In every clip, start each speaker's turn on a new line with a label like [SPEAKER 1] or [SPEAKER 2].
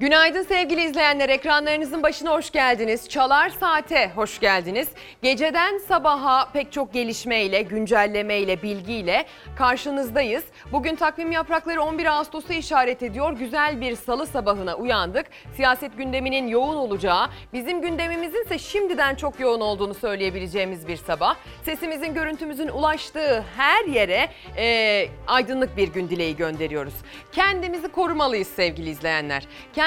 [SPEAKER 1] Günaydın sevgili izleyenler. Ekranlarınızın başına hoş geldiniz. Çalar Saat'e hoş geldiniz. Geceden sabaha pek çok gelişmeyle, güncellemeyle, bilgiyle karşınızdayız. Bugün takvim yaprakları 11 Ağustos'u işaret ediyor. Güzel bir salı sabahına uyandık. Siyaset gündeminin yoğun olacağı, bizim gündemimizin ise şimdiden çok yoğun olduğunu söyleyebileceğimiz bir sabah. Sesimizin, görüntümüzün ulaştığı her yere e, aydınlık bir gün dileği gönderiyoruz. Kendimizi korumalıyız sevgili izleyenler. Kendimizi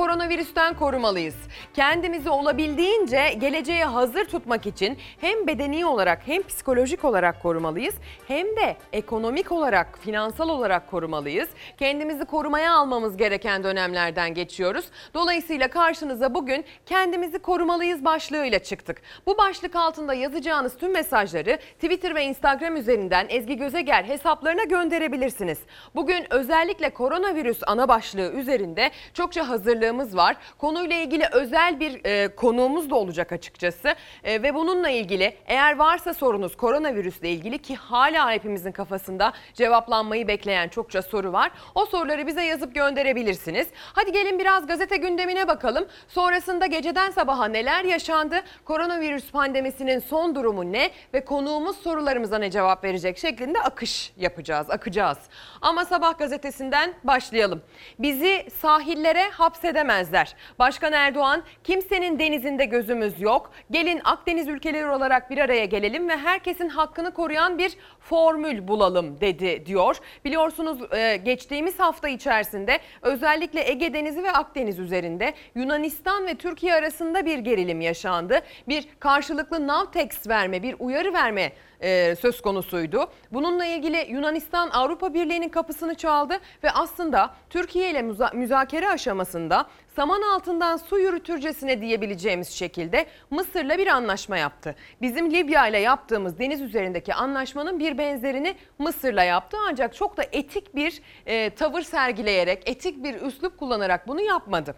[SPEAKER 1] koronavirüsten korumalıyız. Kendimizi olabildiğince geleceğe hazır tutmak için hem bedeni olarak hem psikolojik olarak korumalıyız hem de ekonomik olarak, finansal olarak korumalıyız. Kendimizi korumaya almamız gereken dönemlerden geçiyoruz. Dolayısıyla karşınıza bugün kendimizi korumalıyız başlığıyla çıktık. Bu başlık altında yazacağınız tüm mesajları Twitter ve Instagram üzerinden Ezgi Gözeger hesaplarına gönderebilirsiniz. Bugün özellikle koronavirüs ana başlığı üzerinde çokça hazırlığımız var. Konuyla ilgili özel bir e, konuğumuz da olacak açıkçası. E, ve bununla ilgili eğer varsa sorunuz koronavirüsle ilgili ki hala hepimizin kafasında cevaplanmayı bekleyen çokça soru var. O soruları bize yazıp gönderebilirsiniz. Hadi gelin biraz gazete gündemine bakalım. Sonrasında geceden sabaha neler yaşandı? Koronavirüs pandemisinin son durumu ne? Ve konuğumuz sorularımıza ne cevap verecek şeklinde akış yapacağız, akacağız. Ama sabah gazetesinden başlayalım. Bizi sahillere hapsedemezler. Başkan Erdoğan kimsenin denizinde gözümüz yok. Gelin Akdeniz ülkeleri olarak bir araya gelelim ve herkesin hakkını koruyan bir formül bulalım dedi diyor. Biliyorsunuz e, geçtiğimiz hafta içerisinde özellikle Ege Denizi ve Akdeniz üzerinde Yunanistan ve Türkiye arasında bir gerilim yaşandı. Bir karşılıklı Navtex verme, bir uyarı verme e, söz konusuydu. Bununla ilgili Yunanistan Avrupa Birliği'nin kapısını çaldı ve aslında Türkiye ile müza- müzakere aşamasında saman altından su yürütürcesine diyebileceğimiz şekilde Mısır'la bir anlaşma yaptı. Bizim Libya ile yaptığımız deniz üzerindeki anlaşmanın bir benzerini Mısır'la yaptı ancak çok da etik bir e, tavır sergileyerek, etik bir üslup kullanarak bunu yapmadı.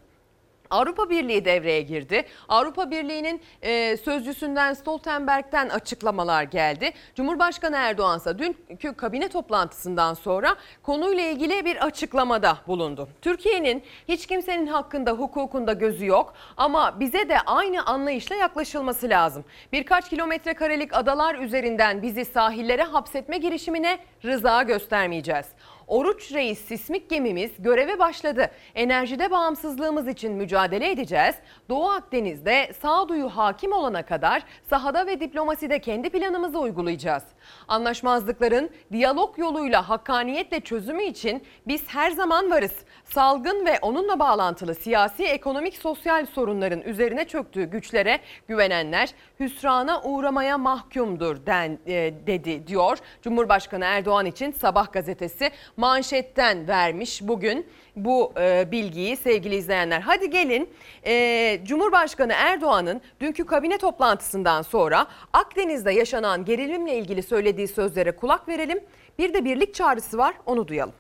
[SPEAKER 1] Avrupa Birliği devreye girdi. Avrupa Birliği'nin e, sözcüsünden Stoltenberg'den açıklamalar geldi. Cumhurbaşkanı Erdoğan dünkü kabine toplantısından sonra konuyla ilgili bir açıklamada bulundu. Türkiye'nin hiç kimsenin hakkında hukukunda gözü yok ama bize de aynı anlayışla yaklaşılması lazım. Birkaç kilometre karelik adalar üzerinden bizi sahillere hapsetme girişimine rıza göstermeyeceğiz. Oruç Reis sismik gemimiz göreve başladı. Enerjide bağımsızlığımız için mücadele edeceğiz. Doğu Akdeniz'de sağduyu hakim olana kadar sahada ve diplomaside kendi planımızı uygulayacağız. Anlaşmazlıkların diyalog yoluyla hakkaniyetle çözümü için biz her zaman varız. Salgın ve onunla bağlantılı siyasi, ekonomik, sosyal sorunların üzerine çöktüğü güçlere güvenenler hüsrana uğramaya mahkumdur den, e, dedi diyor. Cumhurbaşkanı Erdoğan için Sabah gazetesi manşetten vermiş bugün bu e, bilgiyi sevgili izleyenler. Hadi gelin e, Cumhurbaşkanı Erdoğan'ın dünkü kabine toplantısından sonra Akdeniz'de yaşanan gerilimle ilgili söylediği sözlere kulak verelim. Bir de birlik çağrısı var onu duyalım.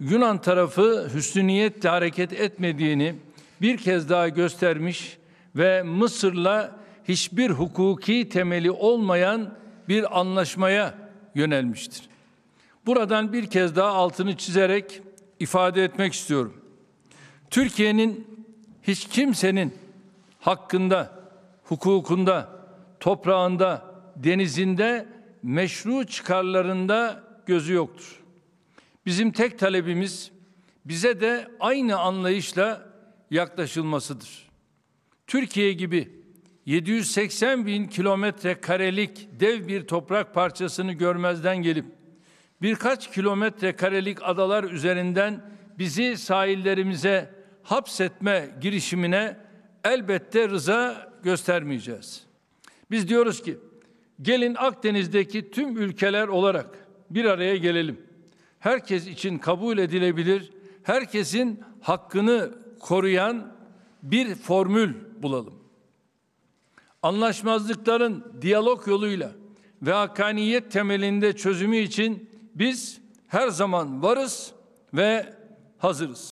[SPEAKER 2] Yunan tarafı hüsnü niyetle hareket etmediğini bir kez daha göstermiş ve Mısır'la hiçbir hukuki temeli olmayan bir anlaşmaya yönelmiştir. Buradan bir kez daha altını çizerek ifade etmek istiyorum. Türkiye'nin hiç kimsenin hakkında, hukukunda, toprağında, denizinde, meşru çıkarlarında gözü yoktur. Bizim tek talebimiz bize de aynı anlayışla yaklaşılmasıdır. Türkiye gibi 780 bin kilometre karelik dev bir toprak parçasını görmezden gelip birkaç kilometre karelik adalar üzerinden bizi sahillerimize hapsetme girişimine elbette rıza göstermeyeceğiz. Biz diyoruz ki gelin Akdeniz'deki tüm ülkeler olarak bir araya gelelim. Herkes için kabul edilebilir, herkesin hakkını koruyan bir formül bulalım. Anlaşmazlıkların diyalog yoluyla ve hakkaniyet temelinde çözümü için biz her zaman varız ve hazırız.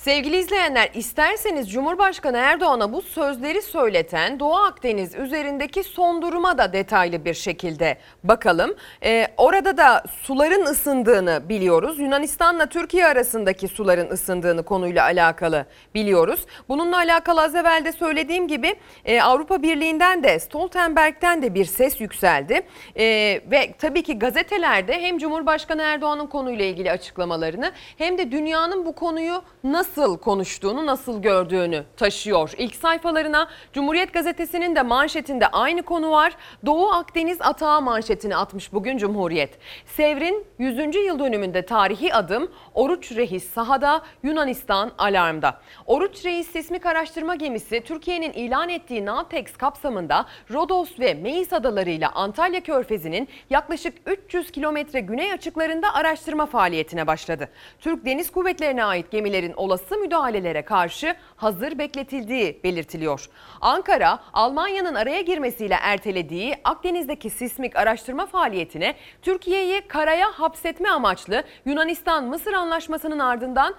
[SPEAKER 1] Sevgili izleyenler isterseniz Cumhurbaşkanı Erdoğan'a bu sözleri söyleten Doğu Akdeniz üzerindeki son duruma da detaylı bir şekilde bakalım. Ee, orada da suların ısındığını biliyoruz. Yunanistan'la Türkiye arasındaki suların ısındığını konuyla alakalı biliyoruz. Bununla alakalı az evvel de söylediğim gibi e, Avrupa Birliği'nden de Stoltenberg'den de bir ses yükseldi. E, ve tabii ki gazetelerde hem Cumhurbaşkanı Erdoğan'ın konuyla ilgili açıklamalarını hem de dünyanın bu konuyu nasıl konuştuğunu, nasıl gördüğünü taşıyor. İlk sayfalarına Cumhuriyet Gazetesi'nin de manşetinde aynı konu var. Doğu Akdeniz atağı manşetini atmış bugün Cumhuriyet. Sevr'in 100. yıl dönümünde tarihi adım Oruç Reis sahada Yunanistan alarmda. Oruç Reis sismik araştırma gemisi Türkiye'nin ilan ettiği Navtex kapsamında Rodos ve Meis adalarıyla Antalya Körfezi'nin yaklaşık 300 kilometre güney açıklarında araştırma faaliyetine başladı. Türk Deniz Kuvvetleri'ne ait gemilerin olası müdahalelere karşı hazır bekletildiği belirtiliyor. Ankara, Almanya'nın araya girmesiyle ertelediği Akdeniz'deki sismik araştırma faaliyetine Türkiye'yi karaya hapsetme amaçlı Yunanistan-Mısır anlaşmasının ardından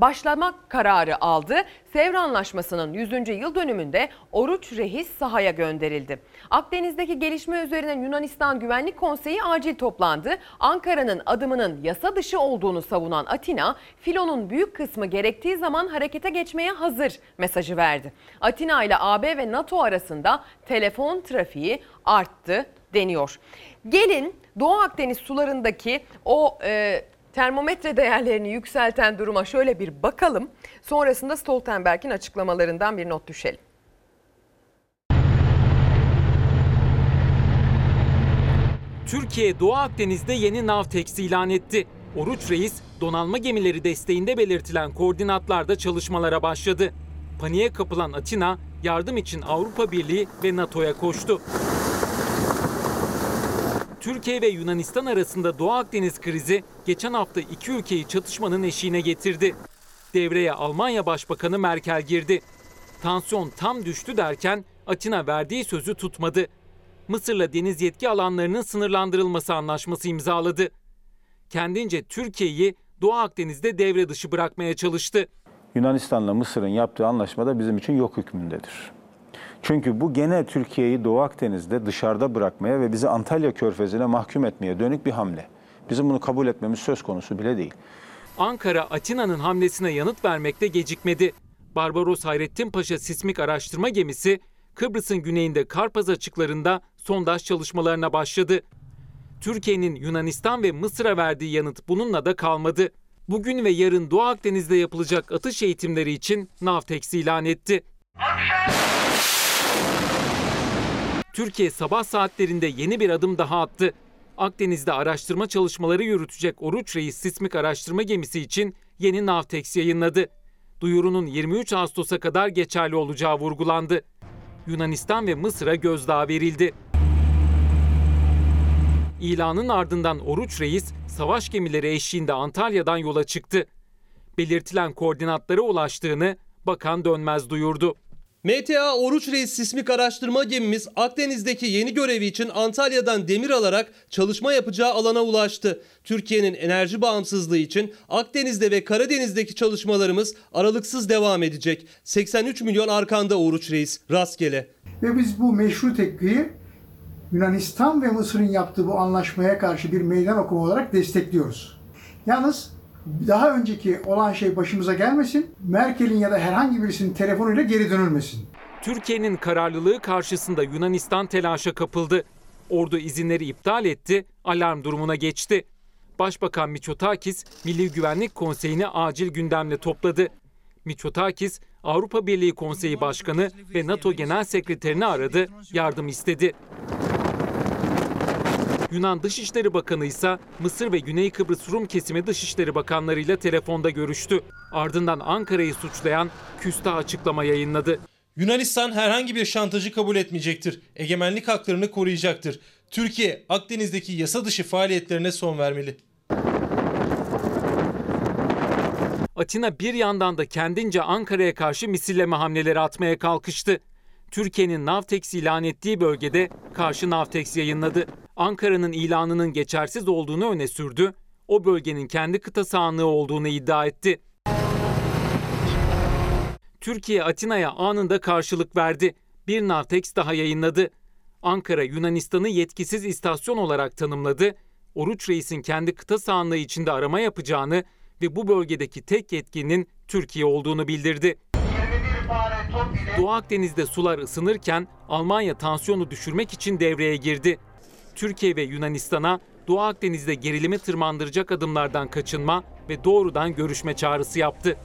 [SPEAKER 1] başlamak kararı aldı. Sevr Anlaşması'nın 100. yıl dönümünde Oruç Reis sahaya gönderildi. Akdeniz'deki gelişme üzerine Yunanistan Güvenlik Konseyi acil toplandı. Ankara'nın adımının yasa dışı olduğunu savunan Atina, filonun büyük kısmı gerektiği zaman harekete geçmeye hazır mesajı verdi. Atina ile AB ve NATO arasında telefon trafiği arttı deniyor. Gelin Doğu Akdeniz sularındaki o e, termometre değerlerini yükselten duruma şöyle bir bakalım. Sonrasında Stoltenberg'in açıklamalarından bir not düşelim.
[SPEAKER 3] Türkiye Doğu Akdeniz'de yeni Navtex ilan etti. Oruç Reis, donanma gemileri desteğinde belirtilen koordinatlarda çalışmalara başladı. Paniğe kapılan Atina, yardım için Avrupa Birliği ve NATO'ya koştu. Türkiye ve Yunanistan arasında Doğu Akdeniz krizi geçen hafta iki ülkeyi çatışmanın eşiğine getirdi. Devreye Almanya Başbakanı Merkel girdi. Tansiyon tam düştü derken Atina verdiği sözü tutmadı. Mısır'la deniz yetki alanlarının sınırlandırılması anlaşması imzaladı. Kendince Türkiye'yi Doğu Akdeniz'de devre dışı bırakmaya çalıştı.
[SPEAKER 4] Yunanistan'la Mısır'ın yaptığı anlaşma da bizim için yok hükmündedir. Çünkü bu gene Türkiye'yi Doğu Akdeniz'de dışarıda bırakmaya ve bizi Antalya Körfezi'ne mahkum etmeye dönük bir hamle. Bizim bunu kabul etmemiz söz konusu bile değil.
[SPEAKER 3] Ankara Atina'nın hamlesine yanıt vermekte gecikmedi. Barbaros Hayrettin Paşa sismik araştırma gemisi Kıbrıs'ın güneyinde Karpaz açıklarında sondaj çalışmalarına başladı. Türkiye'nin Yunanistan ve Mısır'a verdiği yanıt bununla da kalmadı. Bugün ve yarın Doğu Akdeniz'de yapılacak atış eğitimleri için Navtex ilan etti. Türkiye sabah saatlerinde yeni bir adım daha attı. Akdeniz'de araştırma çalışmaları yürütecek Oruç Reis sismik araştırma gemisi için yeni Navtex yayınladı. Duyurunun 23 Ağustos'a kadar geçerli olacağı vurgulandı. Yunanistan ve Mısır'a gözdağı verildi. İlanın ardından Oruç Reis savaş gemileri eşliğinde Antalya'dan yola çıktı. Belirtilen koordinatlara ulaştığını Bakan Dönmez duyurdu.
[SPEAKER 5] MTA Oruç Reis sismik araştırma gemimiz Akdeniz'deki yeni görevi için Antalya'dan demir alarak çalışma yapacağı alana ulaştı. Türkiye'nin enerji bağımsızlığı için Akdeniz'de ve Karadeniz'deki çalışmalarımız aralıksız devam edecek. 83 milyon arkanda Oruç Reis rastgele.
[SPEAKER 6] Ve biz bu meşru tepkiyi Yunanistan ve Mısır'ın yaptığı bu anlaşmaya karşı bir meydan okuma olarak destekliyoruz. Yalnız daha önceki olan şey başımıza gelmesin, Merkel'in ya da herhangi birisinin telefonuyla geri dönülmesin.
[SPEAKER 3] Türkiye'nin kararlılığı karşısında Yunanistan telaşa kapıldı. Ordu izinleri iptal etti, alarm durumuna geçti. Başbakan Miçotakis, Milli Güvenlik Konseyi'ni acil gündemle topladı. Miçotakis, Avrupa Birliği Konseyi Başkanı ve NATO Genel Sekreterini aradı, yardım istedi. Yunan Dışişleri Bakanı ise Mısır ve Güney Kıbrıs Rum kesimi Dışişleri Bakanlarıyla telefonda görüştü. Ardından Ankara'yı suçlayan küstah açıklama yayınladı.
[SPEAKER 5] Yunanistan herhangi bir şantajı kabul etmeyecektir. Egemenlik haklarını koruyacaktır. Türkiye Akdeniz'deki yasa dışı faaliyetlerine son vermeli.
[SPEAKER 3] Atina bir yandan da kendince Ankara'ya karşı misilleme hamleleri atmaya kalkıştı. Türkiye'nin Navtex ilan ettiği bölgede karşı Navtex yayınladı. Ankara'nın ilanının geçersiz olduğunu öne sürdü. O bölgenin kendi kıta sahanlığı olduğunu iddia etti. Türkiye Atina'ya anında karşılık verdi. Bir Navtex daha yayınladı. Ankara Yunanistan'ı yetkisiz istasyon olarak tanımladı. Oruç Reis'in kendi kıta sahanlığı içinde arama yapacağını ve bu bölgedeki tek yetkinin Türkiye olduğunu bildirdi. Doğu Akdeniz'de sular ısınırken Almanya tansiyonu düşürmek için devreye girdi. Türkiye ve Yunanistan'a Doğu Akdeniz'de gerilimi tırmandıracak adımlardan kaçınma ve doğrudan görüşme çağrısı yaptı.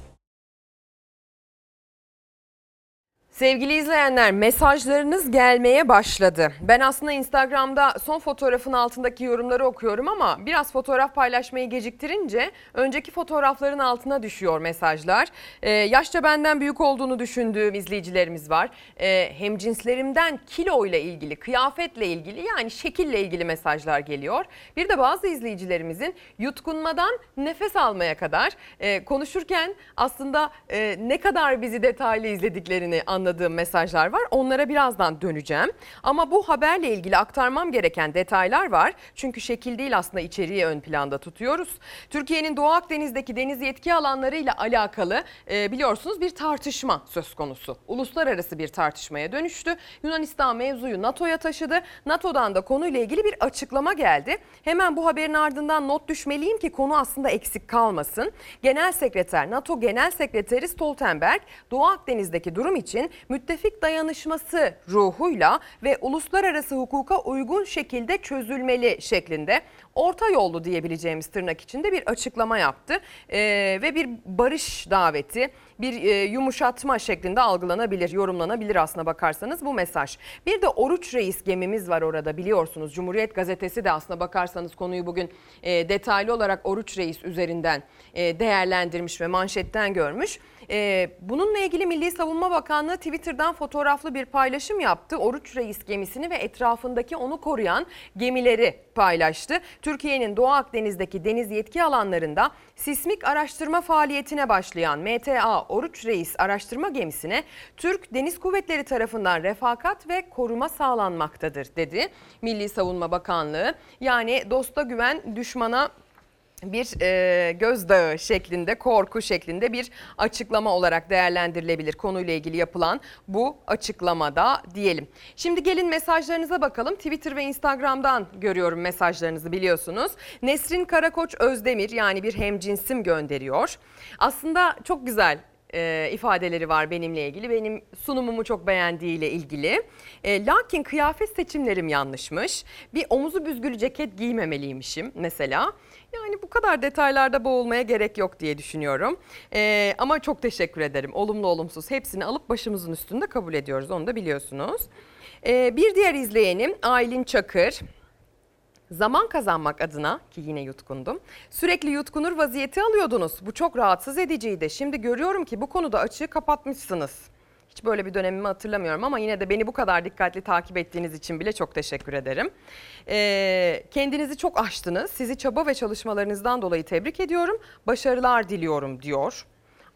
[SPEAKER 1] Sevgili izleyenler mesajlarınız gelmeye başladı. Ben aslında Instagram'da son fotoğrafın altındaki yorumları okuyorum ama biraz fotoğraf paylaşmayı geciktirince önceki fotoğrafların altına düşüyor mesajlar. Ee, yaşça benden büyük olduğunu düşündüğüm izleyicilerimiz var. Ee, hem cinslerimden kilo ile ilgili, kıyafetle ilgili yani şekille ilgili mesajlar geliyor. Bir de bazı izleyicilerimizin yutkunmadan nefes almaya kadar e, konuşurken aslında e, ne kadar bizi detaylı izlediklerini anladığım mesajlar var. Onlara birazdan döneceğim. Ama bu haberle ilgili aktarmam gereken detaylar var. Çünkü şekil değil aslında içeriği ön planda tutuyoruz. Türkiye'nin Doğu Akdeniz'deki deniz yetki alanlarıyla alakalı e, biliyorsunuz bir tartışma söz konusu. Uluslararası bir tartışmaya dönüştü. Yunanistan mevzuyu NATO'ya taşıdı. NATO'dan da konuyla ilgili bir açıklama geldi. Hemen bu haberin ardından not düşmeliyim ki konu aslında eksik kalmasın. Genel Sekreter, NATO Genel Sekreteri Stoltenberg, Doğu Akdeniz'deki durum için müttefik dayanışması ruhuyla ve uluslararası hukuka uygun şekilde çözülmeli şeklinde orta yollu diyebileceğimiz tırnak içinde bir açıklama yaptı. Ee, ve bir barış daveti, bir e, yumuşatma şeklinde algılanabilir, yorumlanabilir aslına bakarsanız bu mesaj. Bir de Oruç Reis gemimiz var orada biliyorsunuz. Cumhuriyet Gazetesi de aslına bakarsanız konuyu bugün e, detaylı olarak Oruç Reis üzerinden e, değerlendirmiş ve manşetten görmüş. Ee, bununla ilgili Milli Savunma Bakanlığı Twitter'dan fotoğraflı bir paylaşım yaptı. Oruç Reis gemisini ve etrafındaki onu koruyan gemileri paylaştı. Türkiye'nin Doğu Akdeniz'deki deniz yetki alanlarında sismik araştırma faaliyetine başlayan MTA Oruç Reis araştırma gemisine Türk Deniz Kuvvetleri tarafından refakat ve koruma sağlanmaktadır dedi Milli Savunma Bakanlığı. Yani dosta güven düşmana bir e, gözdağı şeklinde, korku şeklinde bir açıklama olarak değerlendirilebilir konuyla ilgili yapılan bu açıklamada diyelim. Şimdi gelin mesajlarınıza bakalım. Twitter ve Instagram'dan görüyorum mesajlarınızı biliyorsunuz. Nesrin Karakoç Özdemir yani bir hemcinsim gönderiyor. Aslında çok güzel e, ifadeleri var benimle ilgili. Benim sunumumu çok beğendiğiyle ilgili. E, lakin kıyafet seçimlerim yanlışmış. Bir omuzu büzgülü ceket giymemeliymişim mesela. Yani bu kadar detaylarda boğulmaya gerek yok diye düşünüyorum. E, ama çok teşekkür ederim. Olumlu olumsuz hepsini alıp başımızın üstünde kabul ediyoruz. Onu da biliyorsunuz. E, bir diğer izleyenim Aylin Çakır. Zaman kazanmak adına ki yine yutkundum. Sürekli yutkunur vaziyeti alıyordunuz. Bu çok rahatsız ediciydi. Şimdi görüyorum ki bu konuda açığı kapatmışsınız. Hiç böyle bir dönemimi hatırlamıyorum ama yine de beni bu kadar dikkatli takip ettiğiniz için bile çok teşekkür ederim. Ee, kendinizi çok aştınız. Sizi çaba ve çalışmalarınızdan dolayı tebrik ediyorum. Başarılar diliyorum diyor.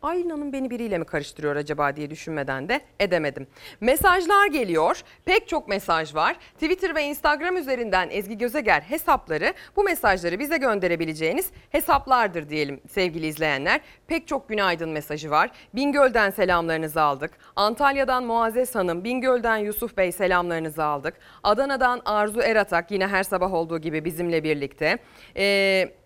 [SPEAKER 1] Aylin Hanım beni biriyle mi karıştırıyor acaba diye düşünmeden de edemedim. Mesajlar geliyor. Pek çok mesaj var. Twitter ve Instagram üzerinden Ezgi Gözeger hesapları bu mesajları bize gönderebileceğiniz hesaplardır diyelim sevgili izleyenler. Pek çok günaydın mesajı var. Bingöl'den selamlarınızı aldık. Antalya'dan Muazzez Hanım, Bingöl'den Yusuf Bey selamlarınızı aldık. Adana'dan Arzu Eratak yine her sabah olduğu gibi bizimle birlikte. Eee...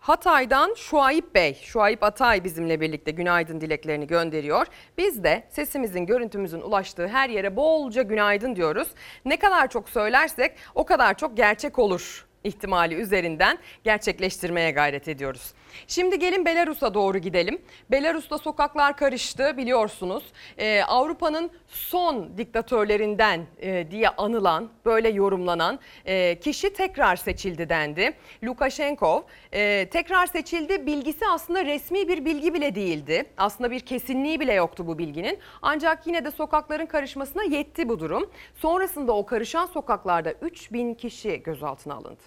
[SPEAKER 1] Hatay'dan Şuayip Bey, Şuayip Atay bizimle birlikte günaydın dileklerini gönderiyor. Biz de sesimizin, görüntümüzün ulaştığı her yere bolca günaydın diyoruz. Ne kadar çok söylersek o kadar çok gerçek olur ihtimali üzerinden gerçekleştirmeye gayret ediyoruz. Şimdi gelin Belarus'a doğru gidelim. Belarus'ta sokaklar karıştı biliyorsunuz. Ee, Avrupa'nın son diktatörlerinden e, diye anılan, böyle yorumlanan e, kişi tekrar seçildi dendi. Lukashenko e, tekrar seçildi. Bilgisi aslında resmi bir bilgi bile değildi. Aslında bir kesinliği bile yoktu bu bilginin. Ancak yine de sokakların karışmasına yetti bu durum. Sonrasında o karışan sokaklarda 3000 kişi gözaltına alındı.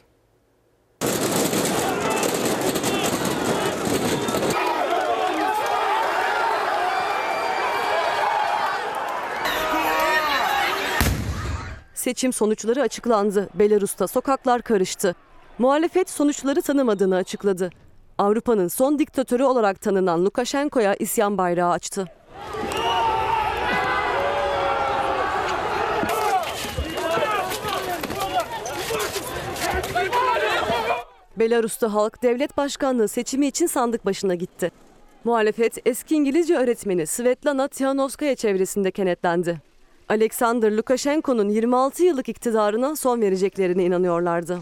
[SPEAKER 7] Seçim sonuçları açıklandı. Belarus'ta sokaklar karıştı. Muhalefet sonuçları tanımadığını açıkladı. Avrupa'nın son diktatörü olarak tanınan Lukashenko'ya isyan bayrağı açtı. Belarus'ta halk devlet başkanlığı seçimi için sandık başına gitti. Muhalefet eski İngilizce öğretmeni Svetlana Tihanovskaya çevresinde kenetlendi. Alexander Lukashenko'nun 26 yıllık iktidarına son vereceklerine inanıyorlardı.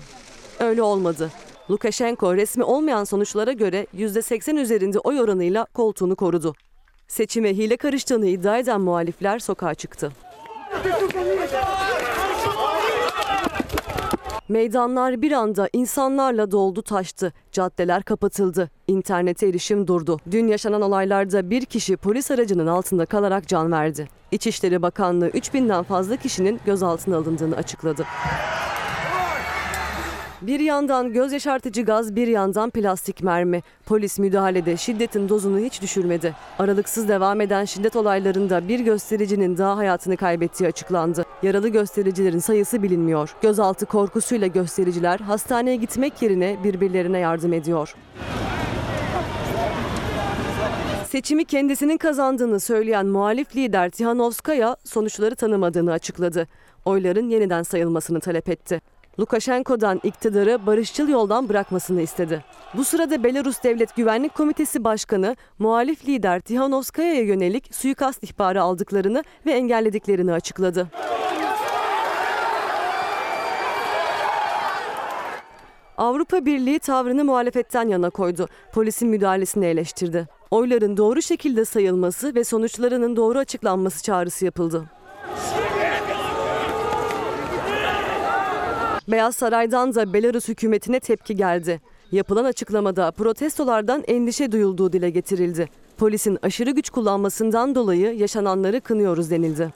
[SPEAKER 7] Öyle olmadı. Lukashenko resmi olmayan sonuçlara göre %80 üzerinde oy oranıyla koltuğunu korudu. Seçime hile karıştığını iddia eden muhalifler sokağa çıktı. Meydanlar bir anda insanlarla doldu taştı. Caddeler kapatıldı. İnternete erişim durdu. Dün yaşanan olaylarda bir kişi polis aracının altında kalarak can verdi. İçişleri Bakanlığı 3000'den fazla kişinin gözaltına alındığını açıkladı. Bir yandan göz yaşartıcı gaz, bir yandan plastik mermi. Polis müdahalede şiddetin dozunu hiç düşürmedi. Aralıksız devam eden şiddet olaylarında bir göstericinin daha hayatını kaybettiği açıklandı. Yaralı göstericilerin sayısı bilinmiyor. Gözaltı korkusuyla göstericiler hastaneye gitmek yerine birbirlerine yardım ediyor. Seçimi kendisinin kazandığını söyleyen muhalif lider Tihanovskaya sonuçları tanımadığını açıkladı. Oyların yeniden sayılmasını talep etti. Lukashenko'dan iktidarı barışçıl yoldan bırakmasını istedi. Bu sırada Belarus Devlet Güvenlik Komitesi Başkanı muhalif lider Tihanovskaya'ya yönelik suikast ihbarı aldıklarını ve engellediklerini açıkladı. Avrupa Birliği tavrını muhalefetten yana koydu. Polisin müdahalesini eleştirdi. Oyların doğru şekilde sayılması ve sonuçlarının doğru açıklanması çağrısı yapıldı. Beyaz Saray'dan da Belarus hükümetine tepki geldi. Yapılan açıklamada protestolardan endişe duyulduğu dile getirildi. Polisin aşırı güç kullanmasından dolayı yaşananları kınıyoruz denildi.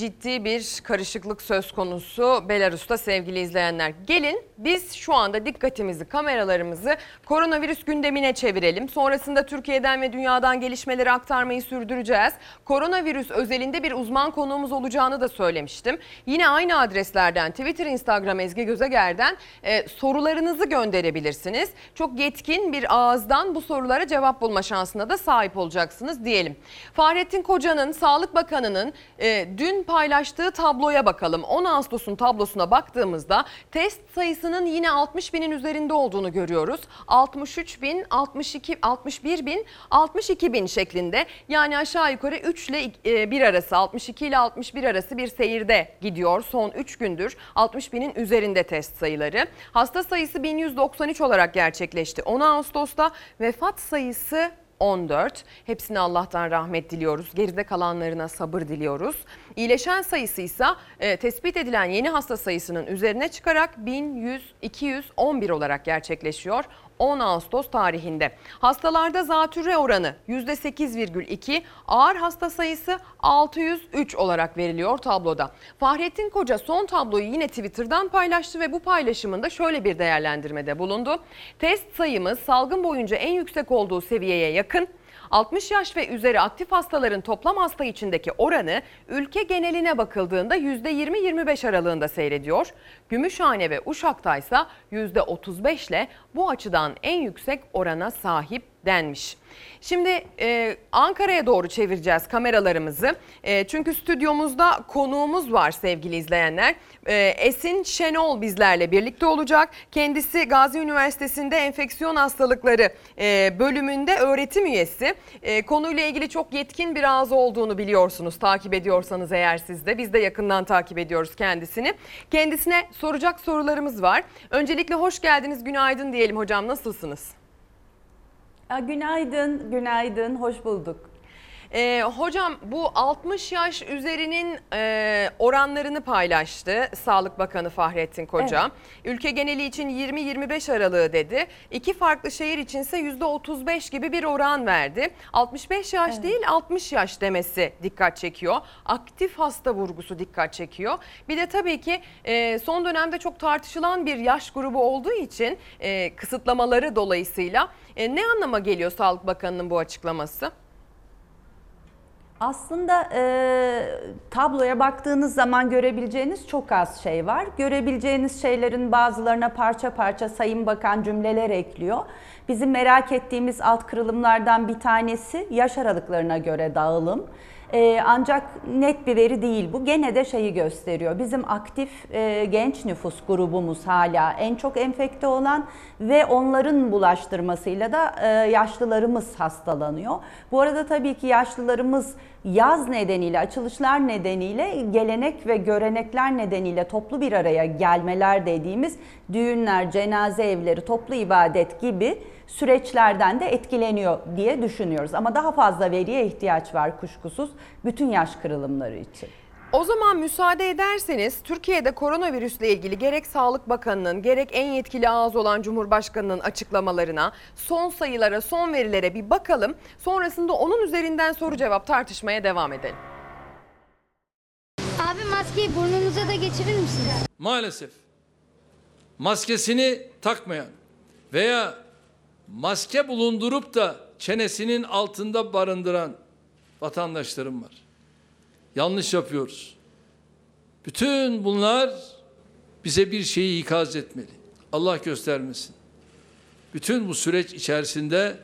[SPEAKER 1] Ciddi bir karışıklık söz konusu Belarus'ta sevgili izleyenler. Gelin biz şu anda dikkatimizi, kameralarımızı koronavirüs gündemine çevirelim. Sonrasında Türkiye'den ve dünyadan gelişmeleri aktarmayı sürdüreceğiz. Koronavirüs özelinde bir uzman konuğumuz olacağını da söylemiştim. Yine aynı adreslerden Twitter, Instagram Ezgi Gözeger'den e, sorularınızı gönderebilirsiniz. Çok yetkin bir ağızdan bu sorulara cevap bulma şansına da sahip olacaksınız diyelim. Fahrettin Koca'nın, Sağlık Bakanı'nın e, dün paylaştığı tabloya bakalım. 10 Ağustos'un tablosuna baktığımızda test sayısının yine 60 binin üzerinde olduğunu görüyoruz. 63 bin, 62, 61 bin, 62 bin şeklinde yani aşağı yukarı 3 ile 1 arası 62 ile 61 arası bir seyirde gidiyor. Son 3 gündür 60 binin üzerinde test sayıları. Hasta sayısı 1193 olarak gerçekleşti. 10 Ağustos'ta vefat sayısı 14. Hepsine Allah'tan rahmet diliyoruz. Geride kalanlarına sabır diliyoruz. İyileşen sayısı ise e, tespit edilen yeni hasta sayısının üzerine çıkarak 1100 211 olarak gerçekleşiyor. 10 Ağustos tarihinde. Hastalarda zatürre oranı %8,2, ağır hasta sayısı 603 olarak veriliyor tabloda. Fahrettin Koca son tabloyu yine Twitter'dan paylaştı ve bu paylaşımında şöyle bir değerlendirmede bulundu. Test sayımız salgın boyunca en yüksek olduğu seviyeye yakın. 60 yaş ve üzeri aktif hastaların toplam hasta içindeki oranı ülke geneline bakıldığında %20-25 aralığında seyrediyor. Gümüşhane ve Uşak'ta ise %35 ile bu açıdan en yüksek orana sahip denmiş. Şimdi e, Ankara'ya doğru çevireceğiz kameralarımızı. E, çünkü stüdyomuzda konuğumuz var sevgili izleyenler. E, Esin Şenol bizlerle birlikte olacak. Kendisi Gazi Üniversitesi'nde enfeksiyon hastalıkları e, bölümünde öğretim üyesi. E, konuyla ilgili çok yetkin bir ağzı olduğunu biliyorsunuz. Takip ediyorsanız eğer siz de. Biz de yakından takip ediyoruz kendisini. Kendisine soracak sorularımız var. Öncelikle hoş geldiniz, günaydın diyelim hocam. Nasılsınız?
[SPEAKER 8] Günaydın, günaydın, hoş bulduk.
[SPEAKER 1] Ee, hocam bu 60 yaş üzerinin e, oranlarını paylaştı Sağlık Bakanı Fahrettin Koca. Ülke geneli için 20-25 aralığı dedi. İki farklı şehir içinse %35 gibi bir oran verdi. 65 yaş değil 60 yaş demesi dikkat çekiyor. Aktif hasta vurgusu dikkat çekiyor. Bir de tabii ki e, son dönemde çok tartışılan bir yaş grubu olduğu için e, kısıtlamaları dolayısıyla e, ne anlama geliyor Sağlık Bakanı'nın bu açıklaması?
[SPEAKER 8] Aslında e, tabloya baktığınız zaman görebileceğiniz çok az şey var. Görebileceğiniz şeylerin bazılarına parça parça Sayın Bakan cümleler ekliyor. Bizim merak ettiğimiz alt kırılımlardan bir tanesi yaş aralıklarına göre dağılım. Ee, ancak net bir veri değil bu. Gene de şeyi gösteriyor. Bizim aktif e, genç nüfus grubumuz hala en çok enfekte olan ve onların bulaştırmasıyla da e, yaşlılarımız hastalanıyor. Bu arada tabii ki yaşlılarımız yaz nedeniyle, açılışlar nedeniyle, gelenek ve görenekler nedeniyle toplu bir araya gelmeler dediğimiz düğünler, cenaze evleri, toplu ibadet gibi süreçlerden de etkileniyor diye düşünüyoruz. Ama daha fazla veriye ihtiyaç var kuşkusuz bütün yaş kırılımları için.
[SPEAKER 1] O zaman müsaade ederseniz Türkiye'de koronavirüsle ilgili gerek Sağlık Bakanı'nın gerek en yetkili ağız olan Cumhurbaşkanı'nın açıklamalarına, son sayılara, son verilere bir bakalım. Sonrasında onun üzerinden soru cevap tartışmaya devam edelim.
[SPEAKER 9] Abi maskeyi burnunuza da geçirir misiniz?
[SPEAKER 2] Maalesef maskesini takmayan veya maske bulundurup da çenesinin altında barındıran vatandaşlarım var. Yanlış yapıyoruz. Bütün bunlar bize bir şeyi ikaz etmeli. Allah göstermesin. Bütün bu süreç içerisinde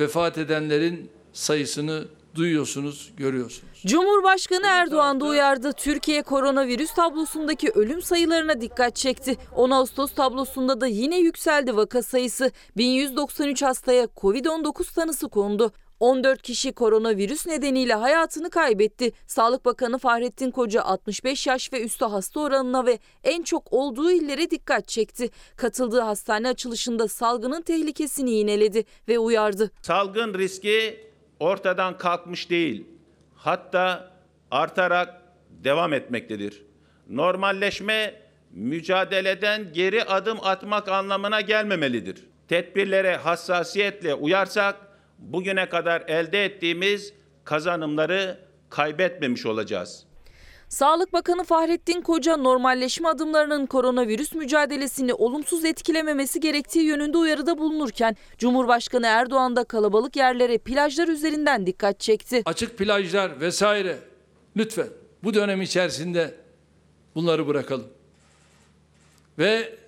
[SPEAKER 2] vefat edenlerin sayısını duyuyorsunuz, görüyorsunuz.
[SPEAKER 10] Cumhurbaşkanı Erdoğan da uyardı. Türkiye koronavirüs tablosundaki ölüm sayılarına dikkat çekti. 10 Ağustos tablosunda da yine yükseldi vaka sayısı. 1193 hastaya Covid-19 tanısı kondu. 14 kişi koronavirüs nedeniyle hayatını kaybetti. Sağlık Bakanı Fahrettin Koca 65 yaş ve üstü hasta oranına ve en çok olduğu illere dikkat çekti. Katıldığı hastane açılışında salgının tehlikesini yineledi ve uyardı.
[SPEAKER 11] Salgın riski ortadan kalkmış değil. Hatta artarak devam etmektedir. Normalleşme mücadeleden geri adım atmak anlamına gelmemelidir. Tedbirlere hassasiyetle uyarsak bugüne kadar elde ettiğimiz kazanımları kaybetmemiş olacağız.
[SPEAKER 10] Sağlık Bakanı Fahrettin Koca normalleşme adımlarının koronavirüs mücadelesini olumsuz etkilememesi gerektiği yönünde uyarıda bulunurken Cumhurbaşkanı Erdoğan da kalabalık yerlere plajlar üzerinden dikkat çekti.
[SPEAKER 2] Açık plajlar vesaire lütfen bu dönem içerisinde bunları bırakalım. Ve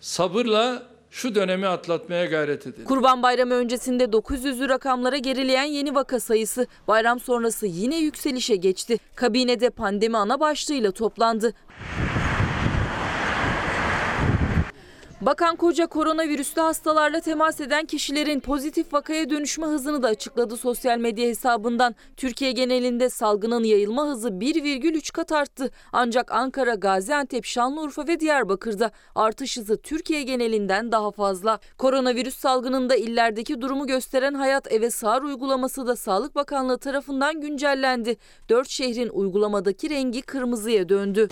[SPEAKER 2] sabırla şu dönemi atlatmaya gayret edelim.
[SPEAKER 10] Kurban Bayramı öncesinde 900'lü rakamlara gerileyen yeni vaka sayısı bayram sonrası yine yükselişe geçti. Kabinede pandemi ana başlığıyla toplandı. Bakan Koca koronavirüslü hastalarla temas eden kişilerin pozitif vakaya dönüşme hızını da açıkladı sosyal medya hesabından. Türkiye genelinde salgının yayılma hızı 1,3 kat arttı. Ancak Ankara, Gaziantep, Şanlıurfa ve Diyarbakır'da artış hızı Türkiye genelinden daha fazla. Koronavirüs salgınında illerdeki durumu gösteren Hayat Eve Sağır uygulaması da Sağlık Bakanlığı tarafından güncellendi. 4 şehrin uygulamadaki rengi kırmızıya döndü.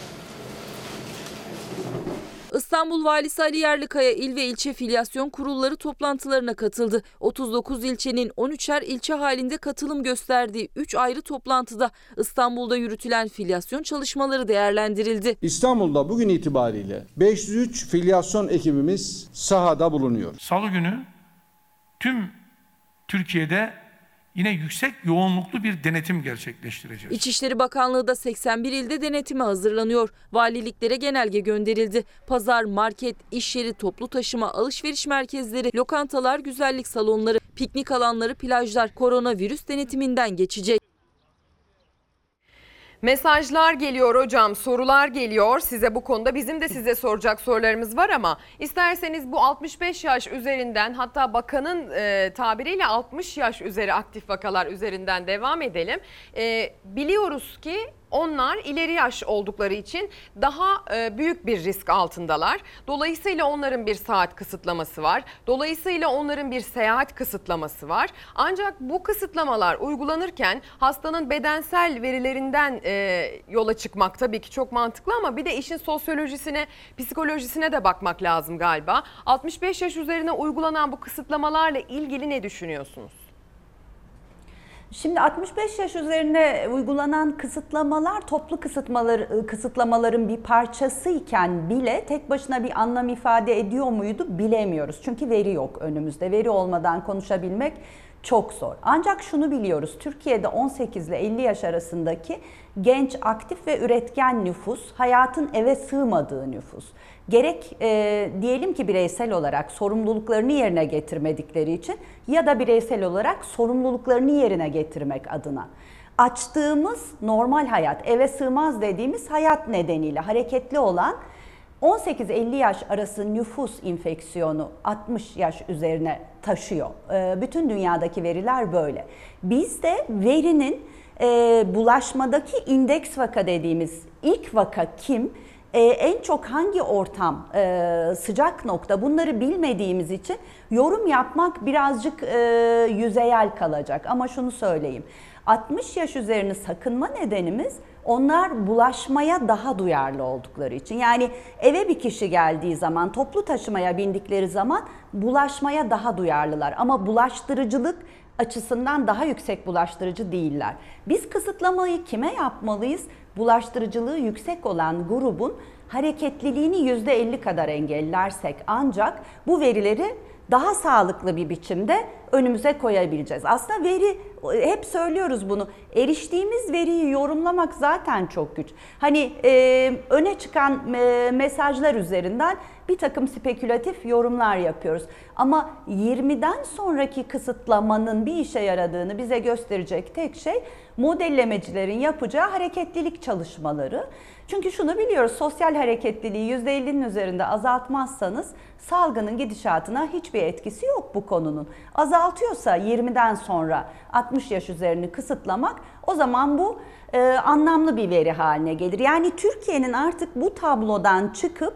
[SPEAKER 10] İstanbul Valisi Ali Yerlikaya il ve ilçe filyasyon kurulları toplantılarına katıldı. 39 ilçenin 13'er ilçe halinde katılım gösterdiği 3 ayrı toplantıda İstanbul'da yürütülen filyasyon çalışmaları değerlendirildi.
[SPEAKER 12] İstanbul'da bugün itibariyle 503 filyasyon ekibimiz sahada bulunuyor.
[SPEAKER 13] Salı günü tüm Türkiye'de yine yüksek yoğunluklu bir denetim gerçekleştireceğiz.
[SPEAKER 10] İçişleri Bakanlığı da 81 ilde denetime hazırlanıyor. Valiliklere genelge gönderildi. Pazar, market, iş yeri, toplu taşıma, alışveriş merkezleri, lokantalar, güzellik salonları, piknik alanları, plajlar koronavirüs denetiminden geçecek.
[SPEAKER 1] Mesajlar geliyor hocam, sorular geliyor size bu konuda. Bizim de size soracak sorularımız var ama isterseniz bu 65 yaş üzerinden hatta bakanın e, tabiriyle 60 yaş üzeri aktif vakalar üzerinden devam edelim. E, biliyoruz ki onlar ileri yaş oldukları için daha e, büyük bir risk altındalar. Dolayısıyla onların bir saat kısıtlaması var. Dolayısıyla onların bir seyahat kısıtlaması var. Ancak bu kısıtlamalar uygulanırken hastanın bedensel verilerinden e, yola çıkmak tabii ki çok mantıklı ama bir de işin sosyolojisine, psikolojisine de bakmak lazım galiba. 65 yaş üzerine uygulanan bu kısıtlamalarla ilgili ne düşünüyorsunuz?
[SPEAKER 8] Şimdi 65 yaş üzerine uygulanan kısıtlamalar toplu kısıtlamalar, kısıtlamaların bir parçası iken bile tek başına bir anlam ifade ediyor muydu bilemiyoruz. Çünkü veri yok önümüzde. Veri olmadan konuşabilmek çok zor. Ancak şunu biliyoruz. Türkiye'de 18 ile 50 yaş arasındaki genç, aktif ve üretken nüfus, hayatın eve sığmadığı nüfus. Gerek e, diyelim ki bireysel olarak sorumluluklarını yerine getirmedikleri için ya da bireysel olarak sorumluluklarını yerine getirmek adına. Açtığımız normal hayat, eve sığmaz dediğimiz hayat nedeniyle hareketli olan 18-50 yaş arası nüfus infeksiyonu 60 yaş üzerine taşıyor. Ee, Bütün dünyadaki veriler böyle. Bizde verinin e, bulaşmadaki indeks vaka dediğimiz ilk vaka kim? Ee, en çok hangi ortam, e, sıcak nokta bunları bilmediğimiz için yorum yapmak birazcık e, yüzeyel kalacak. Ama şunu söyleyeyim. 60 yaş üzerini sakınma nedenimiz onlar bulaşmaya daha duyarlı oldukları için. Yani eve bir kişi geldiği zaman, toplu taşımaya bindikleri zaman bulaşmaya daha duyarlılar. Ama bulaştırıcılık açısından daha yüksek bulaştırıcı değiller. Biz kısıtlamayı kime yapmalıyız? Bulaştırıcılığı yüksek olan grubun hareketliliğini %50 kadar engellersek ancak bu verileri daha sağlıklı bir biçimde önümüze koyabileceğiz. Aslında veri hep söylüyoruz bunu. Eriştiğimiz veriyi yorumlamak zaten çok güç. Hani e, öne çıkan e, mesajlar üzerinden bir takım spekülatif yorumlar yapıyoruz. Ama 20'den sonraki kısıtlamanın bir işe yaradığını bize gösterecek tek şey modellemecilerin yapacağı hareketlilik çalışmaları. Çünkü şunu biliyoruz, sosyal hareketliliği %50'nin üzerinde azaltmazsanız salgının gidişatına hiçbir etkisi yok bu konunun. Azaltıyorsa 20'den sonra 60 yaş üzerini kısıtlamak o zaman bu e, anlamlı bir veri haline gelir. Yani Türkiye'nin artık bu tablodan çıkıp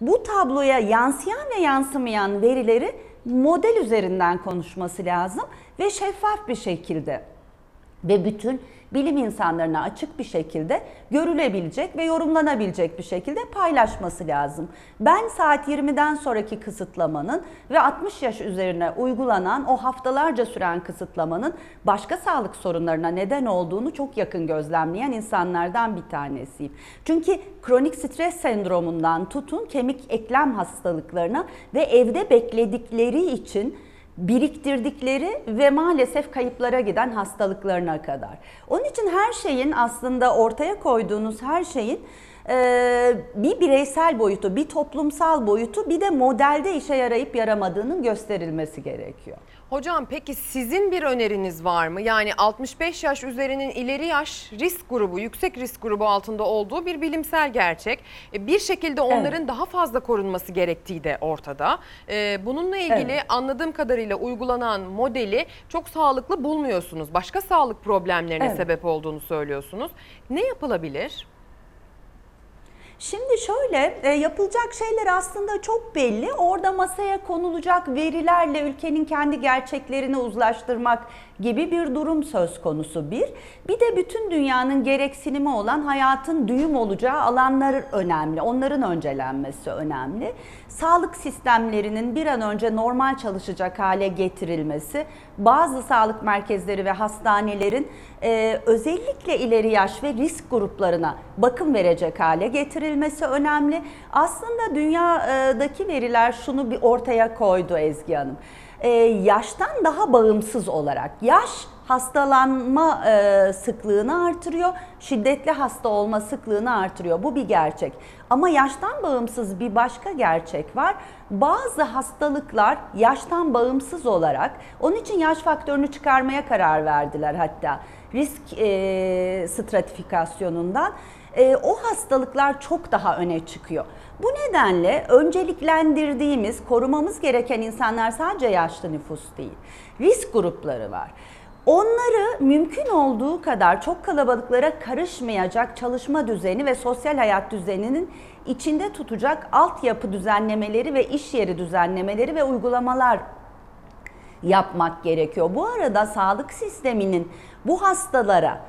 [SPEAKER 8] bu tabloya yansıyan ve yansımayan verileri model üzerinden konuşması lazım ve şeffaf bir şekilde ve bütün bilim insanlarına açık bir şekilde görülebilecek ve yorumlanabilecek bir şekilde paylaşması lazım. Ben saat 20'den sonraki kısıtlamanın ve 60 yaş üzerine uygulanan o haftalarca süren kısıtlamanın başka sağlık sorunlarına neden olduğunu çok yakın gözlemleyen insanlardan bir tanesiyim. Çünkü kronik stres sendromundan tutun kemik eklem hastalıklarına ve evde bekledikleri için biriktirdikleri ve maalesef kayıplara giden hastalıklarına kadar. Onun için her şeyin aslında ortaya koyduğunuz her şeyin e, bir bireysel boyutu, bir toplumsal boyutu, bir de modelde işe yarayıp yaramadığının gösterilmesi gerekiyor.
[SPEAKER 1] Hocam peki sizin bir öneriniz var mı? Yani 65 yaş üzerinin ileri yaş risk grubu, yüksek risk grubu altında olduğu bir bilimsel gerçek. E, Bir şekilde onların daha fazla korunması gerektiği de ortada. E, Bununla ilgili
[SPEAKER 8] Evet.
[SPEAKER 1] anladığım kadarıyla uygulanan modeli çok sağlıklı bulmuyorsunuz. Başka sağlık problemlerine
[SPEAKER 8] Evet.
[SPEAKER 1] sebep olduğunu söylüyorsunuz. Ne yapılabilir?
[SPEAKER 8] Şimdi şöyle e, yapılacak şeyler aslında çok belli. Orada masaya konulacak verilerle ülkenin kendi gerçeklerini uzlaştırmak gibi bir durum söz konusu bir. Bir de bütün dünyanın gereksinimi olan hayatın düğüm olacağı alanlar önemli. Onların öncelenmesi önemli. Sağlık sistemlerinin bir an önce normal çalışacak hale getirilmesi, bazı sağlık merkezleri ve hastanelerin e, özellikle ileri yaş ve risk gruplarına bakım verecek hale getirilmesi önemli. Aslında dünyadaki veriler şunu bir ortaya koydu Ezgi Hanım. E, yaştan daha bağımsız olarak yaş hastalanma e, sıklığını artırıyor, şiddetli hasta olma sıklığını artırıyor. Bu bir gerçek. Ama yaştan bağımsız bir başka gerçek var. Bazı hastalıklar yaştan bağımsız olarak, onun için yaş faktörünü çıkarmaya karar verdiler hatta risk e, stratifikasyonundan. E, o hastalıklar çok daha öne çıkıyor. Bu nedenle önceliklendirdiğimiz, korumamız gereken insanlar sadece yaşlı nüfus değil. Risk grupları var. Onları mümkün olduğu kadar çok kalabalıklara karışmayacak çalışma düzeni ve sosyal hayat düzeninin içinde tutacak altyapı düzenlemeleri ve iş yeri düzenlemeleri ve uygulamalar yapmak gerekiyor. Bu arada sağlık sisteminin bu hastalara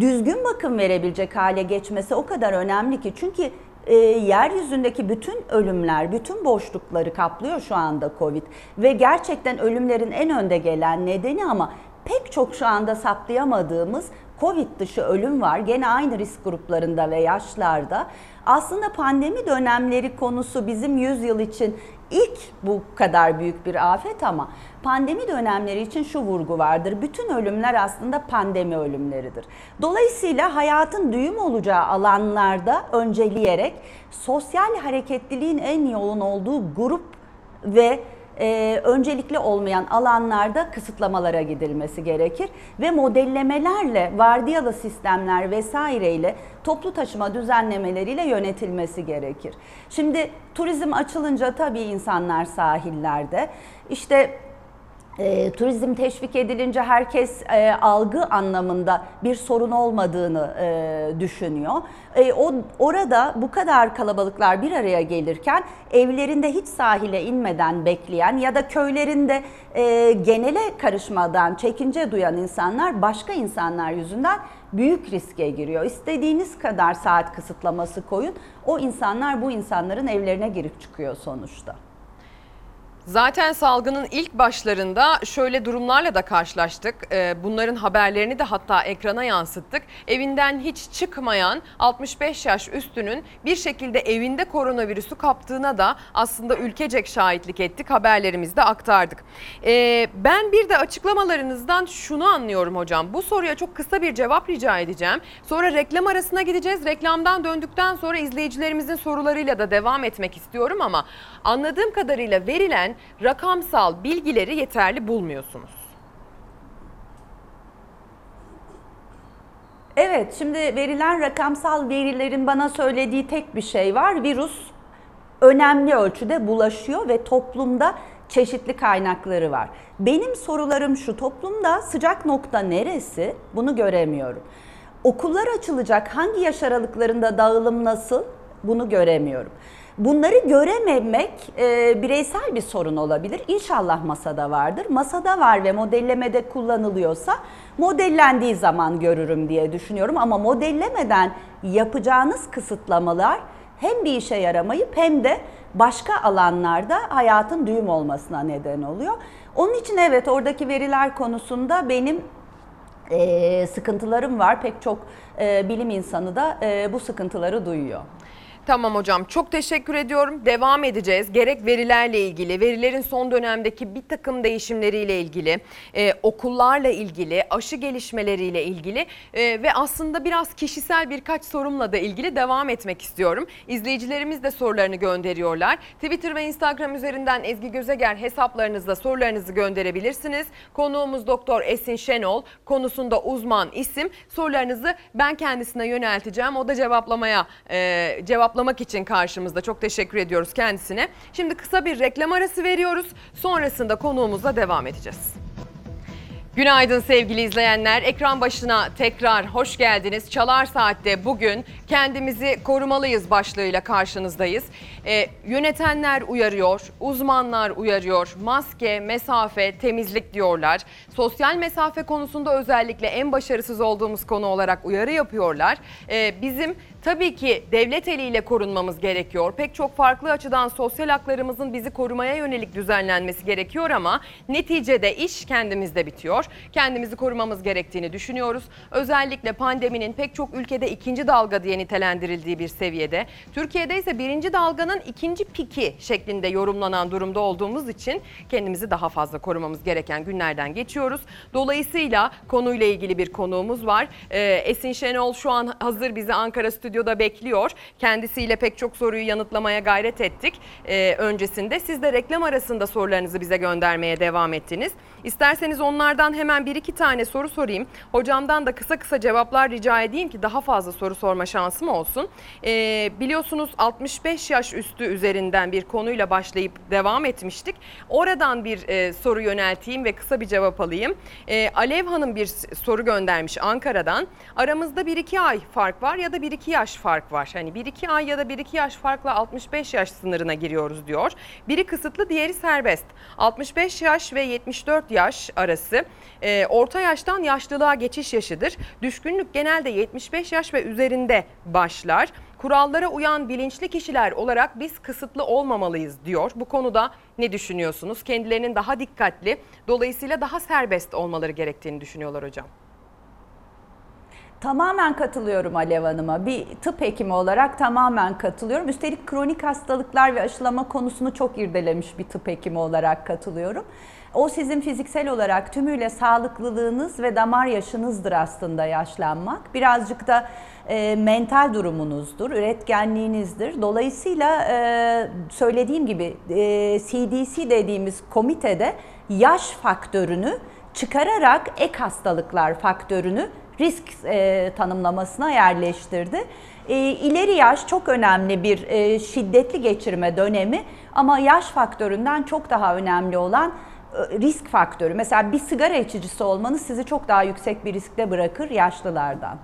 [SPEAKER 8] düzgün bakım verebilecek hale geçmesi o kadar önemli ki çünkü e, yeryüzündeki bütün ölümler, bütün boşlukları kaplıyor şu anda Covid ve gerçekten ölümlerin en önde gelen nedeni ama pek çok şu anda saptayamadığımız Covid dışı ölüm var. Gene aynı risk gruplarında ve yaşlarda. Aslında pandemi dönemleri konusu bizim 100 yıl için ilk bu kadar büyük bir afet ama pandemi dönemleri için şu vurgu vardır. Bütün ölümler aslında pandemi ölümleridir. Dolayısıyla hayatın düğüm olacağı alanlarda önceleyerek sosyal hareketliliğin en yoğun olduğu grup ve e, öncelikli olmayan alanlarda kısıtlamalara gidilmesi gerekir ve modellemelerle, vardiyalı sistemler vesaireyle toplu taşıma düzenlemeleriyle yönetilmesi gerekir. Şimdi turizm açılınca tabii insanlar sahillerde. İşte e, turizm teşvik edilince herkes e, algı anlamında bir sorun olmadığını e, düşünüyor. E, o orada bu kadar kalabalıklar bir araya gelirken evlerinde hiç sahile inmeden bekleyen ya da köylerinde e, genele karışmadan çekince duyan insanlar başka insanlar yüzünden büyük riske giriyor. İstediğiniz kadar saat kısıtlaması koyun. O insanlar bu insanların evlerine girip çıkıyor sonuçta.
[SPEAKER 1] Zaten salgının ilk başlarında şöyle durumlarla da karşılaştık. Ee, Bunların haberlerini de hatta ekrana yansıttık. Evinden hiç çıkmayan 65 yaş üstünün bir şekilde evinde koronavirüsü kaptığına da aslında ülkecek şahitlik ettik. Haberlerimizde aktardık. Ee, Ben bir de açıklamalarınızdan şunu anlıyorum hocam. Bu soruya çok kısa bir cevap rica edeceğim. Sonra reklam arasına gideceğiz. Reklamdan döndükten sonra izleyicilerimizin sorularıyla da devam etmek istiyorum ama anladığım kadarıyla verilen rakamsal bilgileri yeterli bulmuyorsunuz.
[SPEAKER 8] Evet, şimdi verilen rakamsal verilerin bana söylediği tek bir şey var. Virüs önemli ölçüde bulaşıyor ve toplumda çeşitli kaynakları var. Benim sorularım şu, toplumda sıcak nokta neresi? Bunu göremiyorum. Okullar açılacak, hangi yaş aralıklarında dağılım nasıl? Bunu göremiyorum. Bunları görememek e, bireysel bir sorun olabilir. İnşallah masada vardır. Masada var ve modellemede kullanılıyorsa modellendiği zaman görürüm diye düşünüyorum. Ama modellemeden yapacağınız kısıtlamalar hem bir işe yaramayıp hem de başka alanlarda hayatın düğüm olmasına neden oluyor. Onun için evet oradaki veriler konusunda benim e, sıkıntılarım var. Pek çok e, bilim insanı da e, bu sıkıntıları duyuyor.
[SPEAKER 1] Tamam hocam çok teşekkür ediyorum. Devam edeceğiz. Gerek verilerle ilgili, verilerin son dönemdeki bir takım değişimleriyle ilgili, e, okullarla ilgili, aşı gelişmeleriyle ilgili e, ve aslında biraz kişisel birkaç sorumla da ilgili devam etmek istiyorum. İzleyicilerimiz de sorularını gönderiyorlar. Twitter ve Instagram üzerinden Ezgi Gözeger hesaplarınızda sorularınızı gönderebilirsiniz. Konuğumuz Doktor Esin Şenol, konusunda uzman isim. Sorularınızı ben kendisine yönelteceğim. O da cevaplamaya e, cevap cevaplamak için karşımızda. Çok teşekkür ediyoruz kendisine. Şimdi kısa bir reklam arası veriyoruz. Sonrasında konuğumuzla devam edeceğiz. Günaydın sevgili izleyenler. Ekran başına tekrar hoş geldiniz. Çalar Saat'te bugün kendimizi korumalıyız başlığıyla karşınızdayız. Ee, yönetenler uyarıyor, uzmanlar uyarıyor. Maske, mesafe, temizlik diyorlar. Sosyal mesafe konusunda özellikle en başarısız olduğumuz konu olarak uyarı yapıyorlar. Ee, bizim Tabii ki devlet eliyle korunmamız gerekiyor. Pek çok farklı açıdan sosyal haklarımızın bizi korumaya yönelik düzenlenmesi gerekiyor ama neticede iş kendimizde bitiyor. Kendimizi korumamız gerektiğini düşünüyoruz. Özellikle pandeminin pek çok ülkede ikinci dalga diye nitelendirildiği bir seviyede. Türkiye'de ise birinci dalganın ikinci piki şeklinde yorumlanan durumda olduğumuz için kendimizi daha fazla korumamız gereken günlerden geçiyoruz. Dolayısıyla konuyla ilgili bir konuğumuz var. Ee, Esin Şenol şu an hazır bizi Ankara Stüdyosu'nda stüdyoda bekliyor. Kendisiyle pek çok soruyu yanıtlamaya gayret ettik e, öncesinde. Siz de reklam arasında sorularınızı bize göndermeye devam ettiniz. İsterseniz onlardan hemen bir iki tane soru sorayım. Hocamdan da kısa kısa cevaplar rica edeyim ki daha fazla soru sorma şansım olsun. E, biliyorsunuz 65 yaş üstü üzerinden bir konuyla başlayıp devam etmiştik. Oradan bir e, soru yönelteyim ve kısa bir cevap alayım. E, Alev Hanım bir soru göndermiş Ankara'dan. Aramızda 1-2 ay fark var ya da 1-2 yaş fark var. Hani 1-2 ay ya da 1-2 yaş farkla 65 yaş sınırına giriyoruz diyor. Biri kısıtlı diğeri serbest. 65 yaş ve 74 yaş arası e, orta yaştan yaşlılığa geçiş yaşıdır. Düşkünlük genelde 75 yaş ve üzerinde başlar. Kurallara uyan bilinçli kişiler olarak biz kısıtlı olmamalıyız diyor. Bu konuda ne düşünüyorsunuz? Kendilerinin daha dikkatli, dolayısıyla daha serbest olmaları gerektiğini düşünüyorlar hocam.
[SPEAKER 8] Tamamen katılıyorum Alev Hanım'a. Bir tıp hekimi olarak tamamen katılıyorum. Üstelik kronik hastalıklar ve aşılama konusunu çok irdelemiş bir tıp hekimi olarak katılıyorum. O sizin fiziksel olarak tümüyle sağlıklılığınız ve damar yaşınızdır aslında yaşlanmak. Birazcık da e, mental durumunuzdur, üretkenliğinizdir. Dolayısıyla e, söylediğim gibi e, CDC dediğimiz komitede yaş faktörünü çıkararak ek hastalıklar faktörünü risk e, tanımlamasına yerleştirdi. E, ileri yaş çok önemli bir e, şiddetli geçirme dönemi ama yaş faktöründen çok daha önemli olan risk faktörü. Mesela bir sigara içicisi olmanız sizi çok daha yüksek bir riskte bırakır yaşlılardan.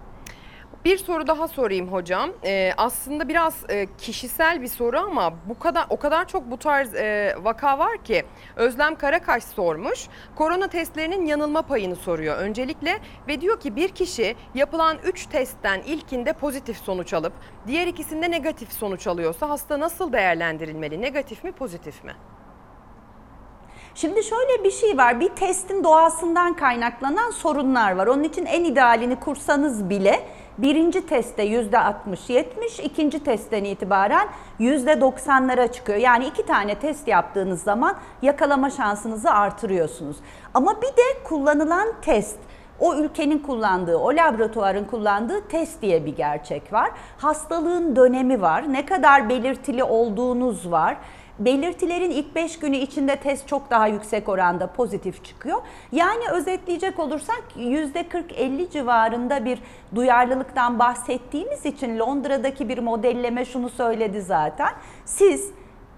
[SPEAKER 1] Bir soru daha sorayım hocam. Ee, aslında biraz e, kişisel bir soru ama bu kadar o kadar çok bu tarz e, vaka var ki Özlem Karakaş sormuş. Korona testlerinin yanılma payını soruyor öncelikle ve diyor ki bir kişi yapılan 3 testten ilkinde pozitif sonuç alıp diğer ikisinde negatif sonuç alıyorsa hasta nasıl değerlendirilmeli? Negatif mi, pozitif mi?
[SPEAKER 8] Şimdi şöyle bir şey var. Bir testin doğasından kaynaklanan sorunlar var. Onun için en idealini kursanız bile birinci testte yüzde 60-70, ikinci testten itibaren yüzde 90'lara çıkıyor. Yani iki tane test yaptığınız zaman yakalama şansınızı artırıyorsunuz. Ama bir de kullanılan test o ülkenin kullandığı, o laboratuvarın kullandığı test diye bir gerçek var. Hastalığın dönemi var. Ne kadar belirtili olduğunuz var. Belirtilerin ilk 5 günü içinde test çok daha yüksek oranda pozitif çıkıyor. Yani özetleyecek olursak %40-50 civarında bir duyarlılıktan bahsettiğimiz için Londra'daki bir modelleme şunu söyledi zaten. Siz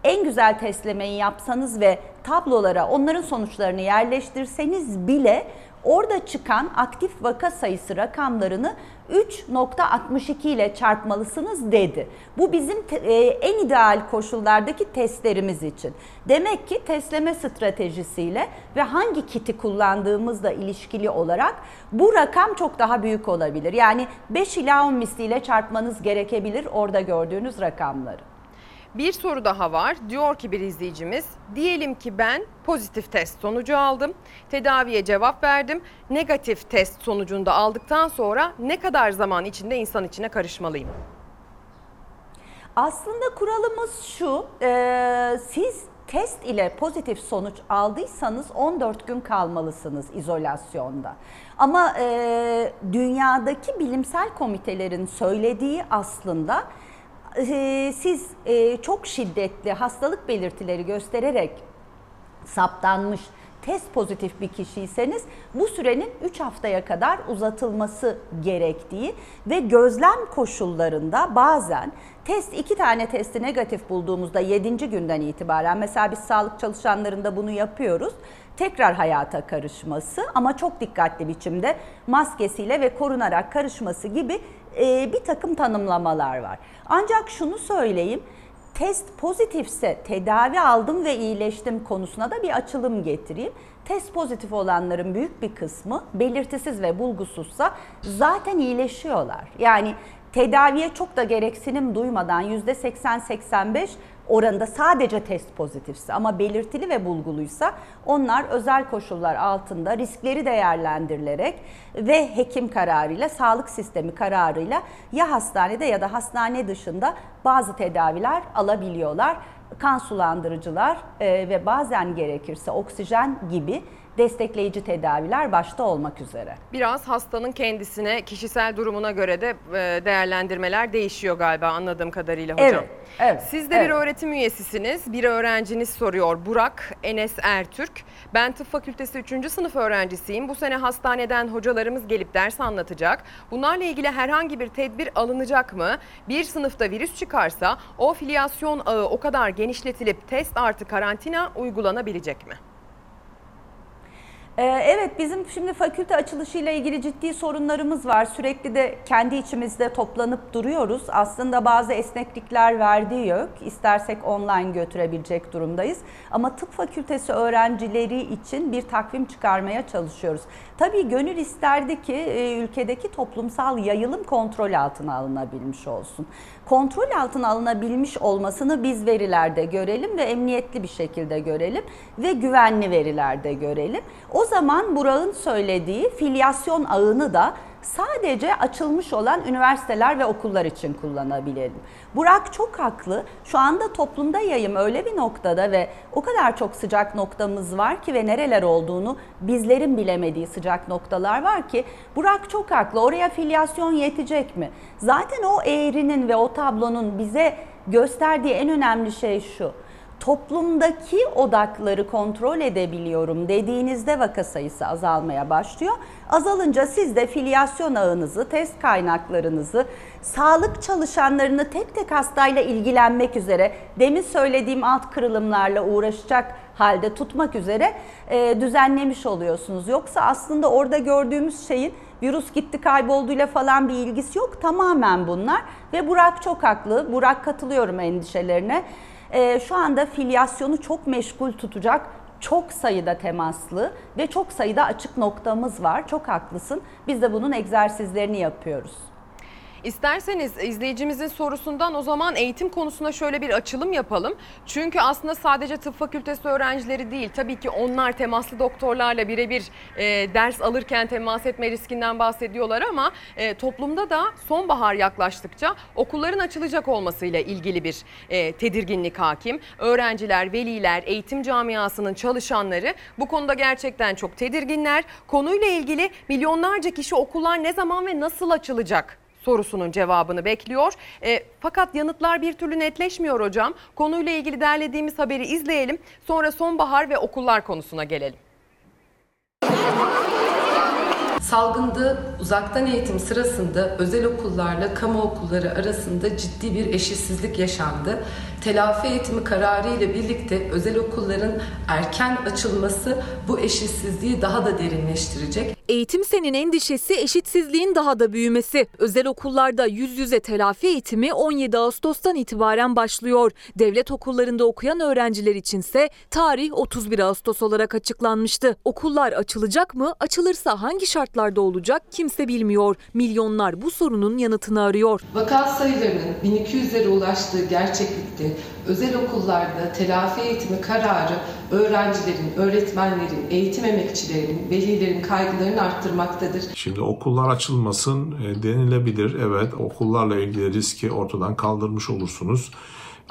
[SPEAKER 8] en güzel testlemeyi yapsanız ve tablolara onların sonuçlarını yerleştirseniz bile orada çıkan aktif vaka sayısı rakamlarını 3.62 ile çarpmalısınız dedi. Bu bizim e, en ideal koşullardaki testlerimiz için. Demek ki testleme stratejisiyle ve hangi kiti kullandığımızla ilişkili olarak bu rakam çok daha büyük olabilir. Yani 5 ila 10 misliyle çarpmanız gerekebilir orada gördüğünüz rakamları.
[SPEAKER 1] Bir soru daha var. Diyor ki bir izleyicimiz, diyelim ki ben pozitif test sonucu aldım, tedaviye cevap verdim. Negatif test sonucunu da aldıktan sonra ne kadar zaman içinde insan içine karışmalıyım?
[SPEAKER 8] Aslında kuralımız şu, e, siz test ile pozitif sonuç aldıysanız 14 gün kalmalısınız izolasyonda. Ama e, dünyadaki bilimsel komitelerin söylediği aslında e, siz e, çok şiddetli hastalık belirtileri göstererek saptanmış test pozitif bir kişiyseniz bu sürenin 3 haftaya kadar uzatılması gerektiği ve gözlem koşullarında bazen test iki tane testi negatif bulduğumuzda 7. günden itibaren mesela biz sağlık çalışanlarında bunu yapıyoruz. Tekrar hayata karışması ama çok dikkatli biçimde maskesiyle ve korunarak karışması gibi e, bir takım tanımlamalar var. Ancak şunu söyleyeyim test pozitifse tedavi aldım ve iyileştim konusuna da bir açılım getireyim. Test pozitif olanların büyük bir kısmı belirtisiz ve bulgusuzsa zaten iyileşiyorlar. Yani tedaviye çok da gereksinim duymadan %80-85 oranında sadece test pozitifse ama belirtili ve bulguluysa onlar özel koşullar altında riskleri değerlendirilerek ve hekim kararıyla, sağlık sistemi kararıyla ya hastanede ya da hastane dışında bazı tedaviler alabiliyorlar. Kan sulandırıcılar ve bazen gerekirse oksijen gibi destekleyici tedaviler başta olmak üzere.
[SPEAKER 1] Biraz hastanın kendisine, kişisel durumuna göre de e, değerlendirmeler değişiyor galiba anladığım kadarıyla hocam.
[SPEAKER 8] Evet, evet.
[SPEAKER 1] Siz de
[SPEAKER 8] evet.
[SPEAKER 1] bir öğretim üyesisiniz. Bir öğrenciniz soruyor. Burak Enes Ertürk. Ben tıp fakültesi 3. sınıf öğrencisiyim. Bu sene hastaneden hocalarımız gelip ders anlatacak. Bunlarla ilgili herhangi bir tedbir alınacak mı? Bir sınıfta virüs çıkarsa o filyasyon ağı o kadar genişletilip test artı karantina uygulanabilecek mi?
[SPEAKER 8] Evet bizim şimdi fakülte açılışıyla ilgili ciddi sorunlarımız var. Sürekli de kendi içimizde toplanıp duruyoruz. Aslında bazı esneklikler verdiği yok. İstersek online götürebilecek durumdayız. Ama tıp fakültesi öğrencileri için bir takvim çıkarmaya çalışıyoruz. Tabii gönül isterdi ki ülkedeki toplumsal yayılım kontrol altına alınabilmiş olsun. Kontrol altına alınabilmiş olmasını biz verilerde görelim ve emniyetli bir şekilde görelim ve güvenli verilerde görelim. O zaman Burak'ın söylediği filyasyon ağını da sadece açılmış olan üniversiteler ve okullar için kullanabilelim. Burak çok haklı. Şu anda toplumda yayım öyle bir noktada ve o kadar çok sıcak noktamız var ki ve nereler olduğunu bizlerin bilemediği sıcak noktalar var ki Burak çok haklı. Oraya filyasyon yetecek mi? Zaten o eğrinin ve o tablonun bize gösterdiği en önemli şey şu toplumdaki odakları kontrol edebiliyorum dediğinizde vaka sayısı azalmaya başlıyor. Azalınca siz de filyasyon ağınızı, test kaynaklarınızı, sağlık çalışanlarını tek tek hastayla ilgilenmek üzere, demin söylediğim alt kırılımlarla uğraşacak halde tutmak üzere e, düzenlemiş oluyorsunuz. Yoksa aslında orada gördüğümüz şeyin virüs gitti kaybolduğuyla falan bir ilgisi yok. Tamamen bunlar ve Burak çok haklı. Burak katılıyorum endişelerine. Ee, şu anda filyasyonu çok meşgul tutacak çok sayıda temaslı ve çok sayıda açık noktamız var. Çok haklısın. Biz de bunun egzersizlerini yapıyoruz.
[SPEAKER 1] İsterseniz izleyicimizin sorusundan o zaman eğitim konusuna şöyle bir açılım yapalım. Çünkü aslında sadece tıp fakültesi öğrencileri değil tabii ki onlar temaslı doktorlarla birebir e, ders alırken temas etme riskinden bahsediyorlar ama e, toplumda da sonbahar yaklaştıkça okulların açılacak olmasıyla ilgili bir e, tedirginlik hakim. Öğrenciler, veliler, eğitim camiasının çalışanları bu konuda gerçekten çok tedirginler. Konuyla ilgili milyonlarca kişi okullar ne zaman ve nasıl açılacak sorusunun cevabını bekliyor. E, fakat yanıtlar bir türlü netleşmiyor hocam. Konuyla ilgili derlediğimiz haberi izleyelim. Sonra sonbahar ve okullar konusuna gelelim.
[SPEAKER 14] Salgında uzaktan eğitim sırasında özel okullarla kamu okulları arasında ciddi bir eşitsizlik yaşandı. Telafi eğitimi kararı ile birlikte özel okulların erken açılması bu eşitsizliği daha da derinleştirecek.
[SPEAKER 15] Eğitim senin endişesi eşitsizliğin daha da büyümesi. Özel okullarda yüz yüze telafi eğitimi 17 Ağustos'tan itibaren başlıyor. Devlet okullarında okuyan öğrenciler içinse tarih 31 Ağustos olarak açıklanmıştı. Okullar açılacak mı? Açılırsa hangi şartlarda olacak kimse bilmiyor. Milyonlar bu sorunun yanıtını arıyor.
[SPEAKER 14] Vaka sayılarının 1200'lere ulaştığı gerçeklikte özel okullarda telafi eğitimi kararı öğrencilerin, öğretmenlerin, eğitim emekçilerinin, velilerin kaygılarını arttırmaktadır.
[SPEAKER 16] Şimdi okullar açılmasın e, denilebilir. Evet okullarla ilgili riski ortadan kaldırmış olursunuz.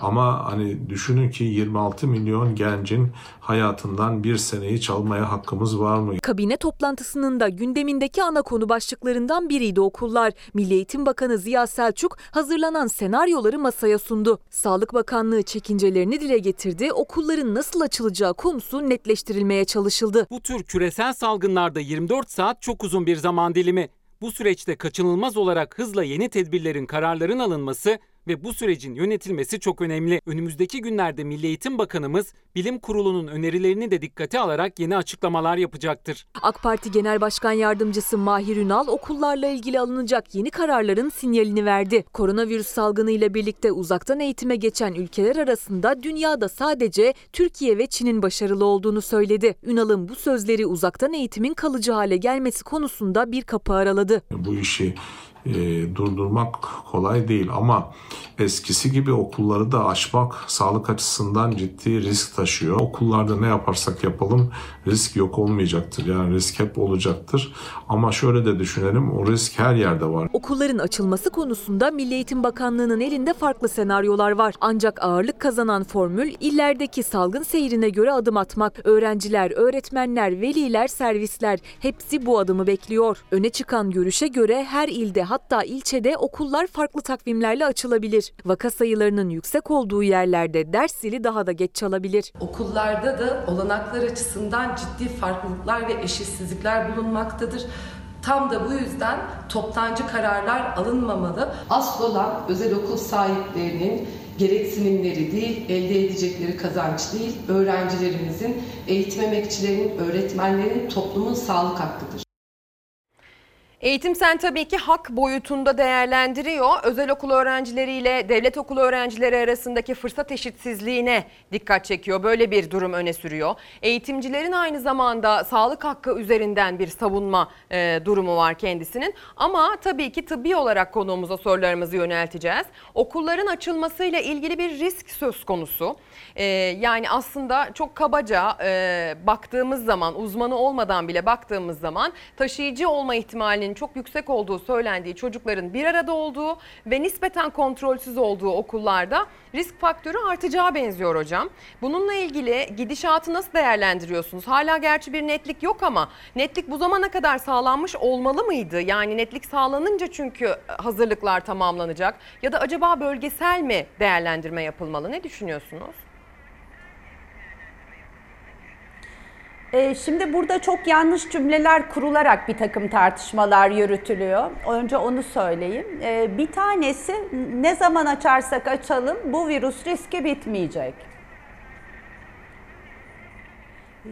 [SPEAKER 16] Ama hani düşünün ki 26 milyon gencin hayatından bir seneyi çalmaya hakkımız var mı?
[SPEAKER 15] Kabine toplantısının da gündemindeki ana konu başlıklarından biriydi okullar. Milli Eğitim Bakanı Ziya Selçuk hazırlanan senaryoları masaya sundu. Sağlık Bakanlığı çekincelerini dile getirdi. Okulların nasıl açılacağı konusu netleştirilmeye çalışıldı.
[SPEAKER 3] Bu tür küresel salgınlarda 24 saat çok uzun bir zaman dilimi. Bu süreçte kaçınılmaz olarak hızla yeni tedbirlerin, kararların alınması ve bu sürecin yönetilmesi çok önemli. Önümüzdeki günlerde Milli Eğitim Bakanımız Bilim Kurulu'nun önerilerini de dikkate alarak yeni açıklamalar yapacaktır.
[SPEAKER 15] AK Parti Genel Başkan Yardımcısı Mahir Ünal okullarla ilgili alınacak yeni kararların sinyalini verdi. Koronavirüs salgını ile birlikte uzaktan eğitime geçen ülkeler arasında dünyada sadece Türkiye ve Çin'in başarılı olduğunu söyledi. Ünal'ın bu sözleri uzaktan eğitimin kalıcı hale gelmesi konusunda bir kapı araladı.
[SPEAKER 16] Bu işi e, durdurmak kolay değil ama eskisi gibi okulları da açmak sağlık açısından ciddi risk taşıyor. Okullarda ne yaparsak yapalım risk yok olmayacaktır. Yani risk hep olacaktır. Ama şöyle de düşünelim o risk her yerde var.
[SPEAKER 15] Okulların açılması konusunda Milli Eğitim Bakanlığı'nın elinde farklı senaryolar var. Ancak ağırlık kazanan formül illerdeki salgın seyrine göre adım atmak. Öğrenciler, öğretmenler, veliler, servisler hepsi bu adımı bekliyor. Öne çıkan görüşe göre her ilde hatta ilçede okullar farklı takvimlerle açılabilir. Vaka sayılarının yüksek olduğu yerlerde ders zili daha da geç çalabilir.
[SPEAKER 14] Okullarda da olanaklar açısından ciddi farklılıklar ve eşitsizlikler bulunmaktadır. Tam da bu yüzden toptancı kararlar alınmamalı. Asıl olan özel okul sahiplerinin gereksinimleri değil, elde edecekleri kazanç değil, öğrencilerimizin, eğitim emekçilerinin, öğretmenlerin, toplumun sağlık hakkıdır.
[SPEAKER 1] Eğitim Sen tabii ki hak boyutunda değerlendiriyor. Özel okul öğrencileriyle devlet okulu öğrencileri arasındaki fırsat eşitsizliğine dikkat çekiyor. Böyle bir durum öne sürüyor. Eğitimcilerin aynı zamanda sağlık hakkı üzerinden bir savunma e, durumu var kendisinin. Ama tabii ki tıbbi olarak konuğumuza sorularımızı yönelteceğiz. Okulların açılmasıyla ilgili bir risk söz konusu. E, yani aslında çok kabaca e, baktığımız zaman uzmanı olmadan bile baktığımız zaman taşıyıcı olma ihtimalinin risklerinin çok yüksek olduğu söylendiği çocukların bir arada olduğu ve nispeten kontrolsüz olduğu okullarda risk faktörü artacağı benziyor hocam. Bununla ilgili gidişatı nasıl değerlendiriyorsunuz? Hala gerçi bir netlik yok ama netlik bu zamana kadar sağlanmış olmalı mıydı? Yani netlik sağlanınca çünkü hazırlıklar tamamlanacak ya da acaba bölgesel mi değerlendirme yapılmalı? Ne düşünüyorsunuz?
[SPEAKER 8] Ee, Şimdi burada çok yanlış cümleler kurularak bir takım tartışmalar yürütülüyor. Önce onu söyleyeyim. Ee, Bir tanesi ne zaman açarsak açalım bu virüs riski bitmeyecek.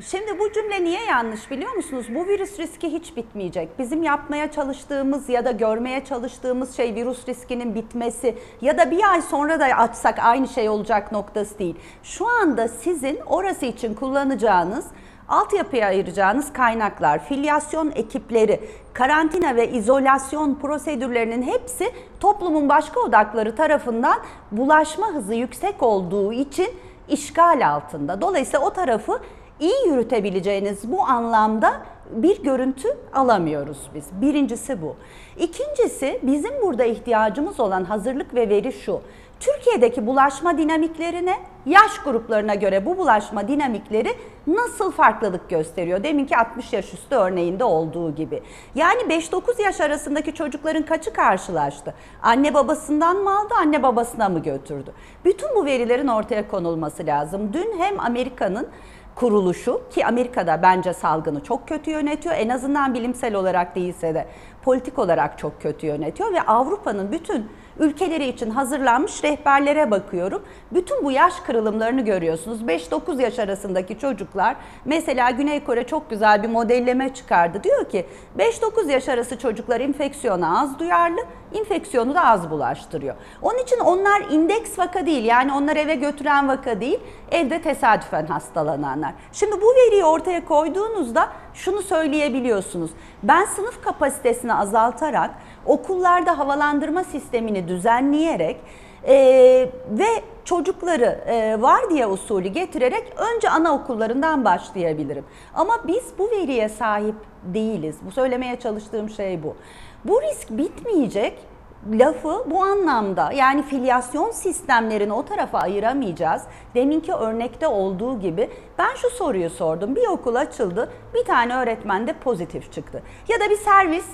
[SPEAKER 8] Şimdi bu cümle niye yanlış biliyor musunuz? Bu virüs riski hiç bitmeyecek. Bizim yapmaya çalıştığımız ya da görmeye çalıştığımız şey virüs riskinin bitmesi ya da bir ay sonra da açsak aynı şey olacak noktası değil. Şu anda sizin orası için kullanacağınız altyapıya ayıracağınız kaynaklar, filyasyon ekipleri, karantina ve izolasyon prosedürlerinin hepsi toplumun başka odakları tarafından bulaşma hızı yüksek olduğu için işgal altında. Dolayısıyla o tarafı iyi yürütebileceğiniz bu anlamda bir görüntü alamıyoruz biz. Birincisi bu. İkincisi bizim burada ihtiyacımız olan hazırlık ve veri şu. Türkiye'deki bulaşma dinamiklerine, yaş gruplarına göre bu bulaşma dinamikleri nasıl farklılık gösteriyor? Deminki 60 yaş üstü örneğinde olduğu gibi. Yani 5-9 yaş arasındaki çocukların kaçı karşılaştı? Anne babasından mı aldı, anne babasına mı götürdü? Bütün bu verilerin ortaya konulması lazım. Dün hem Amerika'nın kuruluşu ki Amerika'da bence salgını çok kötü yönetiyor. En azından bilimsel olarak değilse de politik olarak çok kötü yönetiyor ve Avrupa'nın bütün ülkeleri için hazırlanmış rehberlere bakıyorum. Bütün bu yaş kırılımlarını görüyorsunuz. 5-9 yaş arasındaki çocuklar mesela Güney Kore çok güzel bir modelleme çıkardı. Diyor ki 5-9 yaş arası çocuklar infeksiyona az duyarlı, infeksiyonu da az bulaştırıyor. Onun için onlar indeks vaka değil yani onlar eve götüren vaka değil, evde tesadüfen hastalananlar. Şimdi bu veriyi ortaya koyduğunuzda şunu söyleyebiliyorsunuz. Ben sınıf kapasitesini azaltarak okullarda havalandırma sistemini düzenleyerek e, ve çocukları e, vardiya usulü getirerek önce anaokullarından başlayabilirim. Ama biz bu veriye sahip değiliz. Bu söylemeye çalıştığım şey bu. Bu risk bitmeyecek lafı bu anlamda yani filyasyon sistemlerini o tarafa ayıramayacağız. Deminki örnekte olduğu gibi ben şu soruyu sordum. Bir okul açıldı, bir tane öğretmen de pozitif çıktı. Ya da bir servis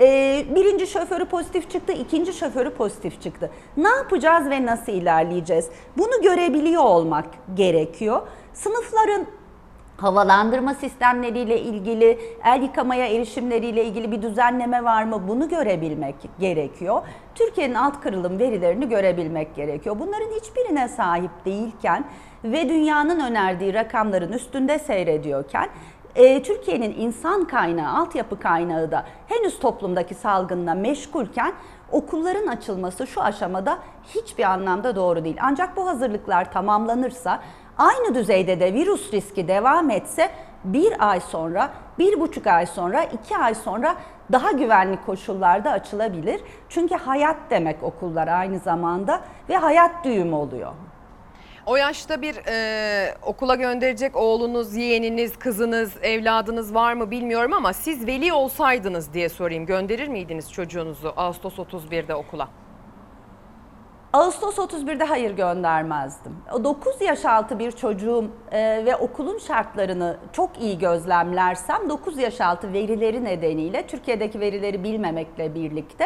[SPEAKER 8] ee, birinci şoförü pozitif çıktı, ikinci şoförü pozitif çıktı. Ne yapacağız ve nasıl ilerleyeceğiz? Bunu görebiliyor olmak gerekiyor. Sınıfların havalandırma sistemleriyle ilgili, el yıkamaya erişimleriyle ilgili bir düzenleme var mı? Bunu görebilmek gerekiyor. Türkiye'nin alt kırılım verilerini görebilmek gerekiyor. Bunların hiçbirine sahip değilken ve dünyanın önerdiği rakamların üstünde seyrediyorken e, Türkiye'nin insan kaynağı, altyapı kaynağı da henüz toplumdaki salgınla meşgulken okulların açılması şu aşamada hiçbir anlamda doğru değil. Ancak bu hazırlıklar tamamlanırsa aynı düzeyde de virüs riski devam etse bir ay sonra, bir buçuk ay sonra, iki ay sonra daha güvenli koşullarda açılabilir. Çünkü hayat demek okullar aynı zamanda ve hayat düğümü oluyor.
[SPEAKER 1] O yaşta bir e, okula gönderecek oğlunuz, yeğeniniz, kızınız, evladınız var mı bilmiyorum ama siz veli olsaydınız diye sorayım. Gönderir miydiniz çocuğunuzu Ağustos 31'de okula?
[SPEAKER 8] Ağustos 31'de hayır göndermezdim. 9 yaş altı bir çocuğum e, ve okulun şartlarını çok iyi gözlemlersem 9 yaş altı verileri nedeniyle Türkiye'deki verileri bilmemekle birlikte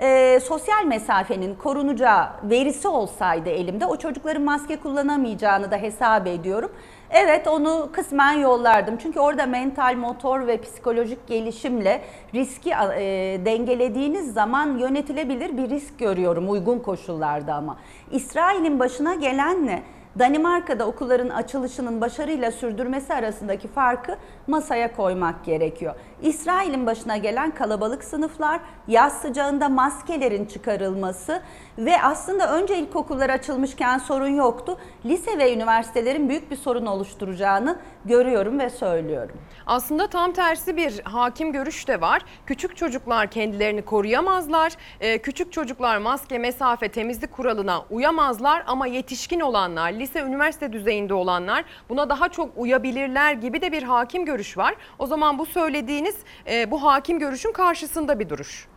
[SPEAKER 8] e, sosyal mesafenin korunacağı verisi olsaydı elimde o çocukların maske kullanamayacağını da hesap ediyorum. Evet onu kısmen yollardım. Çünkü orada mental, motor ve psikolojik gelişimle riski e, dengelediğiniz zaman yönetilebilir bir risk görüyorum uygun koşullarda ama. İsrail'in başına gelen ne? Danimarka'da okulların açılışının başarıyla sürdürmesi arasındaki farkı masaya koymak gerekiyor. İsrail'in başına gelen kalabalık sınıflar, yaz sıcağında maskelerin çıkarılması ve aslında önce ilkokullar açılmışken sorun yoktu. Lise ve üniversitelerin büyük bir sorun oluşturacağını görüyorum ve söylüyorum.
[SPEAKER 1] Aslında tam tersi bir hakim görüş de var. Küçük çocuklar kendilerini koruyamazlar. Ee, küçük çocuklar maske, mesafe, temizlik kuralına uyamazlar ama yetişkin olanlar lise, üniversite düzeyinde olanlar buna daha çok uyabilirler gibi de bir hakim görüş var. O zaman bu söylediğiniz e, bu hakim görüşün karşısında bir duruş.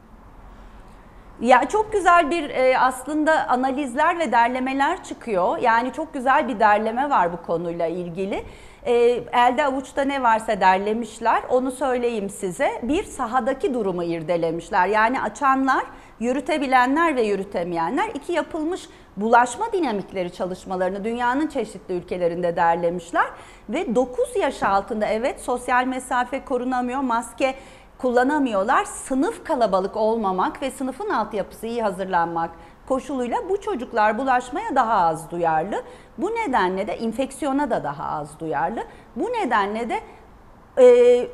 [SPEAKER 8] Ya çok güzel bir e, aslında analizler ve derlemeler çıkıyor. Yani çok güzel bir derleme var bu konuyla ilgili. E, elde avuçta ne varsa derlemişler. Onu söyleyeyim size. Bir sahadaki durumu irdelemişler. Yani açanlar, yürütebilenler ve yürütemeyenler iki yapılmış bulaşma dinamikleri çalışmalarını dünyanın çeşitli ülkelerinde derlemişler ve 9 yaş altında evet sosyal mesafe korunamıyor, maske kullanamıyorlar. Sınıf kalabalık olmamak ve sınıfın altyapısı iyi hazırlanmak koşuluyla bu çocuklar bulaşmaya daha az duyarlı. Bu nedenle de infeksiyona da daha az duyarlı. Bu nedenle de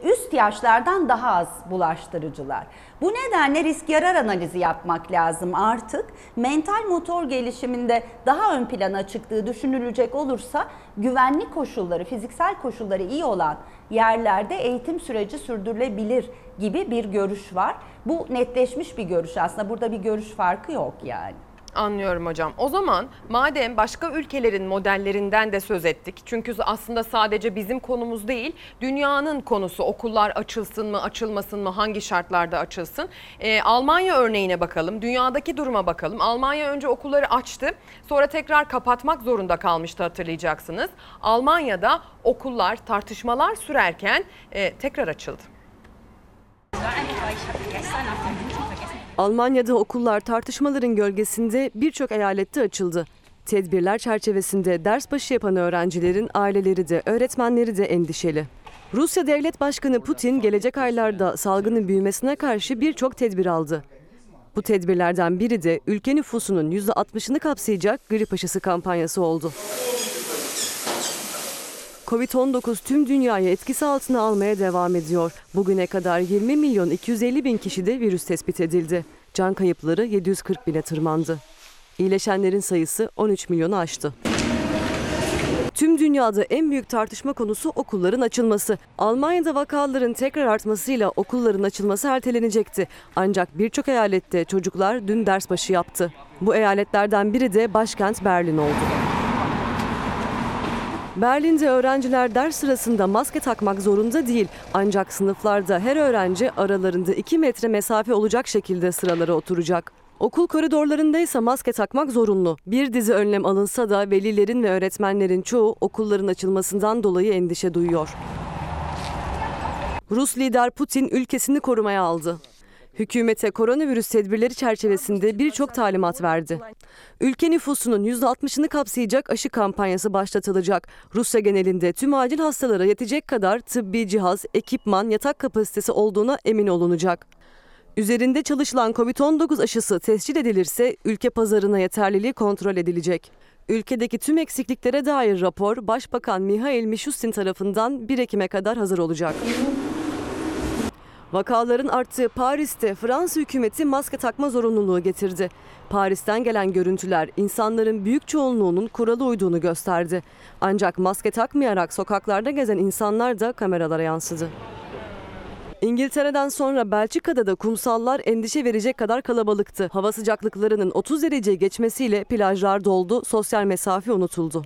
[SPEAKER 8] üst yaşlardan daha az bulaştırıcılar. Bu nedenle risk yarar analizi yapmak lazım artık. Mental motor gelişiminde daha ön plana çıktığı düşünülecek olursa güvenlik koşulları, fiziksel koşulları iyi olan yerlerde eğitim süreci sürdürülebilir gibi bir görüş var. Bu netleşmiş bir görüş aslında. Burada bir görüş farkı yok yani.
[SPEAKER 1] Anlıyorum hocam. O zaman madem başka ülkelerin modellerinden de söz ettik. Çünkü aslında sadece bizim konumuz değil, dünyanın konusu. Okullar açılsın mı, açılmasın mı, hangi şartlarda açılsın? Ee, Almanya örneğine bakalım, dünyadaki duruma bakalım. Almanya önce okulları açtı, sonra tekrar kapatmak zorunda kalmıştı hatırlayacaksınız. Almanya'da okullar tartışmalar sürerken e, tekrar açıldı.
[SPEAKER 7] Almanya'da okullar tartışmaların gölgesinde birçok eyalette açıldı. Tedbirler çerçevesinde ders başı yapan öğrencilerin aileleri de öğretmenleri de endişeli. Rusya Devlet Başkanı Putin gelecek aylarda salgının büyümesine karşı birçok tedbir aldı. Bu tedbirlerden biri de ülke nüfusunun %60'ını kapsayacak grip aşısı kampanyası oldu. Covid-19 tüm dünyayı etkisi altına almaya devam ediyor. Bugüne kadar 20 milyon 250 bin kişide virüs tespit edildi. Can kayıpları 740 bine tırmandı. İyileşenlerin sayısı 13 milyonu aştı. Tüm dünyada en büyük tartışma konusu okulların açılması. Almanya'da vakaların tekrar artmasıyla okulların açılması ertelenecekti. Ancak birçok eyalette çocuklar dün ders başı yaptı. Bu eyaletlerden biri de başkent Berlin oldu. Berlin'de öğrenciler ders sırasında maske takmak zorunda değil. Ancak sınıflarda her öğrenci aralarında 2 metre mesafe olacak şekilde sıralara oturacak. Okul koridorlarında ise maske takmak zorunlu. Bir dizi önlem alınsa da velilerin ve öğretmenlerin çoğu okulların açılmasından dolayı endişe duyuyor. Rus lider Putin ülkesini korumaya aldı. Hükümete koronavirüs tedbirleri çerçevesinde birçok talimat verdi. Ülke nüfusunun %60'ını kapsayacak aşı kampanyası başlatılacak. Rusya genelinde tüm acil hastalara yetecek kadar tıbbi cihaz, ekipman, yatak kapasitesi olduğuna emin olunacak. Üzerinde çalışılan COVID-19 aşısı tescil edilirse ülke pazarına yeterliliği kontrol edilecek. Ülkedeki tüm eksikliklere dair rapor Başbakan Mihail Mishustin tarafından 1 Ekim'e kadar hazır olacak. Vakaların arttığı Paris'te Fransa hükümeti maske takma zorunluluğu getirdi. Paris'ten gelen görüntüler insanların büyük çoğunluğunun kuralı uyduğunu gösterdi. Ancak maske takmayarak sokaklarda gezen insanlar da kameralara yansıdı. İngiltere'den sonra Belçika'da da kumsallar endişe verecek kadar kalabalıktı. Hava sıcaklıklarının 30 dereceyi geçmesiyle plajlar doldu, sosyal mesafe unutuldu.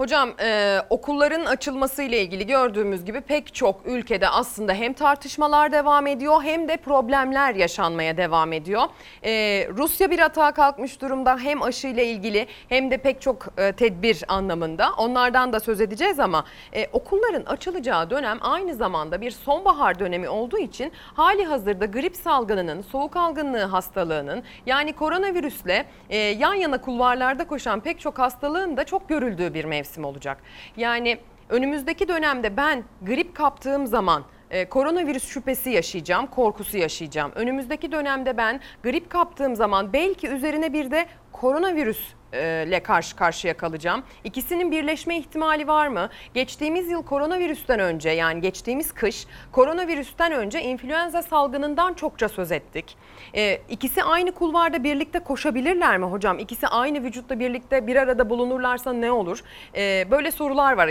[SPEAKER 1] Hocam e, okulların açılması ile ilgili gördüğümüz gibi pek çok ülkede aslında hem tartışmalar devam ediyor hem de problemler yaşanmaya devam ediyor. E, Rusya bir atağa kalkmış durumda hem aşı ile ilgili hem de pek çok e, tedbir anlamında onlardan da söz edeceğiz ama e, okulların açılacağı dönem aynı zamanda bir sonbahar dönemi olduğu için hali hazırda grip salgınının, soğuk algınlığı hastalığının yani koronavirüsle e, yan yana kulvarlarda koşan pek çok hastalığın da çok görüldüğü bir mevsim olacak. Yani önümüzdeki dönemde ben grip kaptığım zaman e, koronavirüs şüphesi yaşayacağım, korkusu yaşayacağım. Önümüzdeki dönemde ben grip kaptığım zaman belki üzerine bir de koronavirüs ile karşı karşıya kalacağım. İkisinin birleşme ihtimali var mı? Geçtiğimiz yıl koronavirüsten önce yani geçtiğimiz kış koronavirüsten önce influenza salgınından çokça söz ettik. Ee, ikisi aynı kulvarda birlikte koşabilirler mi hocam? İkisi aynı vücutta birlikte bir arada bulunurlarsa ne olur? Ee, böyle sorular var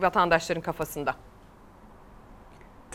[SPEAKER 1] vatandaşların kafasında.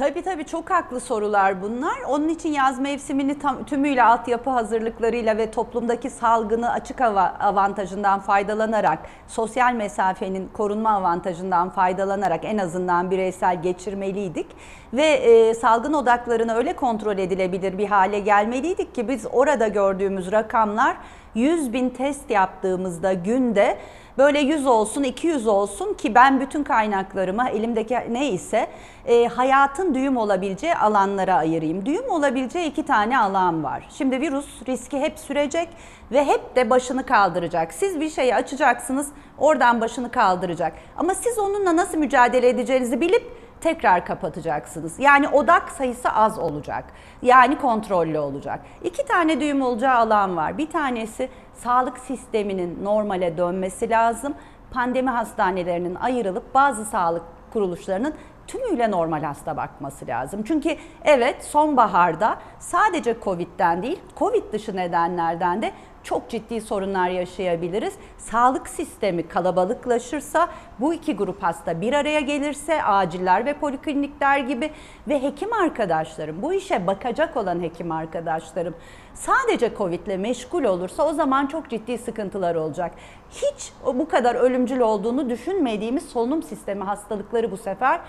[SPEAKER 8] Tabii tabii çok haklı sorular bunlar. Onun için yaz mevsimini tam, tümüyle altyapı hazırlıklarıyla ve toplumdaki salgını açık hava avantajından faydalanarak, sosyal mesafenin korunma avantajından faydalanarak en azından bireysel geçirmeliydik. Ve e, salgın odaklarını öyle kontrol edilebilir bir hale gelmeliydik ki biz orada gördüğümüz rakamlar 100 bin test yaptığımızda günde böyle 100 olsun 200 olsun ki ben bütün kaynaklarıma elimdeki neyse e, hayatın düğüm olabileceği alanlara ayırayım. Düğüm olabileceği iki tane alan var. Şimdi virüs riski hep sürecek ve hep de başını kaldıracak. Siz bir şeyi açacaksınız oradan başını kaldıracak. Ama siz onunla nasıl mücadele edeceğinizi bilip tekrar kapatacaksınız. Yani odak sayısı az olacak. Yani kontrollü olacak. İki tane düğüm olacağı alan var. Bir tanesi sağlık sisteminin normale dönmesi lazım. Pandemi hastanelerinin ayrılıp bazı sağlık kuruluşlarının tümüyle normal hasta bakması lazım. Çünkü evet sonbaharda sadece Covid'den değil, Covid dışı nedenlerden de çok ciddi sorunlar yaşayabiliriz. Sağlık sistemi kalabalıklaşırsa, bu iki grup hasta bir araya gelirse, aciller ve poliklinikler gibi ve hekim arkadaşlarım, bu işe bakacak olan hekim arkadaşlarım sadece Covid ile meşgul olursa o zaman çok ciddi sıkıntılar olacak. Hiç bu kadar ölümcül olduğunu düşünmediğimiz solunum sistemi hastalıkları bu sefer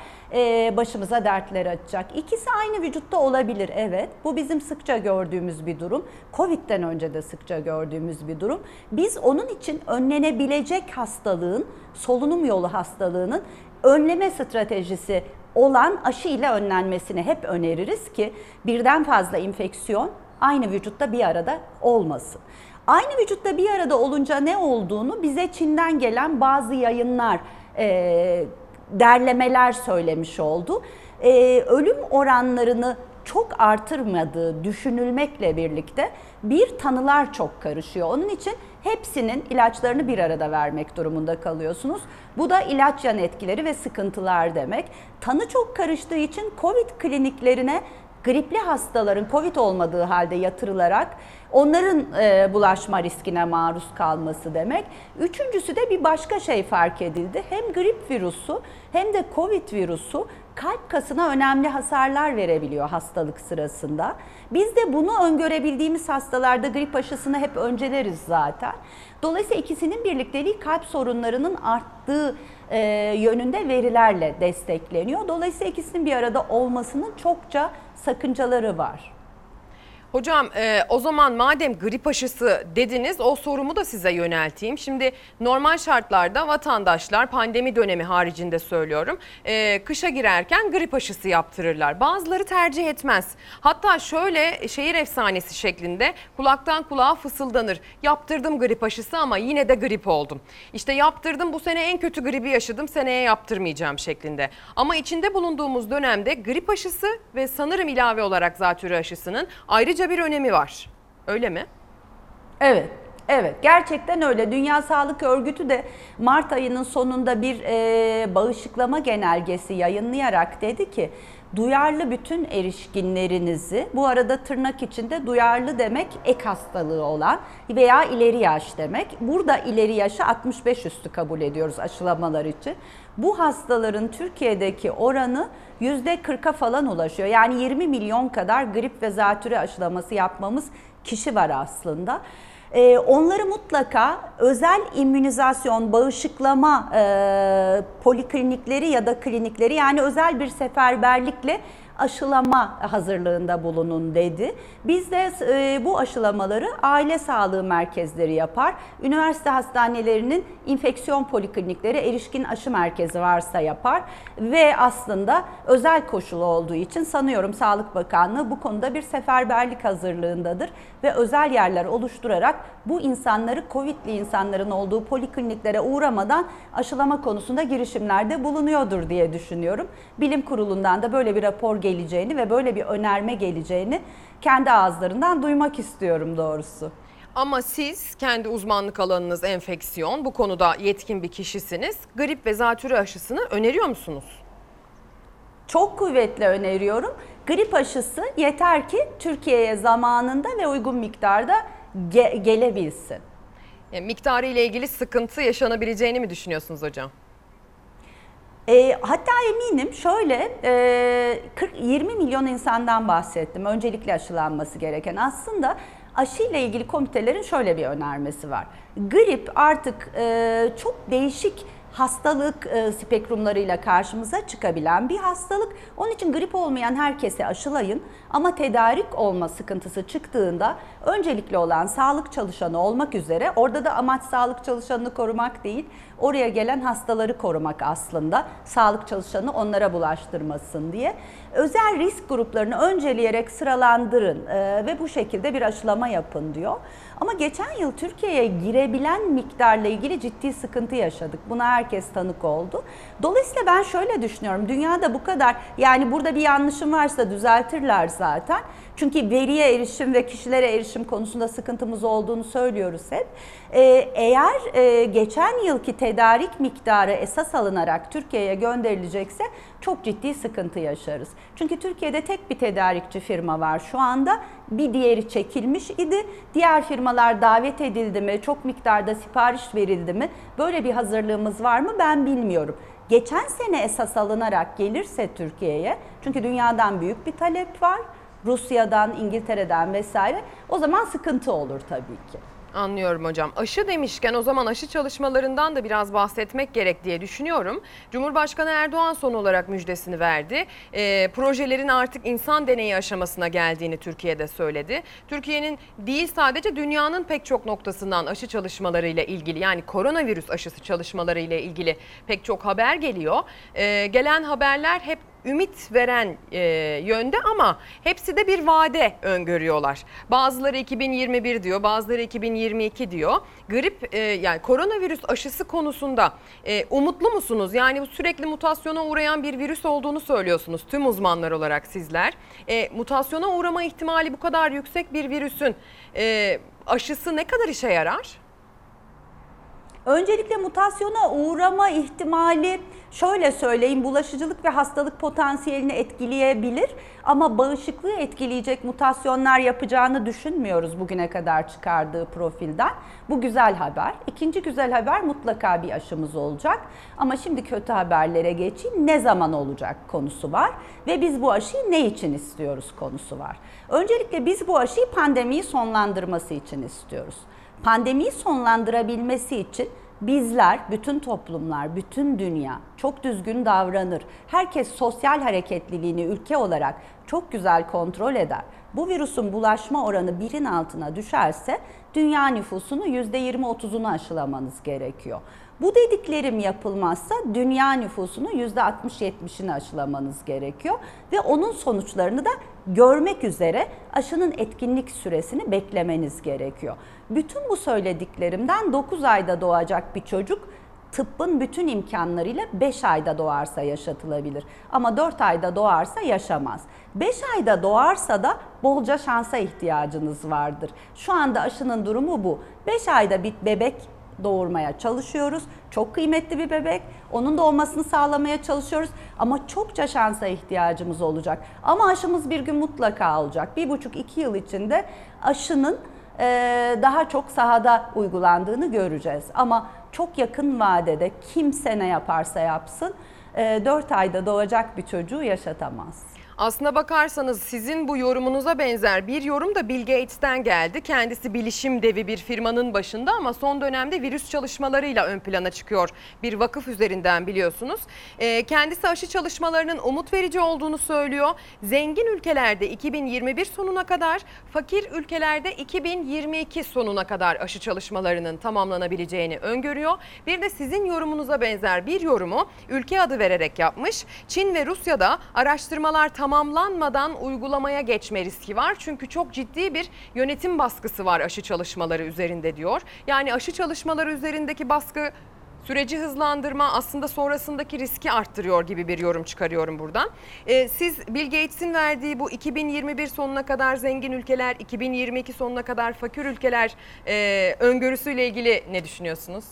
[SPEAKER 8] başımıza dertler açacak. İkisi aynı vücutta olabilir evet. Bu bizim sıkça gördüğümüz bir durum. Covid'den önce de sıkça gördüğümüz bir durum. Biz onun için önlenebilecek hastalığın, solunum yolu hastalığının önleme stratejisi olan aşı ile önlenmesini hep öneririz ki birden fazla infeksiyon aynı vücutta bir arada olmasın. Aynı vücutta bir arada olunca ne olduğunu bize Çin'den gelen bazı yayınlar, e, derlemeler söylemiş oldu. E, ölüm oranlarını çok artırmadığı düşünülmekle birlikte bir tanılar çok karışıyor. Onun için hepsinin ilaçlarını bir arada vermek durumunda kalıyorsunuz. Bu da ilaç yan etkileri ve sıkıntılar demek. Tanı çok karıştığı için Covid kliniklerine gripli hastaların Covid olmadığı halde yatırılarak onların e, bulaşma riskine maruz kalması demek. Üçüncüsü de bir başka şey fark edildi. Hem grip virüsü hem de Covid virüsü kalp kasına önemli hasarlar verebiliyor hastalık sırasında. Biz de bunu öngörebildiğimiz hastalarda grip aşısını hep önceleriz zaten. Dolayısıyla ikisinin birlikteliği kalp sorunlarının arttığı e, yönünde verilerle destekleniyor. Dolayısıyla ikisinin bir arada olmasının çokça sakıncaları var.
[SPEAKER 1] Hocam e, o zaman madem grip aşısı dediniz o sorumu da size yönelteyim. Şimdi normal şartlarda vatandaşlar pandemi dönemi haricinde söylüyorum e, kışa girerken grip aşısı yaptırırlar. Bazıları tercih etmez. Hatta şöyle şehir efsanesi şeklinde kulaktan kulağa fısıldanır. Yaptırdım grip aşısı ama yine de grip oldum. İşte yaptırdım bu sene en kötü gribi yaşadım seneye yaptırmayacağım şeklinde. Ama içinde bulunduğumuz dönemde grip aşısı ve sanırım ilave olarak zatürre aşısının ayrıca bir önemi var. Öyle mi?
[SPEAKER 8] Evet. Evet gerçekten öyle. Dünya Sağlık Örgütü de Mart ayının sonunda bir e, bağışıklama genelgesi yayınlayarak dedi ki duyarlı bütün erişkinlerinizi bu arada tırnak içinde duyarlı demek ek hastalığı olan veya ileri yaş demek. Burada ileri yaşı 65 üstü kabul ediyoruz aşılamalar için. Bu hastaların Türkiye'deki oranı %40'a falan ulaşıyor. Yani 20 milyon kadar grip ve zatürre aşılaması yapmamız kişi var aslında. Ee, onları mutlaka özel immünizasyon, bağışıklama e, poliklinikleri ya da klinikleri yani özel bir seferberlikle aşılama hazırlığında bulunun dedi. Biz de e, bu aşılamaları aile sağlığı merkezleri yapar. Üniversite hastanelerinin infeksiyon poliklinikleri erişkin aşı merkezi varsa yapar ve aslında özel koşulu olduğu için sanıyorum Sağlık Bakanlığı bu konuda bir seferberlik hazırlığındadır ve özel yerler oluşturarak bu insanları Covid'li insanların olduğu polikliniklere uğramadan aşılama konusunda girişimlerde bulunuyordur diye düşünüyorum. Bilim Kurulu'ndan da böyle bir rapor geleceğini ve böyle bir önerme geleceğini kendi ağızlarından duymak istiyorum doğrusu.
[SPEAKER 1] Ama siz kendi uzmanlık alanınız enfeksiyon, bu konuda yetkin bir kişisiniz. Grip ve zatürre aşısını öneriyor musunuz?
[SPEAKER 8] Çok kuvvetle öneriyorum. Grip aşısı yeter ki Türkiye'ye zamanında ve uygun miktarda ge- gelebilsin.
[SPEAKER 1] Yani miktarı ile ilgili sıkıntı yaşanabileceğini mi düşünüyorsunuz hocam?
[SPEAKER 8] E, hatta eminim şöyle e, 40 20 milyon insandan bahsettim. Öncelikle aşılanması gereken. Aslında aşıyla ilgili komitelerin şöyle bir önermesi var. Grip artık e, çok değişik hastalık e, spektrumlarıyla karşımıza çıkabilen bir hastalık. Onun için grip olmayan herkese aşılayın ama tedarik olma sıkıntısı çıktığında öncelikli olan sağlık çalışanı olmak üzere orada da amaç sağlık çalışanını korumak değil, oraya gelen hastaları korumak aslında. Sağlık çalışanı onlara bulaştırmasın diye. Özel risk gruplarını önceleyerek sıralandırın e, ve bu şekilde bir aşılama yapın diyor. Ama geçen yıl Türkiye'ye girebilen miktarla ilgili ciddi sıkıntı yaşadık. Buna herkes tanık oldu. Dolayısıyla ben şöyle düşünüyorum. Dünyada bu kadar yani burada bir yanlışım varsa düzeltirler zaten. Çünkü veriye erişim ve kişilere erişim konusunda sıkıntımız olduğunu söylüyoruz hep. Ee, eğer e, geçen yılki tedarik miktarı esas alınarak Türkiye'ye gönderilecekse çok ciddi sıkıntı yaşarız. Çünkü Türkiye'de tek bir tedarikçi firma var şu anda. Bir diğeri çekilmiş idi. Diğer firmalar davet edildi mi? Çok miktarda sipariş verildi mi? Böyle bir hazırlığımız var mı? Ben bilmiyorum. Geçen sene esas alınarak gelirse Türkiye'ye, çünkü dünyadan büyük bir talep var. Rusya'dan, İngiltere'den vesaire. O zaman sıkıntı olur tabii ki.
[SPEAKER 1] Anlıyorum hocam. Aşı demişken o zaman aşı çalışmalarından da biraz bahsetmek gerek diye düşünüyorum. Cumhurbaşkanı Erdoğan son olarak müjdesini verdi. E, projelerin artık insan deneyi aşamasına geldiğini Türkiye'de söyledi. Türkiye'nin değil sadece dünyanın pek çok noktasından aşı çalışmalarıyla ilgili yani koronavirüs aşısı çalışmalarıyla ilgili pek çok haber geliyor. E, gelen haberler hep ümit veren e, yönde ama hepsi de bir vade öngörüyorlar. Bazıları 2021 diyor, bazıları 2022 diyor. Grip e, yani koronavirüs aşısı konusunda e, umutlu musunuz? Yani bu sürekli mutasyona uğrayan bir virüs olduğunu söylüyorsunuz tüm uzmanlar olarak sizler. E, mutasyona uğrama ihtimali bu kadar yüksek bir virüsün e, aşısı ne kadar işe yarar?
[SPEAKER 8] Öncelikle mutasyona uğrama ihtimali şöyle söyleyeyim bulaşıcılık ve hastalık potansiyelini etkileyebilir ama bağışıklığı etkileyecek mutasyonlar yapacağını düşünmüyoruz bugüne kadar çıkardığı profilden. Bu güzel haber. İkinci güzel haber mutlaka bir aşımız olacak. Ama şimdi kötü haberlere geçeyim. Ne zaman olacak konusu var ve biz bu aşıyı ne için istiyoruz konusu var. Öncelikle biz bu aşıyı pandemiyi sonlandırması için istiyoruz pandemiyi sonlandırabilmesi için bizler, bütün toplumlar, bütün dünya çok düzgün davranır. Herkes sosyal hareketliliğini ülke olarak çok güzel kontrol eder. Bu virüsün bulaşma oranı birin altına düşerse dünya nüfusunun %20-30'unu aşılamanız gerekiyor. Bu dediklerim yapılmazsa dünya nüfusunun %60-70'ini aşılamanız gerekiyor ve onun sonuçlarını da görmek üzere aşının etkinlik süresini beklemeniz gerekiyor. Bütün bu söylediklerimden 9 ayda doğacak bir çocuk tıbbın bütün imkanlarıyla 5 ayda doğarsa yaşatılabilir. Ama 4 ayda doğarsa yaşamaz. 5 ayda doğarsa da bolca şansa ihtiyacınız vardır. Şu anda aşının durumu bu. 5 ayda bir bebek doğurmaya çalışıyoruz. Çok kıymetli bir bebek. Onun doğmasını sağlamaya çalışıyoruz. Ama çokça şansa ihtiyacımız olacak. Ama aşımız bir gün mutlaka olacak. Bir buçuk iki yıl içinde aşının daha çok sahada uygulandığını göreceğiz. Ama çok yakın vadede kimse ne yaparsa yapsın 4 ayda doğacak bir çocuğu yaşatamaz.
[SPEAKER 1] Aslına bakarsanız sizin bu yorumunuza benzer bir yorum da Bill Gates'ten geldi. Kendisi bilişim devi bir firmanın başında ama son dönemde virüs çalışmalarıyla ön plana çıkıyor. Bir vakıf üzerinden biliyorsunuz. Ee, kendisi aşı çalışmalarının umut verici olduğunu söylüyor. Zengin ülkelerde 2021 sonuna kadar, fakir ülkelerde 2022 sonuna kadar aşı çalışmalarının tamamlanabileceğini öngörüyor. Bir de sizin yorumunuza benzer bir yorumu ülke adı vererek yapmış. Çin ve Rusya'da araştırmalar tamamlanmadan uygulamaya geçme riski var. Çünkü çok ciddi bir yönetim baskısı var aşı çalışmaları üzerinde diyor. Yani aşı çalışmaları üzerindeki baskı süreci hızlandırma aslında sonrasındaki riski arttırıyor gibi bir yorum çıkarıyorum buradan. Ee, siz Bill Gates'in verdiği bu 2021 sonuna kadar zengin ülkeler, 2022 sonuna kadar fakir ülkeler e, öngörüsüyle ilgili ne düşünüyorsunuz?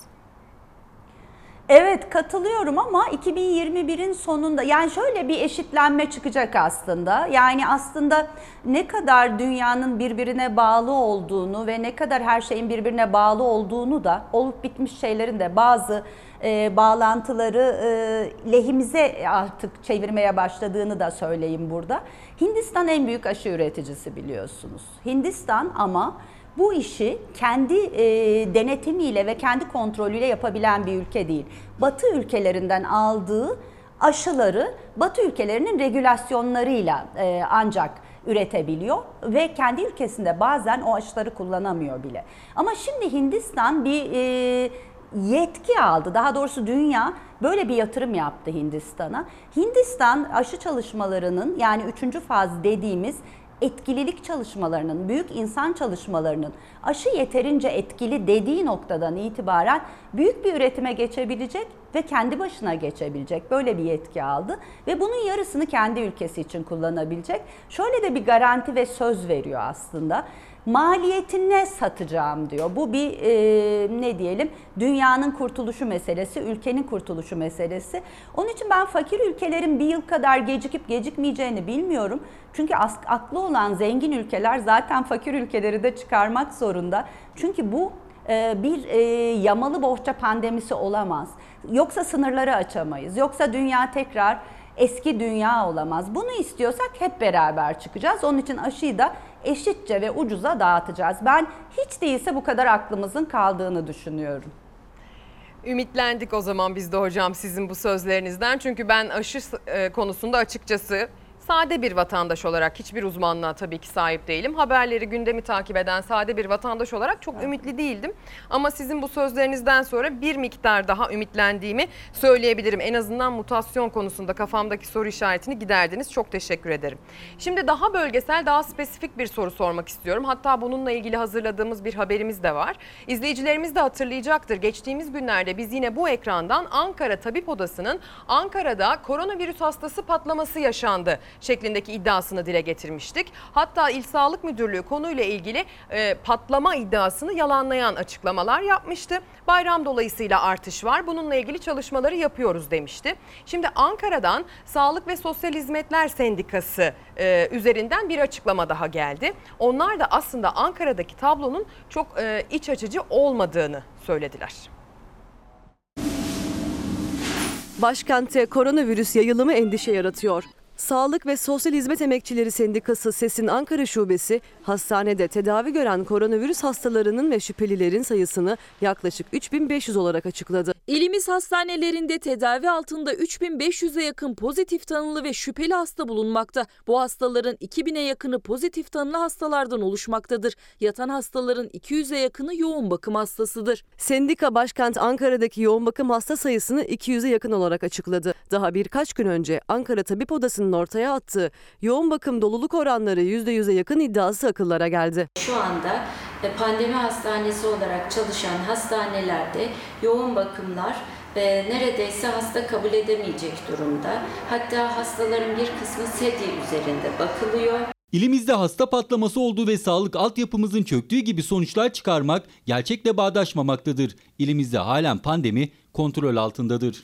[SPEAKER 8] Evet katılıyorum ama 2021'in sonunda yani şöyle bir eşitlenme çıkacak aslında. Yani aslında ne kadar dünyanın birbirine bağlı olduğunu ve ne kadar her şeyin birbirine bağlı olduğunu da olup bitmiş şeylerin de bazı e, bağlantıları e, lehimize artık çevirmeye başladığını da söyleyeyim burada. Hindistan en büyük aşı üreticisi biliyorsunuz. Hindistan ama bu işi kendi e, denetimiyle ve kendi kontrolüyle yapabilen bir ülke değil. Batı ülkelerinden aldığı aşıları Batı ülkelerinin regülasyonlarıyla e, ancak üretebiliyor ve kendi ülkesinde bazen o aşıları kullanamıyor bile. Ama şimdi Hindistan bir e, yetki aldı. Daha doğrusu dünya böyle bir yatırım yaptı Hindistan'a. Hindistan aşı çalışmalarının yani üçüncü faz dediğimiz etkililik çalışmalarının, büyük insan çalışmalarının aşı yeterince etkili dediği noktadan itibaren büyük bir üretime geçebilecek ve kendi başına geçebilecek böyle bir yetki aldı ve bunun yarısını kendi ülkesi için kullanabilecek. Şöyle de bir garanti ve söz veriyor aslında. Maliyetine satacağım diyor. Bu bir e, ne diyelim dünyanın kurtuluşu meselesi, ülkenin kurtuluşu meselesi. Onun için ben fakir ülkelerin bir yıl kadar gecikip gecikmeyeceğini bilmiyorum. Çünkü aklı olan zengin ülkeler zaten fakir ülkeleri de çıkarmak zorunda. Çünkü bu e, bir e, yamalı bohça pandemisi olamaz. Yoksa sınırları açamayız. Yoksa dünya tekrar eski dünya olamaz. Bunu istiyorsak hep beraber çıkacağız. Onun için aşıyı da eşitçe ve ucuza dağıtacağız. Ben hiç değilse bu kadar aklımızın kaldığını düşünüyorum.
[SPEAKER 1] Ümitlendik o zaman biz de hocam sizin bu sözlerinizden. Çünkü ben aşı e, konusunda açıkçası sade bir vatandaş olarak hiçbir uzmanlığa tabii ki sahip değilim. Haberleri, gündemi takip eden sade bir vatandaş olarak çok ümitli değildim. Ama sizin bu sözlerinizden sonra bir miktar daha ümitlendiğimi söyleyebilirim. En azından mutasyon konusunda kafamdaki soru işaretini giderdiniz. Çok teşekkür ederim. Şimdi daha bölgesel, daha spesifik bir soru sormak istiyorum. Hatta bununla ilgili hazırladığımız bir haberimiz de var. İzleyicilerimiz de hatırlayacaktır. Geçtiğimiz günlerde biz yine bu ekrandan Ankara Tabip Odası'nın Ankara'da koronavirüs hastası patlaması yaşandı şeklindeki iddiasını dile getirmiştik. Hatta İl Sağlık Müdürlüğü konuyla ilgili e, patlama iddiasını yalanlayan açıklamalar yapmıştı. Bayram dolayısıyla artış var. Bununla ilgili çalışmaları yapıyoruz demişti. Şimdi Ankara'dan Sağlık ve Sosyal Hizmetler Sendikası e, üzerinden bir açıklama daha geldi. Onlar da aslında Ankara'daki tablonun çok e, iç açıcı olmadığını söylediler.
[SPEAKER 7] Başkentte koronavirüs yayılımı endişe yaratıyor. Sağlık ve Sosyal Hizmet Emekçileri Sendikası SES'in Ankara Şubesi hastanede tedavi gören koronavirüs hastalarının ve şüphelilerin sayısını yaklaşık 3500 olarak açıkladı.
[SPEAKER 10] İlimiz hastanelerinde tedavi altında 3500'e yakın pozitif tanılı ve şüpheli hasta bulunmakta. Bu hastaların 2000'e yakını pozitif tanılı hastalardan oluşmaktadır. Yatan hastaların 200'e yakını yoğun bakım hastasıdır.
[SPEAKER 7] Sendika başkent Ankara'daki yoğun bakım hasta sayısını 200'e yakın olarak açıkladı. Daha birkaç gün önce Ankara Tabip Odası'nın ortaya attığı yoğun bakım doluluk oranları %100'e yakın iddiası akıllara geldi.
[SPEAKER 17] Şu anda e, pandemi hastanesi olarak çalışan hastanelerde yoğun bakımlar e, neredeyse hasta kabul edemeyecek durumda. Hatta hastaların bir kısmı sedye üzerinde bakılıyor.
[SPEAKER 18] İlimizde hasta patlaması olduğu ve sağlık altyapımızın çöktüğü gibi sonuçlar çıkarmak gerçekle bağdaşmamaktadır. İlimizde halen pandemi kontrol altındadır.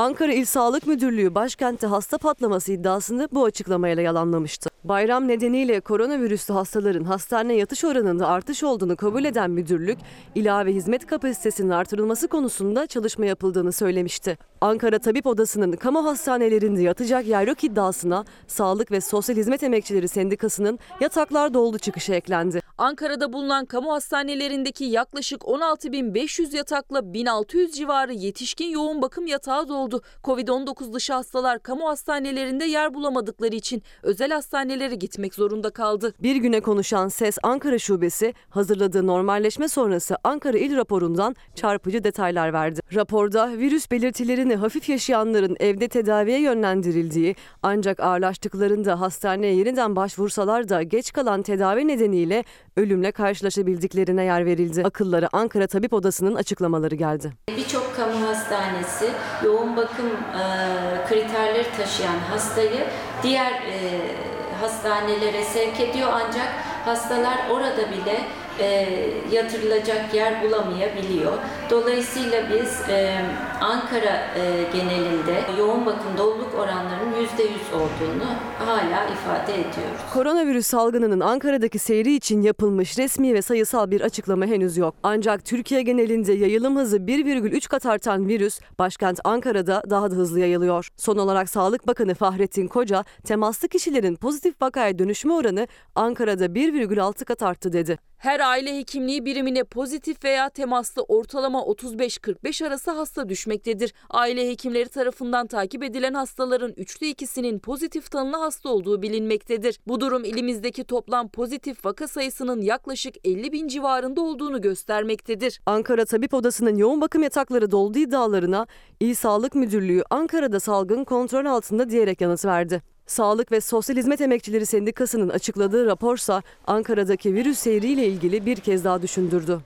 [SPEAKER 7] Ankara İl Sağlık Müdürlüğü başkentte hasta patlaması iddiasını bu açıklamayla yalanlamıştı. Bayram nedeniyle koronavirüslü hastaların hastane yatış oranında artış olduğunu kabul eden müdürlük, ilave hizmet kapasitesinin artırılması konusunda çalışma yapıldığını söylemişti. Ankara Tabip Odası'nın kamu hastanelerinde yatacak yer yok iddiasına Sağlık ve Sosyal Hizmet Emekçileri Sendikası'nın yataklar doldu çıkışı eklendi.
[SPEAKER 10] Ankara'da bulunan kamu hastanelerindeki yaklaşık 16.500 yatakla 1600 civarı yetişkin yoğun bakım yatağı doldu. Covid-19 dışı hastalar kamu hastanelerinde yer bulamadıkları için özel hastanelere gitmek zorunda kaldı.
[SPEAKER 7] Bir güne konuşan SES Ankara Şubesi hazırladığı normalleşme sonrası Ankara İl raporundan çarpıcı detaylar verdi. Raporda virüs belirtilerini hafif yaşayanların evde tedaviye yönlendirildiği ancak ağırlaştıklarında hastaneye yeniden başvursalar da geç kalan tedavi nedeniyle ölümle karşılaşabildiklerine yer verildi. Akıllara Ankara Tabip Odası'nın açıklamaları geldi.
[SPEAKER 17] Birçok kamu hastanesi yoğun bakım e, kriterleri taşıyan hastayı diğer e, hastanelere sevk ediyor. Ancak hastalar orada bile e, yatırılacak yer bulamayabiliyor. Dolayısıyla biz e, Ankara e, genelinde yoğun bakım doluluk oranlarının %100 olduğunu hala ifade ediyoruz.
[SPEAKER 7] Koronavirüs salgınının Ankara'daki seyri için yapılmış resmi ve sayısal bir açıklama henüz yok. Ancak Türkiye genelinde yayılım hızı 1,3 kat artan virüs başkent Ankara'da daha da hızlı yayılıyor. Son olarak Sağlık Bakanı Fahrettin Koca, temaslı kişilerin pozitif vakaya dönüşme oranı Ankara'da 1,6 kat arttı dedi.
[SPEAKER 10] Her aile hekimliği birimine pozitif veya temaslı ortalama 35-45 arası hasta düşmektedir. Aile hekimleri tarafından takip edilen hastaların üçte ikisinin pozitif tanılı hasta olduğu bilinmektedir. Bu durum ilimizdeki toplam pozitif vaka sayısının yaklaşık 50 bin civarında olduğunu göstermektedir.
[SPEAKER 7] Ankara Tabip Odası'nın yoğun bakım yatakları dolduğu iddialarına İl Sağlık Müdürlüğü Ankara'da salgın kontrol altında diyerek yanıt verdi. Sağlık ve Sosyal Hizmet Emekçileri Sendikası'nın açıkladığı raporsa Ankara'daki virüs seyriyle ilgili bir kez daha düşündürdü.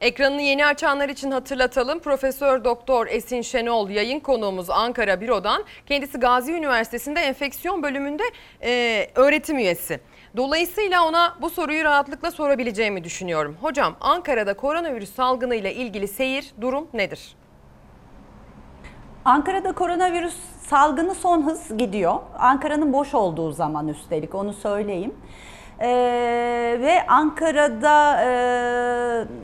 [SPEAKER 1] Ekranını yeni açanlar için hatırlatalım. Profesör Doktor Esin Şenol yayın konuğumuz Ankara Büro'dan. Kendisi Gazi Üniversitesi'nde enfeksiyon bölümünde e, öğretim üyesi. Dolayısıyla ona bu soruyu rahatlıkla sorabileceğimi düşünüyorum. Hocam Ankara'da koronavirüs salgınıyla ilgili seyir durum nedir?
[SPEAKER 8] Ankara'da koronavirüs salgını son hız gidiyor. Ankara'nın boş olduğu zaman üstelik onu söyleyeyim. Ee, ve Ankara'da e,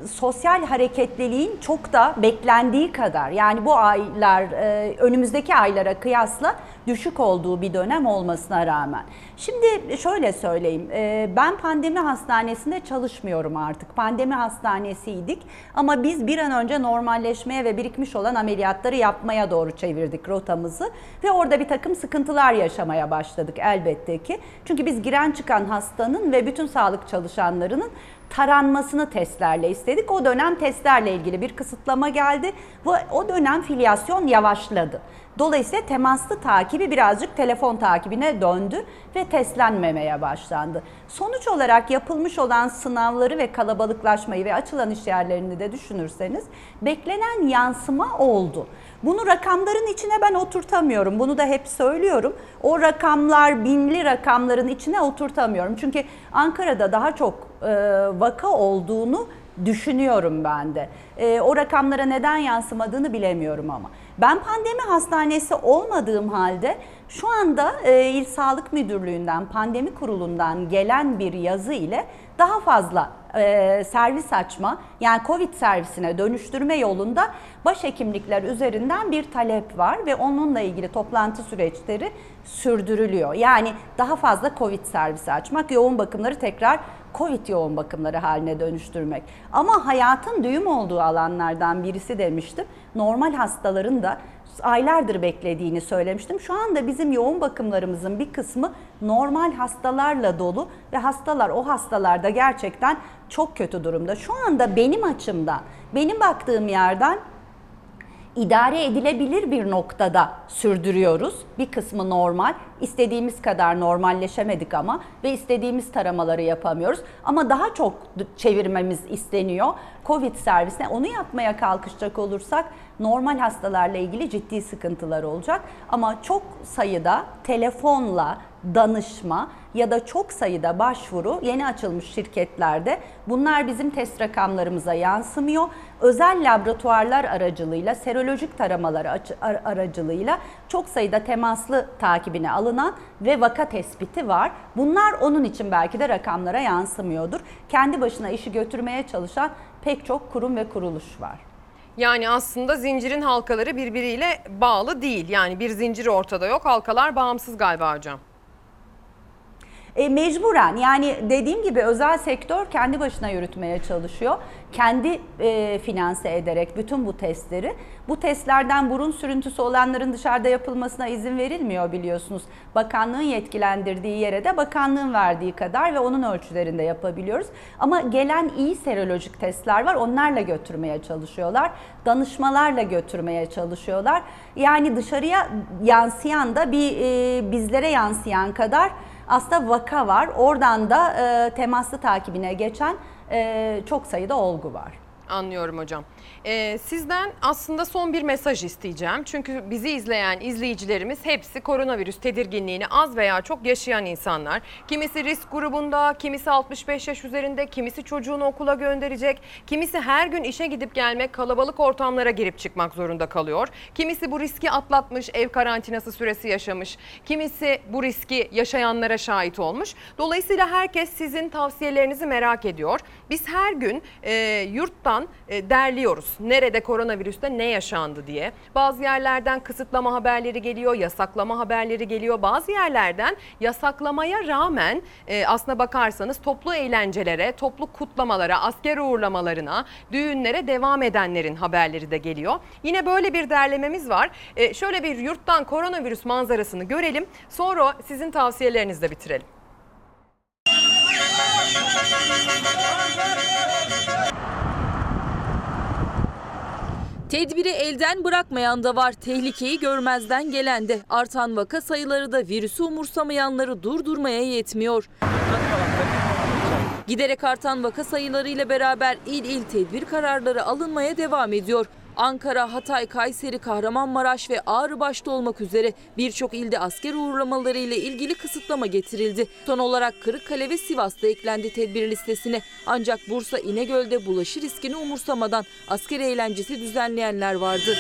[SPEAKER 8] sosyal hareketliliğin çok da beklendiği kadar yani bu aylar e, önümüzdeki aylara kıyasla düşük olduğu bir dönem olmasına rağmen. Şimdi şöyle söyleyeyim e, ben pandemi hastanesinde çalışmıyorum artık pandemi hastanesiydik ama biz bir an önce normalleşmeye ve birikmiş olan ameliyatları yapmaya doğru çevirdik rotamızı ve orada bir takım sıkıntılar yaşamaya başladık elbette ki. Çünkü biz giren çıkan hastanın ve bütün sağlık çalışanlarının taranmasını testlerle istedik. O dönem testlerle ilgili bir kısıtlama geldi ve o dönem filyasyon yavaşladı. Dolayısıyla temaslı takibi birazcık telefon takibine döndü ve testlenmemeye başlandı. Sonuç olarak yapılmış olan sınavları ve kalabalıklaşmayı ve açılan iş yerlerini de düşünürseniz beklenen yansıma oldu. Bunu rakamların içine ben oturtamıyorum. Bunu da hep söylüyorum. O rakamlar, binli rakamların içine oturtamıyorum. Çünkü Ankara'da daha çok e, vaka olduğunu düşünüyorum ben de. E, o rakamlara neden yansımadığını bilemiyorum ama. Ben pandemi hastanesi olmadığım halde şu anda e, İl Sağlık Müdürlüğü'nden, pandemi kurulundan gelen bir yazı ile daha fazla e, servis açma yani Covid servisine dönüştürme yolunda başhekimlikler üzerinden bir talep var ve onunla ilgili toplantı süreçleri sürdürülüyor. Yani daha fazla Covid servisi açmak, yoğun bakımları tekrar Covid yoğun bakımları haline dönüştürmek. Ama hayatın düğüm olduğu alanlardan birisi demiştim. Normal hastaların da aylardır beklediğini söylemiştim. Şu anda bizim yoğun bakımlarımızın bir kısmı normal hastalarla dolu ve hastalar o hastalarda gerçekten çok kötü durumda. Şu anda benim açımdan, benim baktığım yerden idare edilebilir bir noktada sürdürüyoruz. Bir kısmı normal. İstediğimiz kadar normalleşemedik ama ve istediğimiz taramaları yapamıyoruz. Ama daha çok çevirmemiz isteniyor. Covid servisine onu yapmaya kalkışacak olursak normal hastalarla ilgili ciddi sıkıntılar olacak. Ama çok sayıda telefonla danışma ya da çok sayıda başvuru yeni açılmış şirketlerde bunlar bizim test rakamlarımıza yansımıyor. Özel laboratuvarlar aracılığıyla, serolojik taramalar aracılığıyla çok sayıda temaslı takibine alınan ve vaka tespiti var. Bunlar onun için belki de rakamlara yansımıyordur. Kendi başına işi götürmeye çalışan pek çok kurum ve kuruluş var.
[SPEAKER 1] Yani aslında zincirin halkaları birbiriyle bağlı değil. Yani bir zincir ortada yok. Halkalar bağımsız galiba hocam.
[SPEAKER 8] E, mecburen yani dediğim gibi özel sektör kendi başına yürütmeye çalışıyor. Kendi e, finanse ederek bütün bu testleri. Bu testlerden burun sürüntüsü olanların dışarıda yapılmasına izin verilmiyor biliyorsunuz. Bakanlığın yetkilendirdiği yere de bakanlığın verdiği kadar ve onun ölçülerinde yapabiliyoruz. Ama gelen iyi serolojik testler var onlarla götürmeye çalışıyorlar. Danışmalarla götürmeye çalışıyorlar. Yani dışarıya yansıyan da bir e, bizlere yansıyan kadar aslında vaka var. Oradan da e, temaslı takibine geçen e, çok sayıda olgu var.
[SPEAKER 1] Anlıyorum hocam. Ee, sizden aslında son bir mesaj isteyeceğim. Çünkü bizi izleyen izleyicilerimiz hepsi koronavirüs tedirginliğini az veya çok yaşayan insanlar. Kimisi risk grubunda, kimisi 65 yaş üzerinde, kimisi çocuğunu okula gönderecek, kimisi her gün işe gidip gelmek, kalabalık ortamlara girip çıkmak zorunda kalıyor. Kimisi bu riski atlatmış, ev karantinası süresi yaşamış. Kimisi bu riski yaşayanlara şahit olmuş. Dolayısıyla herkes sizin tavsiyelerinizi merak ediyor. Biz her gün e, yurttan e, derliyoruz. Nerede koronavirüste ne yaşandı diye. Bazı yerlerden kısıtlama haberleri geliyor, yasaklama haberleri geliyor. Bazı yerlerden yasaklamaya rağmen e, aslına bakarsanız toplu eğlencelere, toplu kutlamalara, asker uğurlamalarına, düğünlere devam edenlerin haberleri de geliyor. Yine böyle bir derlememiz var. E, şöyle bir yurttan koronavirüs manzarasını görelim. Sonra sizin tavsiyelerinizle bitirelim.
[SPEAKER 10] Tedbiri elden bırakmayan da var, tehlikeyi görmezden gelen de. Artan vaka sayıları da virüsü umursamayanları durdurmaya yetmiyor. Giderek artan vaka sayılarıyla beraber il il tedbir kararları alınmaya devam ediyor. Ankara, Hatay, Kayseri, Kahramanmaraş ve Ağrı başta olmak üzere birçok ilde asker uğurlamaları ile ilgili kısıtlama getirildi. Son olarak Kırıkkale ve Sivas'ta eklendi tedbir listesine. Ancak Bursa, İnegöl'de bulaşı riskini umursamadan asker eğlencesi düzenleyenler vardı.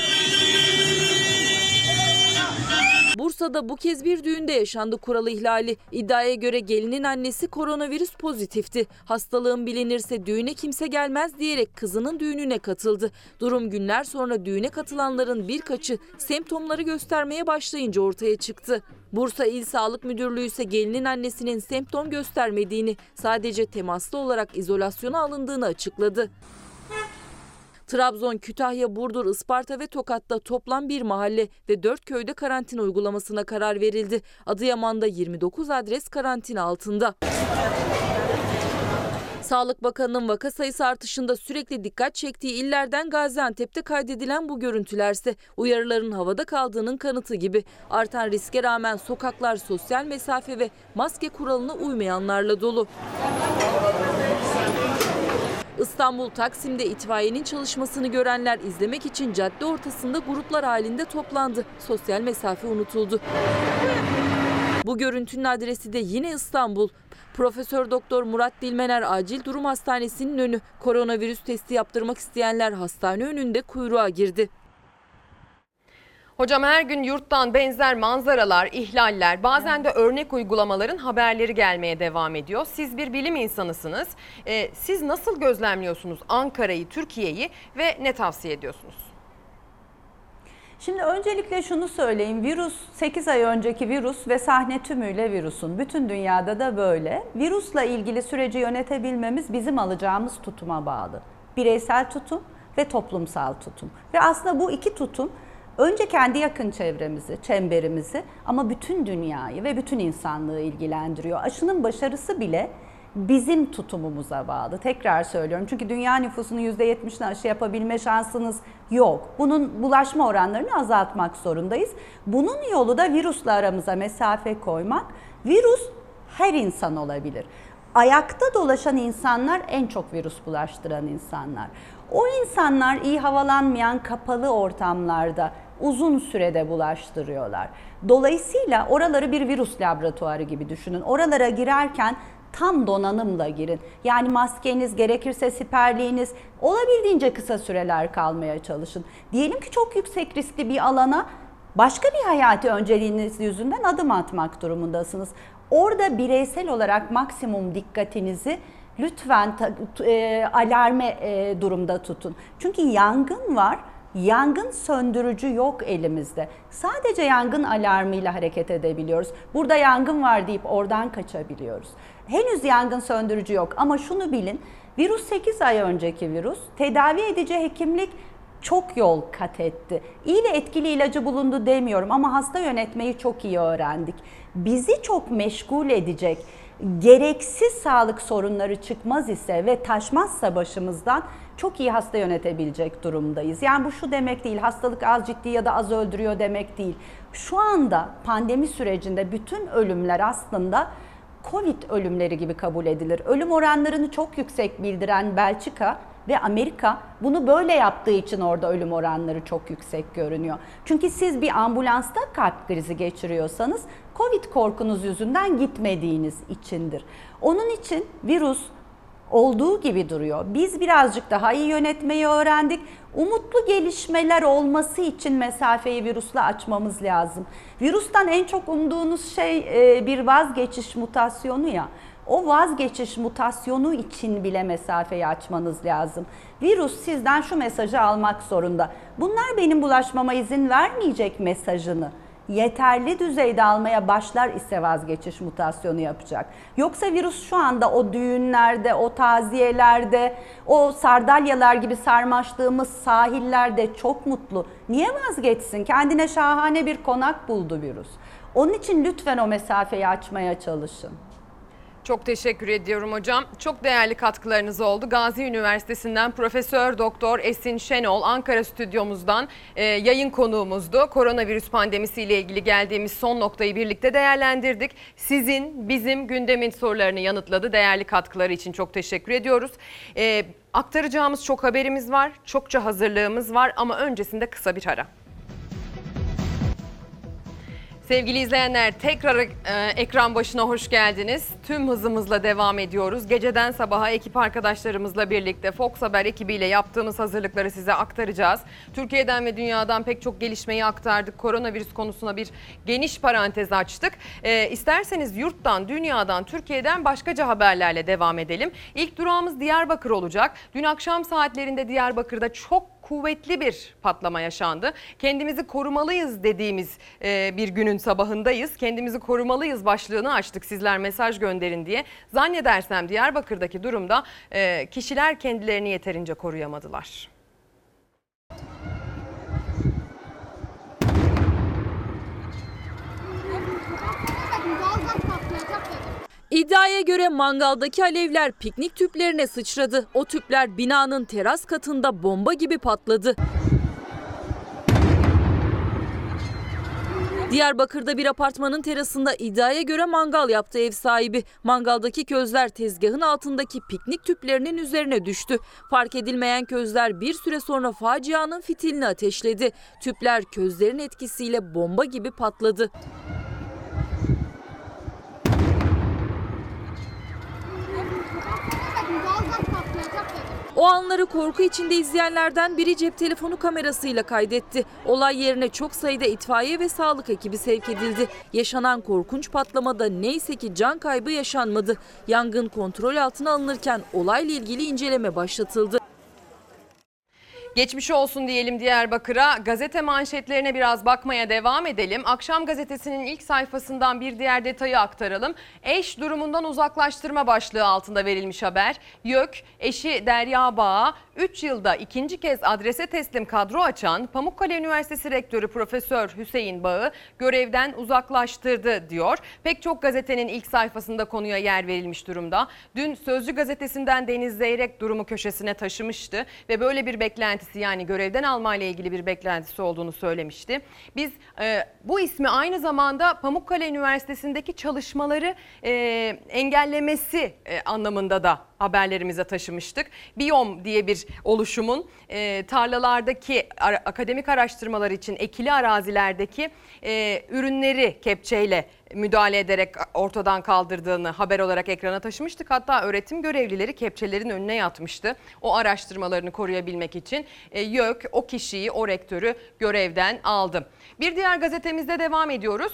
[SPEAKER 10] Bursa'da bu kez bir düğünde yaşandı kural ihlali. İddiaya göre gelinin annesi koronavirüs pozitifti. Hastalığın bilinirse düğüne kimse gelmez diyerek kızının düğününe katıldı. Durum günler sonra düğüne katılanların birkaçı semptomları göstermeye başlayınca ortaya çıktı. Bursa İl Sağlık Müdürlüğü ise gelinin annesinin semptom göstermediğini, sadece temaslı olarak izolasyona alındığını açıkladı. Trabzon, Kütahya, Burdur, Isparta ve Tokat'ta toplam bir mahalle ve 4 köyde karantina uygulamasına karar verildi. Adıyaman'da 29 adres karantina altında. Sağlık Bakanı'nın vaka sayısı artışında sürekli dikkat çektiği illerden Gaziantep'te kaydedilen bu görüntülerse uyarıların havada kaldığının kanıtı gibi. Artan riske rağmen sokaklar sosyal mesafe ve maske kuralına uymayanlarla dolu. İstanbul Taksim'de itfaiyenin çalışmasını görenler izlemek için cadde ortasında gruplar halinde toplandı. Sosyal mesafe unutuldu. Bu görüntünün adresi de yine İstanbul. Profesör Doktor Murat Dilmener Acil Durum Hastanesi'nin önü. Koronavirüs testi yaptırmak isteyenler hastane önünde kuyruğa girdi.
[SPEAKER 1] Hocam her gün yurttan benzer manzaralar, ihlaller, bazen de örnek uygulamaların haberleri gelmeye devam ediyor. Siz bir bilim insanısınız. Ee, siz nasıl gözlemliyorsunuz Ankara'yı, Türkiye'yi ve ne tavsiye ediyorsunuz?
[SPEAKER 8] Şimdi öncelikle şunu söyleyeyim. Virüs 8 ay önceki virüs ve sahne tümüyle virüsün. Bütün dünyada da böyle. Virüsle ilgili süreci yönetebilmemiz bizim alacağımız tutuma bağlı. Bireysel tutum ve toplumsal tutum. Ve aslında bu iki tutum önce kendi yakın çevremizi, çemberimizi ama bütün dünyayı ve bütün insanlığı ilgilendiriyor. Aşının başarısı bile bizim tutumumuza bağlı. Tekrar söylüyorum çünkü dünya nüfusunun %70'ini aşı yapabilme şansınız yok. Bunun bulaşma oranlarını azaltmak zorundayız. Bunun yolu da virüsle aramıza mesafe koymak. Virüs her insan olabilir. Ayakta dolaşan insanlar en çok virüs bulaştıran insanlar. O insanlar iyi havalanmayan kapalı ortamlarda uzun sürede bulaştırıyorlar. Dolayısıyla oraları bir virüs laboratuvarı gibi düşünün. Oralara girerken tam donanımla girin. Yani maskeniz, gerekirse siperliğiniz olabildiğince kısa süreler kalmaya çalışın. Diyelim ki çok yüksek riskli bir alana başka bir hayati önceliğiniz yüzünden adım atmak durumundasınız. Orada bireysel olarak maksimum dikkatinizi lütfen e, alarme e, durumda tutun. Çünkü yangın var. Yangın söndürücü yok elimizde. Sadece yangın alarmıyla hareket edebiliyoruz. Burada yangın var deyip oradan kaçabiliyoruz. Henüz yangın söndürücü yok ama şunu bilin. Virüs 8 ay önceki virüs. Tedavi edici hekimlik çok yol kat etti. İyi ve etkili ilacı bulundu demiyorum ama hasta yönetmeyi çok iyi öğrendik. Bizi çok meşgul edecek gereksiz sağlık sorunları çıkmaz ise ve taşmazsa başımızdan çok iyi hasta yönetebilecek durumdayız. Yani bu şu demek değil, hastalık az ciddi ya da az öldürüyor demek değil. Şu anda pandemi sürecinde bütün ölümler aslında Covid ölümleri gibi kabul edilir. Ölüm oranlarını çok yüksek bildiren Belçika Ve Amerika bunu böyle yaptığı için orada ölüm oranları çok yüksek görünüyor. Çünkü siz bir ambulansta kalp krizi geçiriyorsanız Covid korkunuz yüzünden gitmediğiniz içindir. Onun için virüs olduğu gibi duruyor. Biz birazcık daha iyi yönetmeyi öğrendik. Umutlu gelişmeler olması için mesafeyi virüsle açmamız lazım. Virüsten en çok umduğunuz şey e, bir vazgeçiş mutasyonu ya. O vazgeçiş mutasyonu için bile mesafeyi açmanız lazım. Virüs sizden şu mesajı almak zorunda. Bunlar benim bulaşmama izin vermeyecek mesajını yeterli düzeyde almaya başlar ise vazgeçiş mutasyonu yapacak. Yoksa virüs şu anda o düğünlerde, o taziyelerde, o sardalyalar gibi sarmaştığımız sahillerde çok mutlu. Niye vazgeçsin? Kendine şahane bir konak buldu virüs. Onun için lütfen o mesafeyi açmaya çalışın.
[SPEAKER 1] Çok teşekkür ediyorum hocam. Çok değerli katkılarınız oldu. Gazi Üniversitesi'nden Profesör Doktor Esin Şenol Ankara stüdyomuzdan e, yayın konuğumuzdu. Koronavirüs pandemisiyle ilgili geldiğimiz son noktayı birlikte değerlendirdik. Sizin, bizim gündemin sorularını yanıtladı. Değerli katkıları için çok teşekkür ediyoruz. E, aktaracağımız çok haberimiz var. Çokça hazırlığımız var ama öncesinde kısa bir ara. Sevgili izleyenler tekrar e, ekran başına hoş geldiniz. Tüm hızımızla devam ediyoruz. Geceden sabaha ekip arkadaşlarımızla birlikte Fox Haber ekibiyle yaptığımız hazırlıkları size aktaracağız. Türkiye'den ve dünyadan pek çok gelişmeyi aktardık. Koronavirüs konusuna bir geniş parantez açtık. E, isterseniz yurttan, dünyadan, Türkiye'den başkaca haberlerle devam edelim. İlk durağımız Diyarbakır olacak. Dün akşam saatlerinde Diyarbakır'da çok kuvvetli bir patlama yaşandı. Kendimizi korumalıyız dediğimiz e, bir günün sabahındayız. Kendimizi korumalıyız başlığını açtık sizler mesaj gönderin diye. Zannedersem Diyarbakır'daki durumda e, kişiler kendilerini yeterince koruyamadılar.
[SPEAKER 10] İddiaya göre mangaldaki alevler piknik tüplerine sıçradı. O tüpler binanın teras katında bomba gibi patladı. Diyarbakır'da bir apartmanın terasında iddiaya göre mangal yaptı ev sahibi. Mangaldaki közler tezgahın altındaki piknik tüplerinin üzerine düştü. Fark edilmeyen közler bir süre sonra facianın fitilini ateşledi. Tüpler közlerin etkisiyle bomba gibi patladı. O anları korku içinde izleyenlerden biri cep telefonu kamerasıyla kaydetti. Olay yerine çok sayıda itfaiye ve sağlık ekibi sevk edildi. Yaşanan korkunç patlamada neyse ki can kaybı yaşanmadı. Yangın kontrol altına alınırken olayla ilgili inceleme başlatıldı.
[SPEAKER 1] Geçmiş olsun diyelim Diyarbakır'a. Gazete manşetlerine biraz bakmaya devam edelim. Akşam gazetesinin ilk sayfasından bir diğer detayı aktaralım. Eş durumundan uzaklaştırma başlığı altında verilmiş haber. YÖK, eşi Derya Bağ'a 3 yılda ikinci kez adrese teslim kadro açan Pamukkale Üniversitesi Rektörü Profesör Hüseyin Bağ'ı görevden uzaklaştırdı diyor. Pek çok gazetenin ilk sayfasında konuya yer verilmiş durumda. Dün Sözcü gazetesinden Deniz Zeyrek durumu köşesine taşımıştı ve böyle bir beklenti beklentisi yani görevden alma ile ilgili bir beklentisi olduğunu söylemişti. Biz e, bu ismi aynı zamanda Pamukkale Üniversitesi'ndeki çalışmaları e, engellemesi e, anlamında da haberlerimize taşımıştık. Biyom diye bir oluşumun e, tarlalardaki ara, akademik araştırmalar için ekili arazilerdeki e, ürünleri kepçeyle müdahale ederek ortadan kaldırdığını haber olarak ekrana taşımıştık. Hatta öğretim görevlileri kepçelerin önüne yatmıştı. O araştırmalarını koruyabilmek için e, YÖK o kişiyi, o rektörü görevden aldı. Bir diğer gazetemizde devam ediyoruz.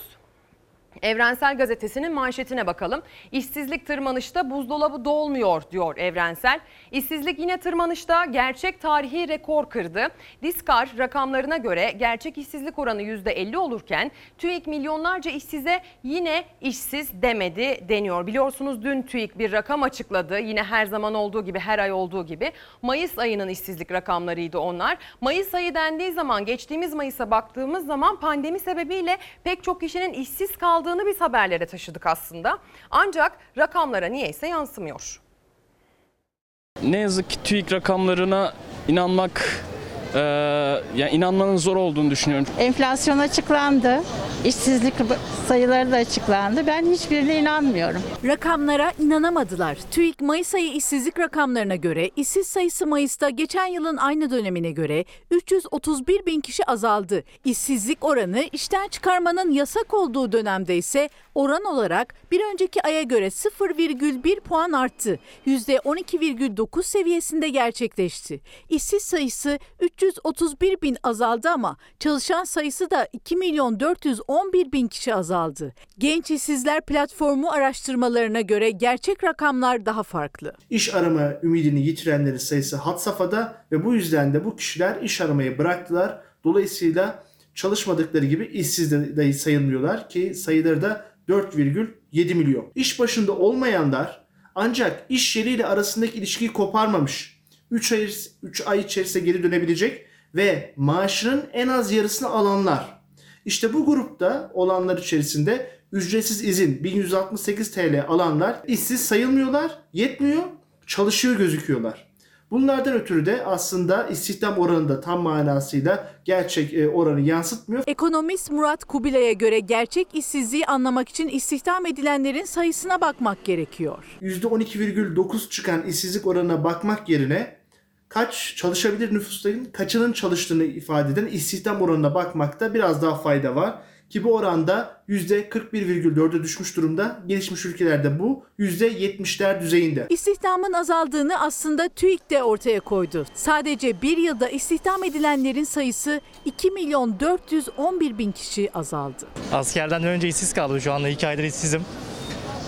[SPEAKER 1] Evrensel Gazetesi'nin manşetine bakalım. İşsizlik tırmanışta buzdolabı dolmuyor diyor Evrensel. İşsizlik yine tırmanışta gerçek tarihi rekor kırdı. Diskar rakamlarına göre gerçek işsizlik oranı %50 olurken TÜİK milyonlarca işsize yine işsiz demedi deniyor. Biliyorsunuz dün TÜİK bir rakam açıkladı. Yine her zaman olduğu gibi her ay olduğu gibi Mayıs ayının işsizlik rakamlarıydı onlar. Mayıs ayı dendiği zaman geçtiğimiz Mayıs'a baktığımız zaman pandemi sebebiyle pek çok kişinin işsiz kaldığı kaldığını biz haberlere taşıdık aslında. Ancak rakamlara niyeyse yansımıyor.
[SPEAKER 19] Ne yazık ki TÜİK rakamlarına inanmak Ee, yani inanmanın zor olduğunu düşünüyorum.
[SPEAKER 20] Enflasyon açıklandı. işsizlik sayıları da açıklandı. Ben hiçbirine inanmıyorum.
[SPEAKER 21] Rakamlara inanamadılar. TÜİK Mayıs ayı işsizlik rakamlarına göre işsiz sayısı Mayıs'ta geçen yılın aynı dönemine göre 331 bin kişi azaldı. İşsizlik oranı işten çıkarmanın yasak olduğu dönemde ise oran olarak bir önceki aya göre 0,1 puan arttı. %12,9 seviyesinde gerçekleşti. İşsiz sayısı 331 bin azaldı ama çalışan sayısı da 2 milyon 411 bin kişi azaldı. Genç İşsizler Platformu araştırmalarına göre gerçek rakamlar daha farklı.
[SPEAKER 22] İş arama ümidini yitirenlerin sayısı had safhada ve bu yüzden de bu kişiler iş aramayı bıraktılar. Dolayısıyla çalışmadıkları gibi işsiz de sayılmıyorlar ki sayıları da 4,7 milyon. İş başında olmayanlar ancak iş yeriyle arasındaki ilişkiyi koparmamış. 3 ay, 3 ay içerisinde geri dönebilecek ve maaşının en az yarısını alanlar. İşte bu grupta olanlar içerisinde ücretsiz izin 1168 TL alanlar işsiz sayılmıyorlar, yetmiyor, çalışıyor gözüküyorlar. Bunlardan ötürü de aslında istihdam oranı da tam manasıyla gerçek e, oranı yansıtmıyor.
[SPEAKER 21] Ekonomist Murat Kubilay'a göre gerçek işsizliği anlamak için istihdam edilenlerin sayısına bakmak gerekiyor.
[SPEAKER 22] %12,9 çıkan işsizlik oranına bakmak yerine kaç çalışabilir nüfusların kaçının çalıştığını ifade eden istihdam oranına bakmakta biraz daha fayda var. Ki bu oranda %41,4'e düşmüş durumda. Gelişmiş ülkelerde bu %70'ler düzeyinde.
[SPEAKER 21] İstihdamın azaldığını aslında TÜİK de ortaya koydu. Sadece bir yılda istihdam edilenlerin sayısı 2 milyon 411 bin kişi azaldı.
[SPEAKER 23] Askerden önce işsiz kaldım. Şu anda 2 aydır işsizim.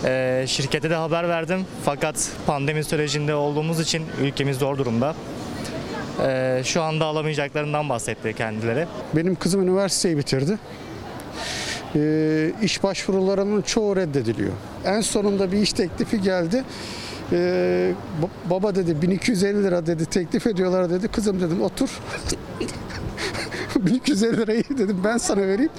[SPEAKER 23] Ee, şirkete de haber verdim. Fakat pandemi sürecinde olduğumuz için ülkemiz zor durumda. Ee, şu anda alamayacaklarından bahsetti kendileri.
[SPEAKER 12] Benim kızım üniversiteyi bitirdi. Ee, iş başvurularının çoğu reddediliyor. En sonunda bir iş teklifi geldi. Ba- baba dedi 1250 lira dedi teklif ediyorlar dedi. Kızım dedim otur. 1250 lirayı dedim ben sana vereyim.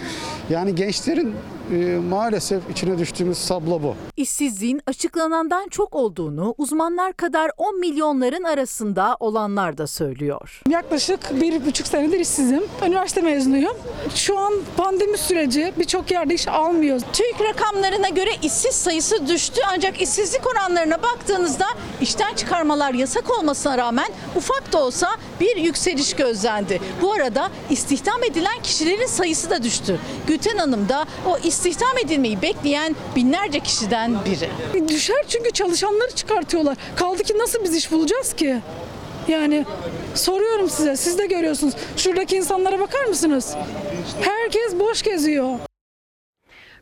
[SPEAKER 12] Yani gençlerin e, maalesef içine düştüğümüz tablo bu.
[SPEAKER 21] İşsizliğin açıklanandan çok olduğunu uzmanlar kadar 10 milyonların arasında olanlar da söylüyor.
[SPEAKER 24] Yaklaşık bir buçuk senedir işsizim. Üniversite mezunuyum. Şu an pandemi süreci birçok yerde iş almıyoruz.
[SPEAKER 21] TÜİK rakamlarına göre işsiz sayısı düştü ancak işsizlik oranlarına baktığınızda işten çıkarmalar yasak olmasına rağmen ufak da olsa bir yükseliş gözlendi. Bu arada istihdam edilen kişilerin sayısı da düştü. Gülten Hanım da o istihdam edilmeyi bekleyen binlerce kişiden biri.
[SPEAKER 24] Düşer çünkü çalışanları çıkartıyorlar. Kaldı ki nasıl biz iş bulacağız ki? Yani soruyorum size, siz de görüyorsunuz. Şuradaki insanlara bakar mısınız? Herkes boş geziyor.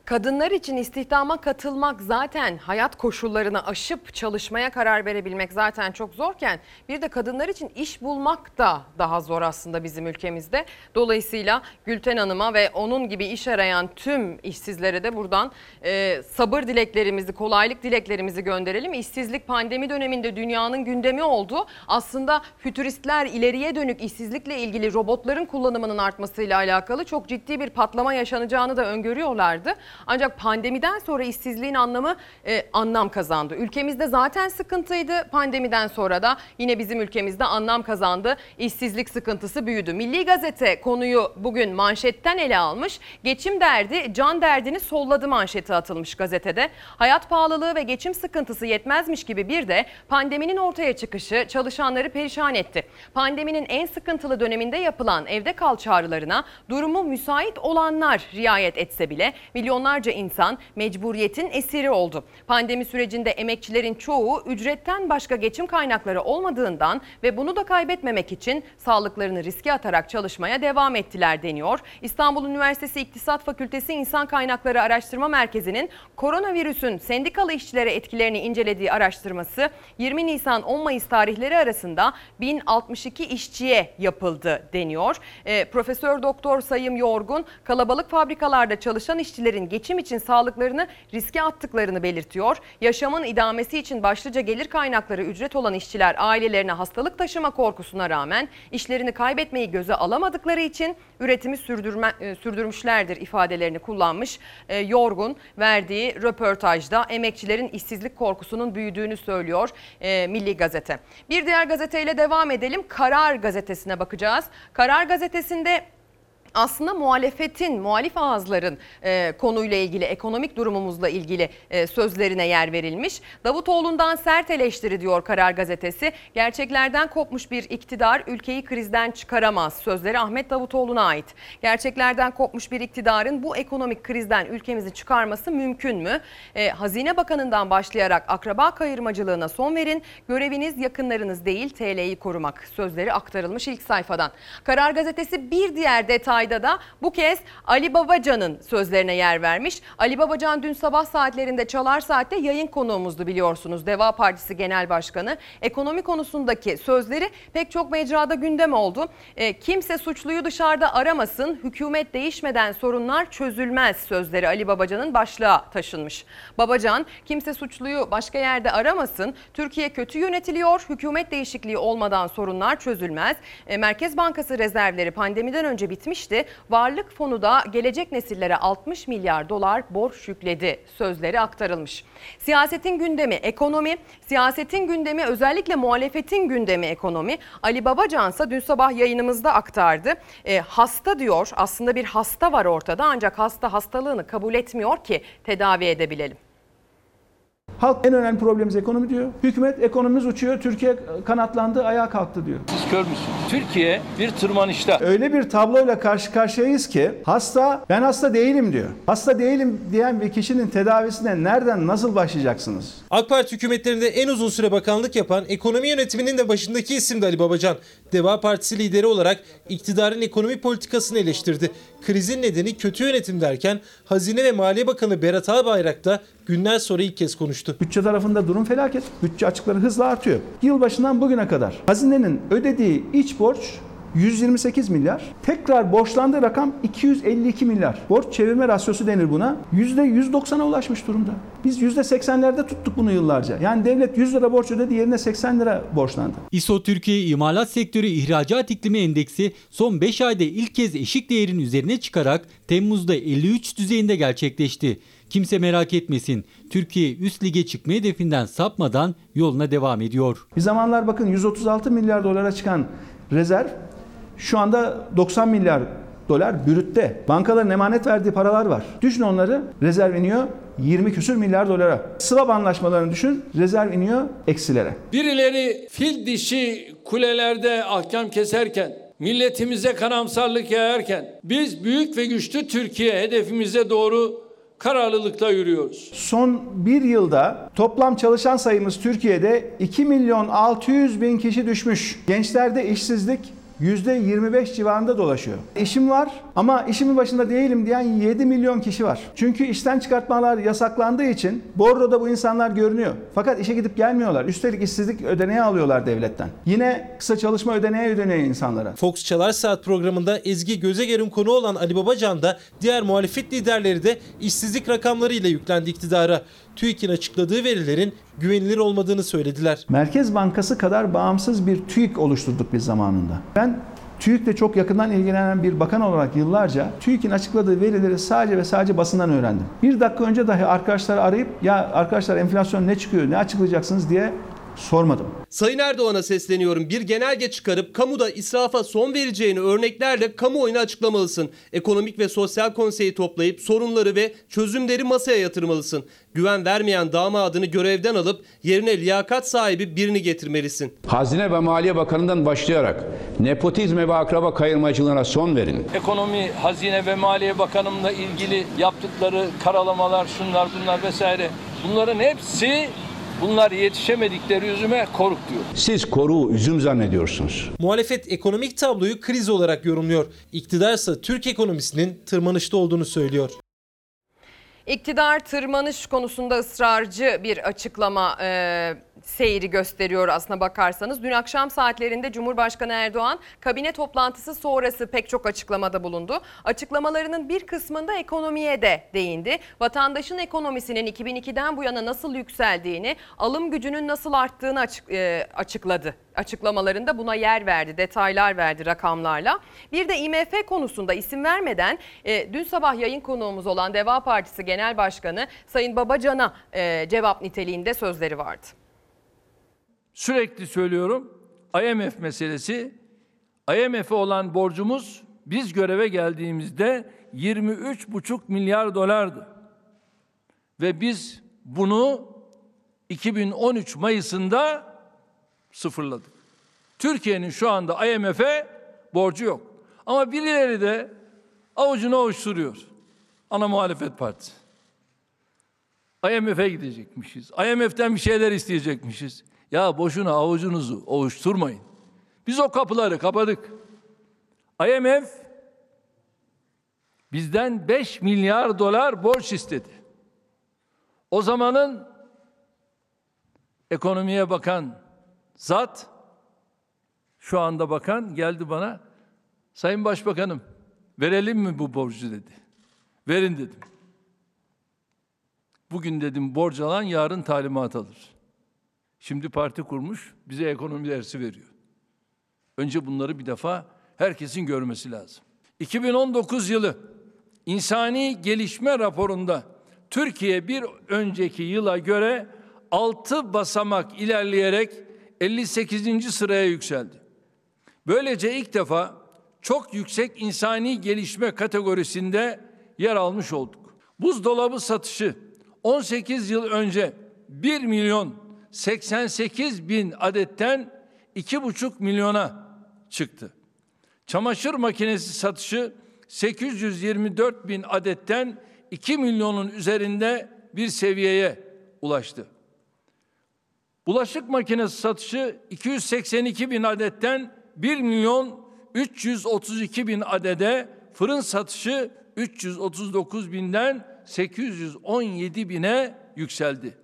[SPEAKER 1] Kadınlar için istihdama katılmak zaten hayat koşullarını aşıp çalışmaya karar verebilmek zaten çok zorken bir de kadınlar için iş bulmak da daha zor aslında bizim ülkemizde. Dolayısıyla Gülten Hanım'a ve onun gibi iş arayan tüm işsizlere de buradan e, sabır dileklerimizi, kolaylık dileklerimizi gönderelim. İşsizlik pandemi döneminde dünyanın gündemi oldu. Aslında fütüristler ileriye dönük işsizlikle ilgili robotların kullanımının artmasıyla alakalı çok ciddi bir patlama yaşanacağını da öngörüyorlardı. Ancak pandemiden sonra işsizliğin anlamı e, anlam kazandı. Ülkemizde zaten sıkıntıydı. Pandemiden sonra da yine bizim ülkemizde anlam kazandı. İşsizlik sıkıntısı büyüdü. Milli Gazete konuyu bugün manşetten ele almış. Geçim derdi can derdini solladı manşeti atılmış gazetede. Hayat pahalılığı ve geçim sıkıntısı yetmezmiş gibi bir de pandeminin ortaya çıkışı çalışanları perişan etti. Pandeminin en sıkıntılı döneminde yapılan evde kal çağrılarına durumu müsait olanlar riayet etse bile milyonlarca insan mecburiyetin esiri oldu. Pandemi sürecinde emekçilerin çoğu ücretten başka geçim kaynakları olmadığından ve bunu da kaybetmemek için sağlıklarını riske atarak çalışmaya devam ettiler deniyor. İstanbul Üniversitesi İktisat Fakültesi İnsan Kaynakları Araştırma Merkezi'nin koronavirüsün sendikalı işçilere etkilerini incelediği araştırması 20 Nisan 10 Mayıs tarihleri arasında 1062 işçiye yapıldı deniyor. E, Profesör Doktor Sayım Yorgun kalabalık fabrikalarda çalışan işçilerin geçim için sağlıklarını riske attıklarını belirtiyor. Yaşamın idamesi için başlıca gelir kaynakları ücret olan işçiler ailelerine hastalık taşıma korkusuna rağmen işlerini kaybetmeyi göze alamadıkları için üretimi sürdürme, e, sürdürmüşlerdir ifadelerini kullanmış. E, Yorgun verdiği röportajda emekçilerin işsizlik korkusunun büyüdüğünü söylüyor e, Milli Gazete. Bir diğer gazeteyle devam edelim. Karar Gazetesi'ne bakacağız. Karar Gazetesi'nde aslında muhalefetin, muhalif ağızların e, konuyla ilgili, ekonomik durumumuzla ilgili e, sözlerine yer verilmiş. Davutoğlu'ndan sert eleştiri diyor Karar Gazetesi. Gerçeklerden kopmuş bir iktidar ülkeyi krizden çıkaramaz. Sözleri Ahmet Davutoğlu'na ait. Gerçeklerden kopmuş bir iktidarın bu ekonomik krizden ülkemizi çıkarması mümkün mü? E, Hazine Bakanı'ndan başlayarak akraba kayırmacılığına son verin. Göreviniz yakınlarınız değil TL'yi korumak. Sözleri aktarılmış ilk sayfadan. Karar Gazetesi bir diğer detayda da bu kez Ali Babacan'ın sözlerine yer vermiş. Ali Babacan dün sabah saatlerinde Çalar Saat'te yayın konuğumuzdu biliyorsunuz. Deva Partisi Genel Başkanı. Ekonomi konusundaki sözleri pek çok mecrada gündem oldu. E, kimse suçluyu dışarıda aramasın, hükümet değişmeden sorunlar çözülmez sözleri Ali Babacan'ın başlığa taşınmış. Babacan, kimse suçluyu başka yerde aramasın, Türkiye kötü yönetiliyor, hükümet değişikliği olmadan sorunlar çözülmez. E, Merkez Bankası rezervleri pandemiden önce bitmişti. Varlık fonu da gelecek nesillere 60 milyar dolar borç yükledi sözleri aktarılmış. Siyasetin gündemi ekonomi, siyasetin gündemi özellikle muhalefetin gündemi ekonomi. Ali Babacan ise dün sabah yayınımızda aktardı. E, hasta diyor aslında bir hasta var ortada ancak hasta hastalığını kabul etmiyor ki tedavi edebilelim.
[SPEAKER 25] Halk en önemli problemimiz ekonomi diyor. Hükümet ekonomimiz uçuyor, Türkiye kanatlandı, ayağa kalktı diyor.
[SPEAKER 2] Siz kör müsünüz? Türkiye bir tırmanışta.
[SPEAKER 25] Öyle bir tabloyla karşı karşıyayız ki hasta ben hasta değilim diyor. Hasta değilim diyen bir kişinin tedavisine nereden nasıl başlayacaksınız?
[SPEAKER 26] AK Parti hükümetlerinde en uzun süre bakanlık yapan ekonomi yönetiminin de başındaki isim de Ali Babacan. Deva Partisi lideri olarak iktidarın ekonomi politikasını eleştirdi. Krizin nedeni kötü yönetim derken Hazine ve Maliye Bakanı Berat Albayrak da günler sonra ilk kez konuştu.
[SPEAKER 25] Bütçe tarafında durum felaket. Bütçe açıkları hızla artıyor. Yılbaşından bugüne kadar hazinenin ödediği iç borç 128 milyar. Tekrar borçlandığı rakam 252 milyar. Borç çevirme rasyosu denir buna. %190'a ulaşmış durumda. Biz %80'lerde tuttuk bunu yıllarca. Yani devlet 100 lira borç ödedi yerine 80 lira borçlandı.
[SPEAKER 18] İSO Türkiye İmalat Sektörü İhracat İklimi Endeksi son 5 ayda ilk kez eşik değerin üzerine çıkarak Temmuz'da 53 düzeyinde gerçekleşti. Kimse merak etmesin. Türkiye üst lige çıkma hedefinden sapmadan yoluna devam ediyor.
[SPEAKER 25] Bir zamanlar bakın 136 milyar dolara çıkan rezerv şu anda 90 milyar dolar bürütte. Bankaların emanet verdiği paralar var. Düşün onları rezerv iniyor 20 küsür milyar dolara. Swap anlaşmalarını düşün rezerv iniyor eksilere.
[SPEAKER 2] Birileri fil dişi kulelerde ahkam keserken, milletimize karamsarlık yayarken biz büyük ve güçlü Türkiye hedefimize doğru kararlılıkla yürüyoruz.
[SPEAKER 25] Son bir yılda toplam çalışan sayımız Türkiye'de 2 milyon 600 bin kişi düşmüş. Gençlerde işsizlik %25 civarında dolaşıyor. İşim var ama işimin başında değilim diyen 7 milyon kişi var. Çünkü işten çıkartmalar yasaklandığı için Borro'da bu insanlar görünüyor. Fakat işe gidip gelmiyorlar. Üstelik işsizlik ödeneği alıyorlar devletten. Yine kısa çalışma ödeneği ödeniyor insanlara.
[SPEAKER 26] Fox Çalar Saat programında Ezgi Gözeger'in konu olan Ali Babacan da diğer muhalefet liderleri de işsizlik rakamlarıyla yüklendi iktidara. TÜİK'in açıkladığı verilerin güvenilir olmadığını söylediler.
[SPEAKER 25] Merkez Bankası kadar bağımsız bir TÜİK oluşturduk biz zamanında. Ben TÜİK'le çok yakından ilgilenen bir bakan olarak yıllarca TÜİK'in açıkladığı verileri sadece ve sadece basından öğrendim. Bir dakika önce dahi arkadaşları arayıp ya arkadaşlar enflasyon ne çıkıyor ne açıklayacaksınız diye sormadım.
[SPEAKER 27] Sayın Erdoğan'a sesleniyorum. Bir genelge çıkarıp kamuda israfa son vereceğini örneklerle kamuoyuna açıklamalısın. Ekonomik ve Sosyal Konseyi toplayıp sorunları ve çözümleri masaya yatırmalısın. Güven vermeyen damadını görevden alıp yerine liyakat sahibi birini getirmelisin.
[SPEAKER 28] Hazine ve Maliye Bakanı'ndan başlayarak nepotizme ve akraba kayırmacılığına son verin.
[SPEAKER 2] Ekonomi, Hazine ve Maliye Bakanımla ilgili yaptıkları karalamalar, şunlar bunlar vesaire bunların hepsi Bunlar yetişemedikleri yüzüme koruk diyor.
[SPEAKER 28] Siz koruğu üzüm zannediyorsunuz.
[SPEAKER 26] Muhalefet ekonomik tabloyu kriz olarak yorumluyor. İktidarsa Türk ekonomisinin tırmanışta olduğunu söylüyor.
[SPEAKER 1] İktidar tırmanış konusunda ısrarcı bir açıklama e, seyri gösteriyor aslına bakarsanız. Dün akşam saatlerinde Cumhurbaşkanı Erdoğan kabine toplantısı sonrası pek çok açıklamada bulundu. Açıklamalarının bir kısmında ekonomiye de değindi. Vatandaşın ekonomisinin 2002'den bu yana nasıl yükseldiğini, alım gücünün nasıl arttığını açık, e, açıkladı. Açıklamalarında buna yer verdi, detaylar verdi rakamlarla. Bir de IMF konusunda isim vermeden e, dün sabah yayın konuğumuz olan Deva Partisi Genel Başkanı Sayın Babacan'a e, cevap niteliğinde sözleri vardı.
[SPEAKER 2] Sürekli söylüyorum IMF meselesi IMF'e olan borcumuz biz göreve geldiğimizde 23,5 milyar dolardı. Ve biz bunu 2013 Mayıs'ında sıfırladık. Türkiye'nin şu anda IMF'e borcu yok. Ama birileri de avucunu ovuşturuyor. Ana muhalefet partisi. IMF'e gidecekmişiz. IMF'den bir şeyler isteyecekmişiz. Ya boşuna avucunuzu ovuşturmayın. Biz o kapıları kapadık. IMF bizden 5 milyar dolar borç istedi. O zamanın ekonomiye bakan zat şu anda bakan geldi bana Sayın Başbakanım verelim mi bu borcu dedi. Verin dedim. Bugün dedim borç alan yarın talimat alır. Şimdi parti kurmuş bize ekonomi dersi veriyor. Önce bunları bir defa herkesin görmesi lazım. 2019 yılı insani gelişme raporunda Türkiye bir önceki yıla göre 6 basamak ilerleyerek 58. sıraya yükseldi. Böylece ilk defa çok yüksek insani gelişme kategorisinde yer almış olduk. Buzdolabı satışı 18 yıl önce 1 milyon 88 bin adetten 2,5 milyona çıktı. Çamaşır makinesi satışı 824 bin adetten 2 milyonun üzerinde bir seviyeye ulaştı. Bulaşık makinesi satışı 282 bin adetten 1 milyon 332 bin adede, fırın satışı 339 binden 817 bine yükseldi.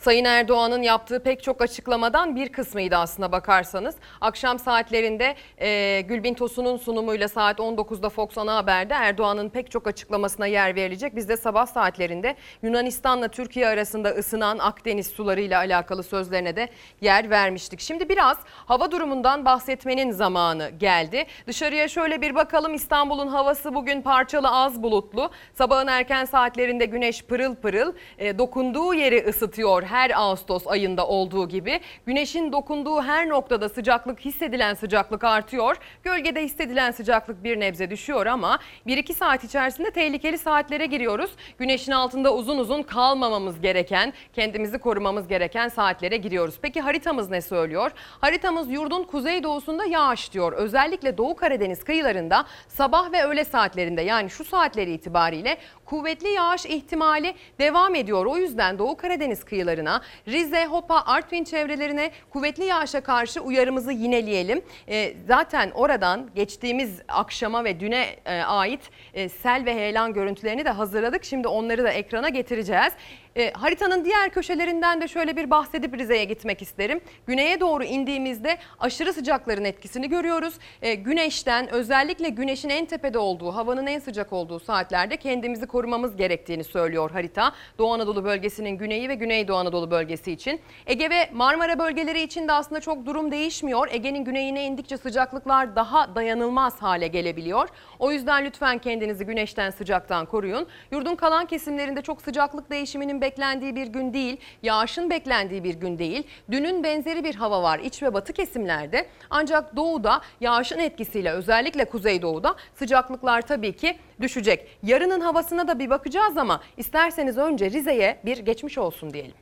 [SPEAKER 1] Sayın Erdoğan'ın yaptığı pek çok açıklamadan bir kısmıydı aslına bakarsanız. Akşam saatlerinde e, Gülbin Tosun'un sunumuyla saat 19'da Fox Ana Haber'de Erdoğan'ın pek çok açıklamasına yer verilecek. Biz de sabah saatlerinde Yunanistan'la Türkiye arasında ısınan Akdeniz sularıyla alakalı sözlerine de yer vermiştik. Şimdi biraz hava durumundan bahsetmenin zamanı geldi. Dışarıya şöyle bir bakalım İstanbul'un havası bugün parçalı az bulutlu. Sabahın erken saatlerinde güneş pırıl pırıl e, dokunduğu yeri ısıtıyor her Ağustos ayında olduğu gibi güneşin dokunduğu her noktada sıcaklık hissedilen sıcaklık artıyor. Gölgede hissedilen sıcaklık bir nebze düşüyor ama 1-2 saat içerisinde tehlikeli saatlere giriyoruz. Güneşin altında uzun uzun kalmamamız gereken, kendimizi korumamız gereken saatlere giriyoruz. Peki haritamız ne söylüyor? Haritamız yurdun kuzeydoğusunda yağış diyor. Özellikle Doğu Karadeniz kıyılarında sabah ve öğle saatlerinde yani şu saatleri itibariyle kuvvetli yağış ihtimali devam ediyor. O yüzden Doğu Karadeniz kıyılarına, Rize, Hopa, Artvin çevrelerine kuvvetli yağışa karşı uyarımızı yineleyelim. E, zaten oradan geçtiğimiz akşama ve düne e, ait e, sel ve heyelan görüntülerini de hazırladık. Şimdi onları da ekrana getireceğiz. E, haritanın diğer köşelerinden de şöyle bir bahsedip Rize'ye gitmek isterim. Güneye doğru indiğimizde aşırı sıcakların etkisini görüyoruz. E, güneşten özellikle güneşin en tepede olduğu, havanın en sıcak olduğu saatlerde kendimizi korumamız gerektiğini söylüyor harita. Doğu Anadolu bölgesinin güneyi ve Güneydoğu Anadolu bölgesi için. Ege ve Marmara bölgeleri için de aslında çok durum değişmiyor. Ege'nin güneyine indikçe sıcaklıklar daha dayanılmaz hale gelebiliyor. O yüzden lütfen kendinizi güneşten sıcaktan koruyun. Yurdun kalan kesimlerinde çok sıcaklık değişiminin beklendiği bir gün değil, yağışın beklendiği bir gün değil. Dünün benzeri bir hava var iç ve batı kesimlerde. Ancak doğuda yağışın etkisiyle özellikle kuzeydoğuda sıcaklıklar tabii ki düşecek. Yarının havasına da bir bakacağız ama isterseniz önce Rize'ye bir geçmiş olsun diyelim.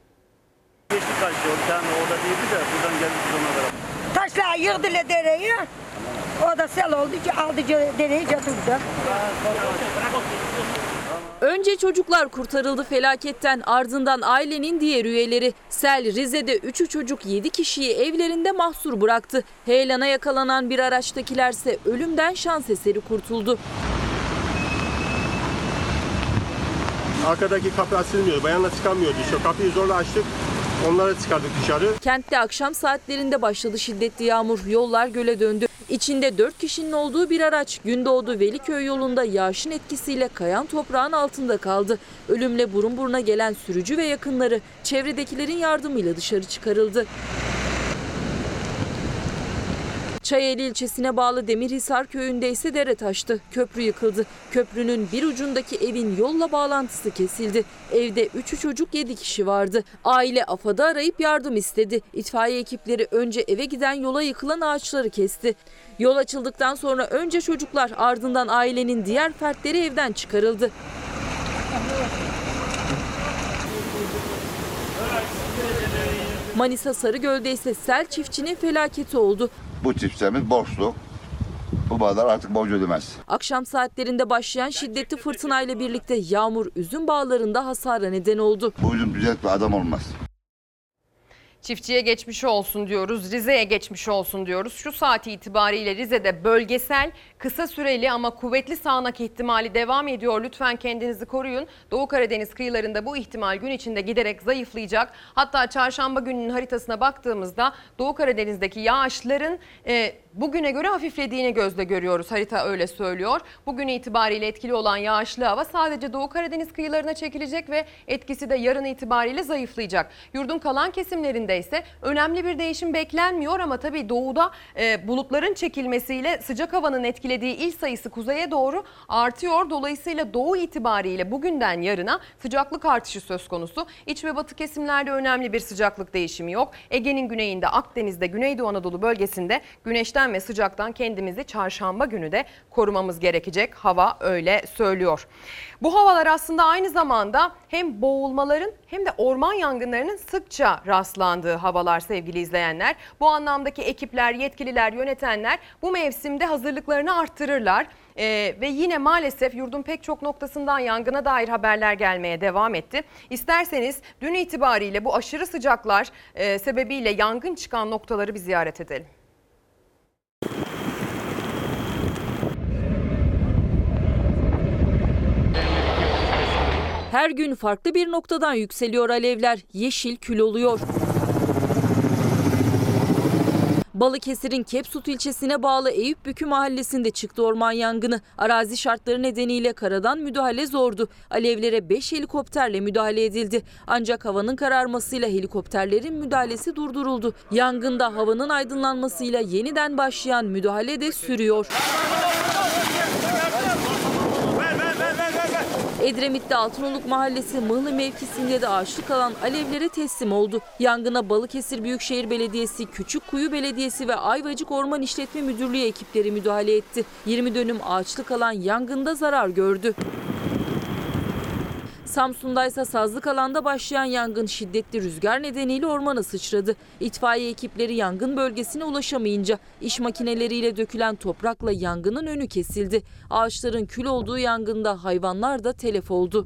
[SPEAKER 29] Geçti yol. Yani orada değildi de buradan geldik biz ona kadar.
[SPEAKER 30] Taşlar yığdılar dereyi. O da sel oldu ki aldı dereyi götürdü.
[SPEAKER 10] Önce çocuklar kurtarıldı felaketten ardından ailenin diğer üyeleri. Sel Rize'de 3'ü çocuk 7 kişiyi evlerinde mahsur bıraktı. Heyelana yakalanan bir araçtakilerse ölümden şans eseri kurtuldu.
[SPEAKER 31] Arkadaki kapı açılmıyordu. Bayanla çıkamıyordu işte. Kapıyı zorla açtık. Onları çıkardık dışarı.
[SPEAKER 10] Kentte akşam saatlerinde başladı şiddetli yağmur. Yollar göle döndü. İçinde 4 kişinin olduğu bir araç Gündoğdu Veliköy yolunda yağışın etkisiyle kayan toprağın altında kaldı. Ölümle burun buruna gelen sürücü ve yakınları çevredekilerin yardımıyla dışarı çıkarıldı. Çayeli ilçesine bağlı Demirhisar köyünde ise dere taştı. Köprü yıkıldı. Köprünün bir ucundaki evin yolla bağlantısı kesildi. Evde 3 çocuk 7 kişi vardı. Aile AFAD'ı arayıp yardım istedi. İtfaiye ekipleri önce eve giden yola yıkılan ağaçları kesti. Yol açıldıktan sonra önce çocuklar ardından ailenin diğer fertleri evden çıkarıldı. Manisa Sarıgöl'de ise sel çiftçinin felaketi oldu.
[SPEAKER 32] Bu çiftçimiz borçlu. Bu bağlar artık borcu ödemez.
[SPEAKER 10] Akşam saatlerinde başlayan şiddetli fırtınayla birlikte yağmur üzüm bağlarında hasara neden oldu.
[SPEAKER 32] Bu üzüm düzelt bir adam olmaz.
[SPEAKER 1] Çiftçiye geçmiş olsun diyoruz, Rize'ye geçmiş olsun diyoruz. Şu saati itibariyle Rize'de bölgesel, kısa süreli ama kuvvetli sağanak ihtimali devam ediyor. Lütfen kendinizi koruyun. Doğu Karadeniz kıyılarında bu ihtimal gün içinde giderek zayıflayacak. Hatta çarşamba gününün haritasına baktığımızda Doğu Karadeniz'deki yağışların e, bugüne göre hafiflediğini gözle görüyoruz. Harita öyle söylüyor. Bugün itibariyle etkili olan yağışlı hava sadece Doğu Karadeniz kıyılarına çekilecek ve etkisi de yarın itibariyle zayıflayacak. Yurdun kalan kesimlerinde ise önemli bir değişim beklenmiyor ama tabii doğuda e, bulutların çekilmesiyle sıcak havanın etkilediği il sayısı kuzeye doğru artıyor. Dolayısıyla doğu itibariyle bugünden yarına sıcaklık artışı söz konusu. İç ve batı kesimlerde önemli bir sıcaklık değişimi yok. Ege'nin güneyinde, Akdeniz'de, Güneydoğu Anadolu bölgesinde güneşten ve sıcaktan kendimizi çarşamba günü de korumamız gerekecek. Hava öyle söylüyor. Bu havalar aslında aynı zamanda hem boğulmaların hem de orman yangınlarının sıkça rastlandığı havalar sevgili izleyenler. Bu anlamdaki ekipler, yetkililer, yönetenler bu mevsimde hazırlıklarını arttırırlar. Ee, ve yine maalesef yurdun pek çok noktasından yangına dair haberler gelmeye devam etti. İsterseniz dün itibariyle bu aşırı sıcaklar e, sebebiyle yangın çıkan noktaları bir ziyaret edelim.
[SPEAKER 10] Her gün farklı bir noktadan yükseliyor alevler. Yeşil kül oluyor. Balıkesir'in Kepsut ilçesine bağlı Eyüpbükü mahallesinde çıktı orman yangını. Arazi şartları nedeniyle karadan müdahale zordu. Alevlere 5 helikopterle müdahale edildi. Ancak havanın kararmasıyla helikopterlerin müdahalesi durduruldu. Yangında havanın aydınlanmasıyla yeniden başlayan müdahale de sürüyor. Edremit'te Altınoluk Mahallesi Mıhlı mevkisinde de ağaçlık alan alevlere teslim oldu. Yangına Balıkesir Büyükşehir Belediyesi, Küçükkuyu Belediyesi ve Ayvacık Orman İşletme Müdürlüğü ekipleri müdahale etti. 20 dönüm ağaçlık alan yangında zarar gördü. Samsun'da ise sazlık alanda başlayan yangın şiddetli rüzgar nedeniyle ormana sıçradı. İtfaiye ekipleri yangın bölgesine ulaşamayınca iş makineleriyle dökülen toprakla yangının önü kesildi. Ağaçların kül olduğu yangında hayvanlar da telef oldu.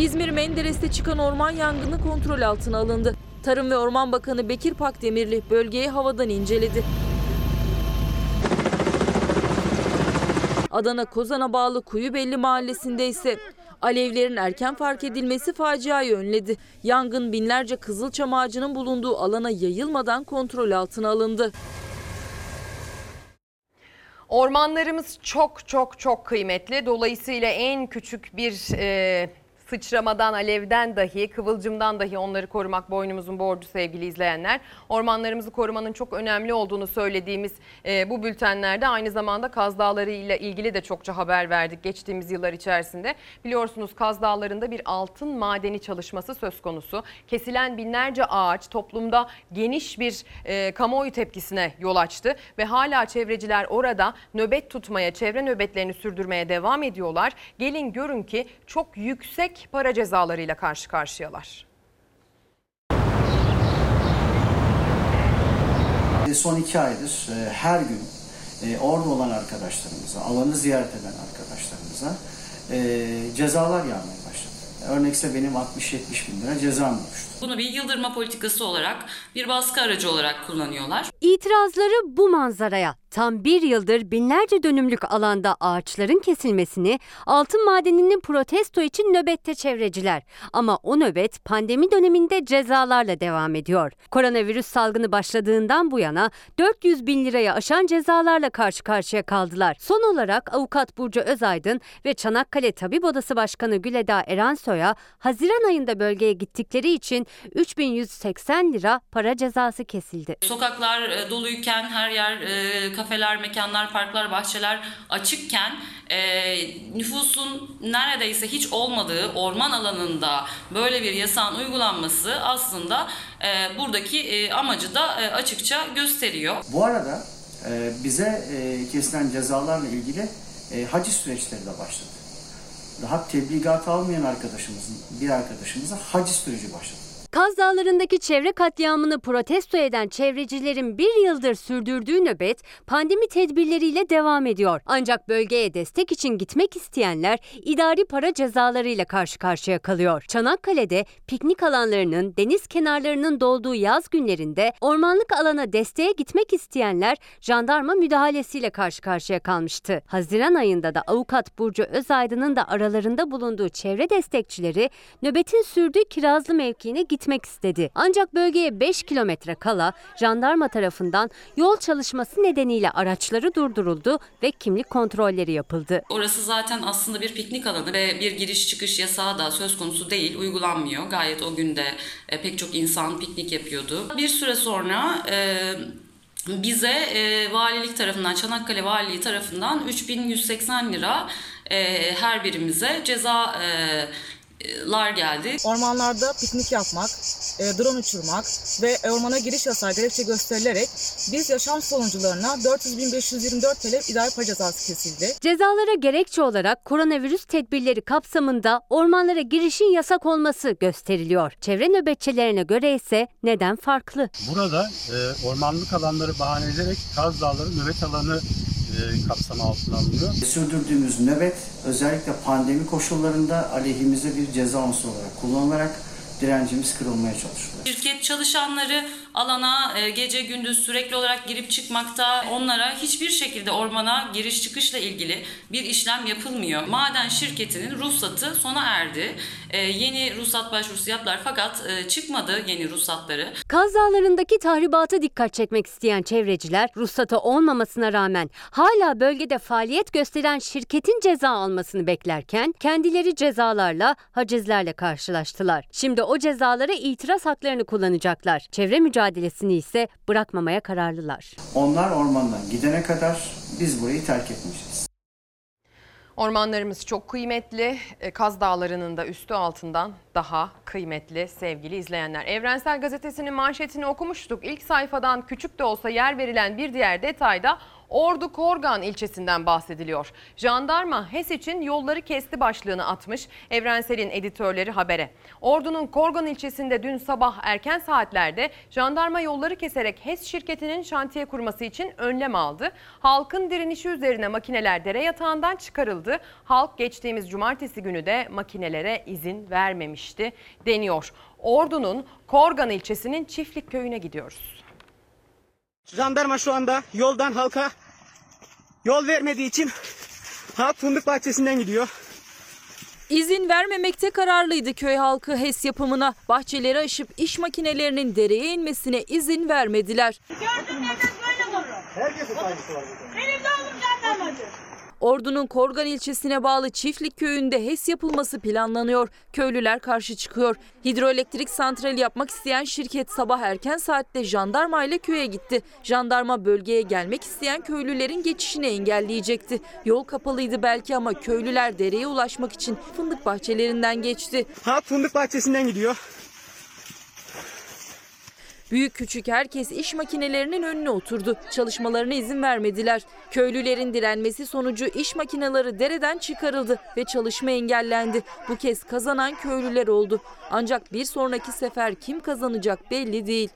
[SPEAKER 10] İzmir Menderes'te çıkan orman yangını kontrol altına alındı. Tarım ve Orman Bakanı Bekir Pakdemirli bölgeyi havadan inceledi. Adana Kozan'a bağlı Kuyubelli mahallesinde ise alevlerin erken fark edilmesi faciayı önledi. Yangın binlerce kızılçam ağacının bulunduğu alana yayılmadan kontrol altına alındı.
[SPEAKER 1] Ormanlarımız çok çok çok kıymetli. Dolayısıyla en küçük bir e, sıçramadan, alevden dahi, kıvılcımdan dahi onları korumak boynumuzun borcu sevgili izleyenler. Ormanlarımızı korumanın çok önemli olduğunu söylediğimiz e, bu bültenlerde aynı zamanda Kaz Dağları ile ilgili de çokça haber verdik geçtiğimiz yıllar içerisinde. Biliyorsunuz Kaz Dağları'nda bir altın madeni çalışması söz konusu. Kesilen binlerce ağaç toplumda geniş bir e, kamuoyu tepkisine yol açtı ve hala çevreciler orada nöbet tutmaya, çevre nöbetlerini sürdürmeye devam ediyorlar. Gelin görün ki çok yüksek para cezalarıyla karşı karşıyalar.
[SPEAKER 33] Son iki aydır e, her gün e, orada olan arkadaşlarımıza, alanı ziyaret eden arkadaşlarımıza e, cezalar yağmaya başladı. Örnekse benim 60-70 bin lira cezam olmuştu.
[SPEAKER 34] Bunu bir yıldırma politikası olarak, bir baskı aracı olarak kullanıyorlar.
[SPEAKER 35] İtirazları bu manzaraya
[SPEAKER 36] Tam bir yıldır binlerce dönümlük alanda ağaçların kesilmesini, altın madeninin protesto için nöbette çevreciler. Ama o nöbet pandemi döneminde cezalarla devam ediyor. Koronavirüs salgını başladığından bu yana 400 bin liraya aşan cezalarla karşı karşıya kaldılar. Son olarak avukat Burcu Özaydın ve Çanakkale Tabip Odası Başkanı Güleda Eransoy'a Haziran ayında bölgeye gittikleri için 3180 lira para cezası kesildi.
[SPEAKER 37] Sokaklar e, doluyken her yer e, kafeler, mekanlar, parklar, bahçeler açıkken e, nüfusun neredeyse hiç olmadığı orman alanında böyle bir yasağın uygulanması aslında e, buradaki e, amacı da e, açıkça gösteriyor.
[SPEAKER 33] Bu arada e, bize e, kesilen cezalarla ilgili e, haciz süreçleri de başladı. Daha tebligat almayan arkadaşımızın, bir arkadaşımıza haciz süreci başladı.
[SPEAKER 36] Kaz Dağları'ndaki çevre katliamını protesto eden çevrecilerin bir yıldır sürdürdüğü nöbet pandemi tedbirleriyle devam ediyor. Ancak bölgeye destek için gitmek isteyenler idari para cezalarıyla karşı karşıya kalıyor. Çanakkale'de piknik alanlarının, deniz kenarlarının dolduğu yaz günlerinde ormanlık alana desteğe gitmek isteyenler jandarma müdahalesiyle karşı karşıya kalmıştı. Haziran ayında da avukat Burcu Özaydın'ın da aralarında bulunduğu çevre destekçileri nöbetin sürdüğü Kirazlı mevkiine gitmek istedi. Ancak bölgeye 5 kilometre kala jandarma tarafından yol çalışması nedeniyle araçları durduruldu ve kimlik kontrolleri yapıldı.
[SPEAKER 37] Orası zaten aslında bir piknik alanı ve bir giriş çıkış yasağı da söz konusu değil, uygulanmıyor. Gayet o günde e, pek çok insan piknik yapıyordu. Bir süre sonra e, bize e, valilik tarafından, Çanakkale Valiliği tarafından 3180 lira e, her birimize ceza e, lar geldi.
[SPEAKER 34] Ormanlarda piknik yapmak, e, drone uçurmak ve ormana giriş yasağı gerekçe gösterilerek biz yaşam sonucularına 400.524 TL idari para cezası kesildi.
[SPEAKER 36] Cezalara gerekçe olarak koronavirüs tedbirleri kapsamında ormanlara girişin yasak olması gösteriliyor. Çevre nöbetçilerine göre ise neden farklı?
[SPEAKER 38] Burada e, ormanlık alanları bahane ederek Kaz Dağları nöbet alanı e, kapsamı altına alınıyor.
[SPEAKER 33] Sürdürdüğümüz nöbet özellikle pandemi koşullarında aleyhimize bir ceza unsuru olarak kullanılarak direncimiz kırılmaya çalışılıyor.
[SPEAKER 37] Şirket çalışanları alana e, gece gündüz sürekli olarak girip çıkmakta. Onlara hiçbir şekilde ormana giriş çıkışla ilgili bir işlem yapılmıyor. Maden şirketinin ruhsatı sona erdi. E, yeni ruhsat başvurusu yaptılar fakat e, çıkmadı yeni ruhsatları.
[SPEAKER 36] Kaz Dağları'ndaki tahribata dikkat çekmek isteyen çevreciler ruhsatı olmamasına rağmen hala bölgede faaliyet gösteren şirketin ceza almasını beklerken kendileri cezalarla, hacizlerle karşılaştılar. Şimdi o cezalara itiraz haklarını kullanacaklar. Çevre mücadelesini ise bırakmamaya kararlılar.
[SPEAKER 33] Onlar ormandan gidene kadar biz burayı terk etmeyeceğiz.
[SPEAKER 1] Ormanlarımız çok kıymetli. E, Kaz Dağları'nın da üstü altından daha kıymetli sevgili izleyenler. Evrensel Gazetesi'nin manşetini okumuştuk. İlk sayfadan küçük de olsa yer verilen bir diğer detayda Ordu Korgan ilçesinden bahsediliyor. Jandarma HES için yolları kesti başlığını atmış Evrensel'in editörleri habere. Ordu'nun Korgan ilçesinde dün sabah erken saatlerde jandarma yolları keserek HES şirketinin şantiye kurması için önlem aldı. Halkın direnişi üzerine makineler dere yatağından çıkarıldı. Halk geçtiğimiz cumartesi günü de makinelere izin vermemişti deniyor. Ordu'nun Korgan ilçesinin Çiftlik köyüne gidiyoruz.
[SPEAKER 35] Jandarma şu anda yoldan halka yol vermediği için halk fındık bahçesinden gidiyor.
[SPEAKER 10] İzin vermemekte kararlıydı köy halkı HES yapımına. Bahçeleri aşıp iş makinelerinin dereye inmesine izin vermediler.
[SPEAKER 35] Olur. Herkesin saygısı var burada. Benim de.
[SPEAKER 10] Ordu'nun Korgan ilçesine bağlı Çiftlik köyünde HES yapılması planlanıyor. Köylüler karşı çıkıyor. Hidroelektrik santrali yapmak isteyen şirket sabah erken saatte jandarma ile köye gitti. Jandarma bölgeye gelmek isteyen köylülerin geçişini engelleyecekti. Yol kapalıydı belki ama köylüler dereye ulaşmak için fındık bahçelerinden geçti.
[SPEAKER 35] Halk fındık bahçesinden gidiyor.
[SPEAKER 10] Büyük küçük herkes iş makinelerinin önüne oturdu. Çalışmalarına izin vermediler. Köylülerin direnmesi sonucu iş makineleri dereden çıkarıldı ve çalışma engellendi. Bu kez kazanan köylüler oldu. Ancak bir sonraki sefer kim kazanacak belli değil.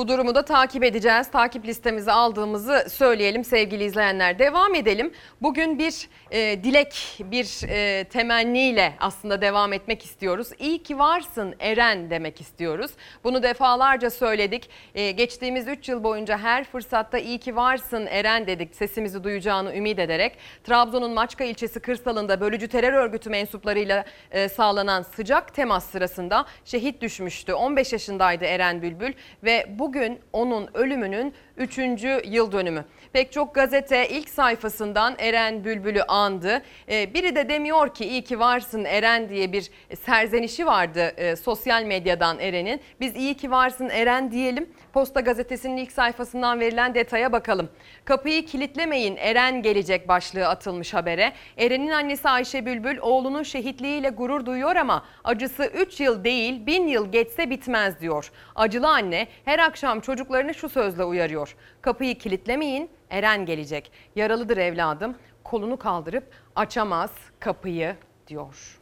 [SPEAKER 1] Bu durumu da takip edeceğiz. Takip listemize aldığımızı söyleyelim sevgili izleyenler. Devam edelim. Bugün bir e, dilek, bir e, temenniyle aslında devam etmek istiyoruz. İyi ki varsın Eren demek istiyoruz. Bunu defalarca söyledik. E, geçtiğimiz 3 yıl boyunca her fırsatta iyi ki varsın Eren dedik. Sesimizi duyacağını ümit ederek. Trabzon'un Maçka ilçesi kırsalında bölücü terör örgütü mensuplarıyla e, sağlanan sıcak temas sırasında şehit düşmüştü. 15 yaşındaydı Eren Bülbül ve bugün onun ölümünün 3. yıl dönümü. Pek çok gazete ilk sayfasından Eren Bülbül'ü andı. Ee, biri de demiyor ki iyi ki varsın Eren diye bir serzenişi vardı e, sosyal medyadan Eren'in. Biz iyi ki varsın Eren diyelim. Posta gazetesinin ilk sayfasından verilen detaya bakalım. Kapıyı kilitlemeyin Eren gelecek başlığı atılmış habere. Eren'in annesi Ayşe Bülbül oğlunun şehitliğiyle gurur duyuyor ama acısı 3 yıl değil 1000 yıl geçse bitmez diyor. Acılı anne her akşam çocuklarını şu sözle uyarıyor. Kapıyı kilitlemeyin Eren gelecek. Yaralıdır evladım. Kolunu kaldırıp açamaz kapıyı diyor.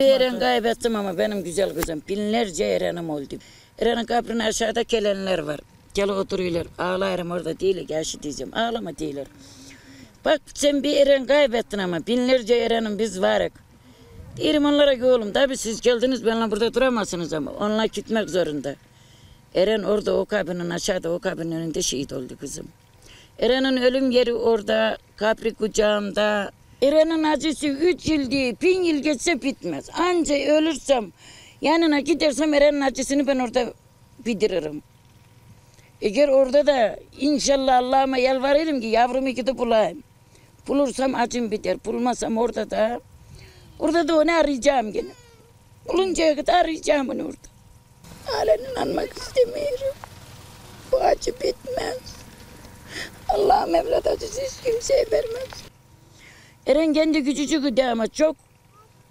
[SPEAKER 39] Eren kaybettim ama benim güzel kızım. Binlerce Eren'im oldu. Eren'in kabrinin aşağıda gelenler var. Gel oturuyorlar. Ağlarım orada değil. Gerçi diyeceğim. Ağlama değiller. Bak sen bir Eren kaybettin ama binlerce Eren'im biz varık. Diyelim onlara ki oğlum tabii siz geldiniz benimle burada duramazsınız ama onlar gitmek zorunda. Eren orada o kabinin aşağıda o kabinin önünde şehit oldu kızım. Eren'in ölüm yeri orada, kabri kucağımda. Eren'in acısı üç yıl değil, bin yıl geçse bitmez. Anca ölürsem, yanına gidersem Eren'in acısını ben orada bidiririm. Eğer orada da inşallah Allah'ıma yalvarırım ki yavrumu gidip bulayım. Bulursam acım biter, bulmasam orada da, orada da onu arayacağım gene. Buluncaya kadar arayacağım onu orada. Halen inanmak istemiyorum. Bu acı bitmez. Allah'ım evlat acısı hiç kimseye vermez. Eren kendi küçücüktü ama çok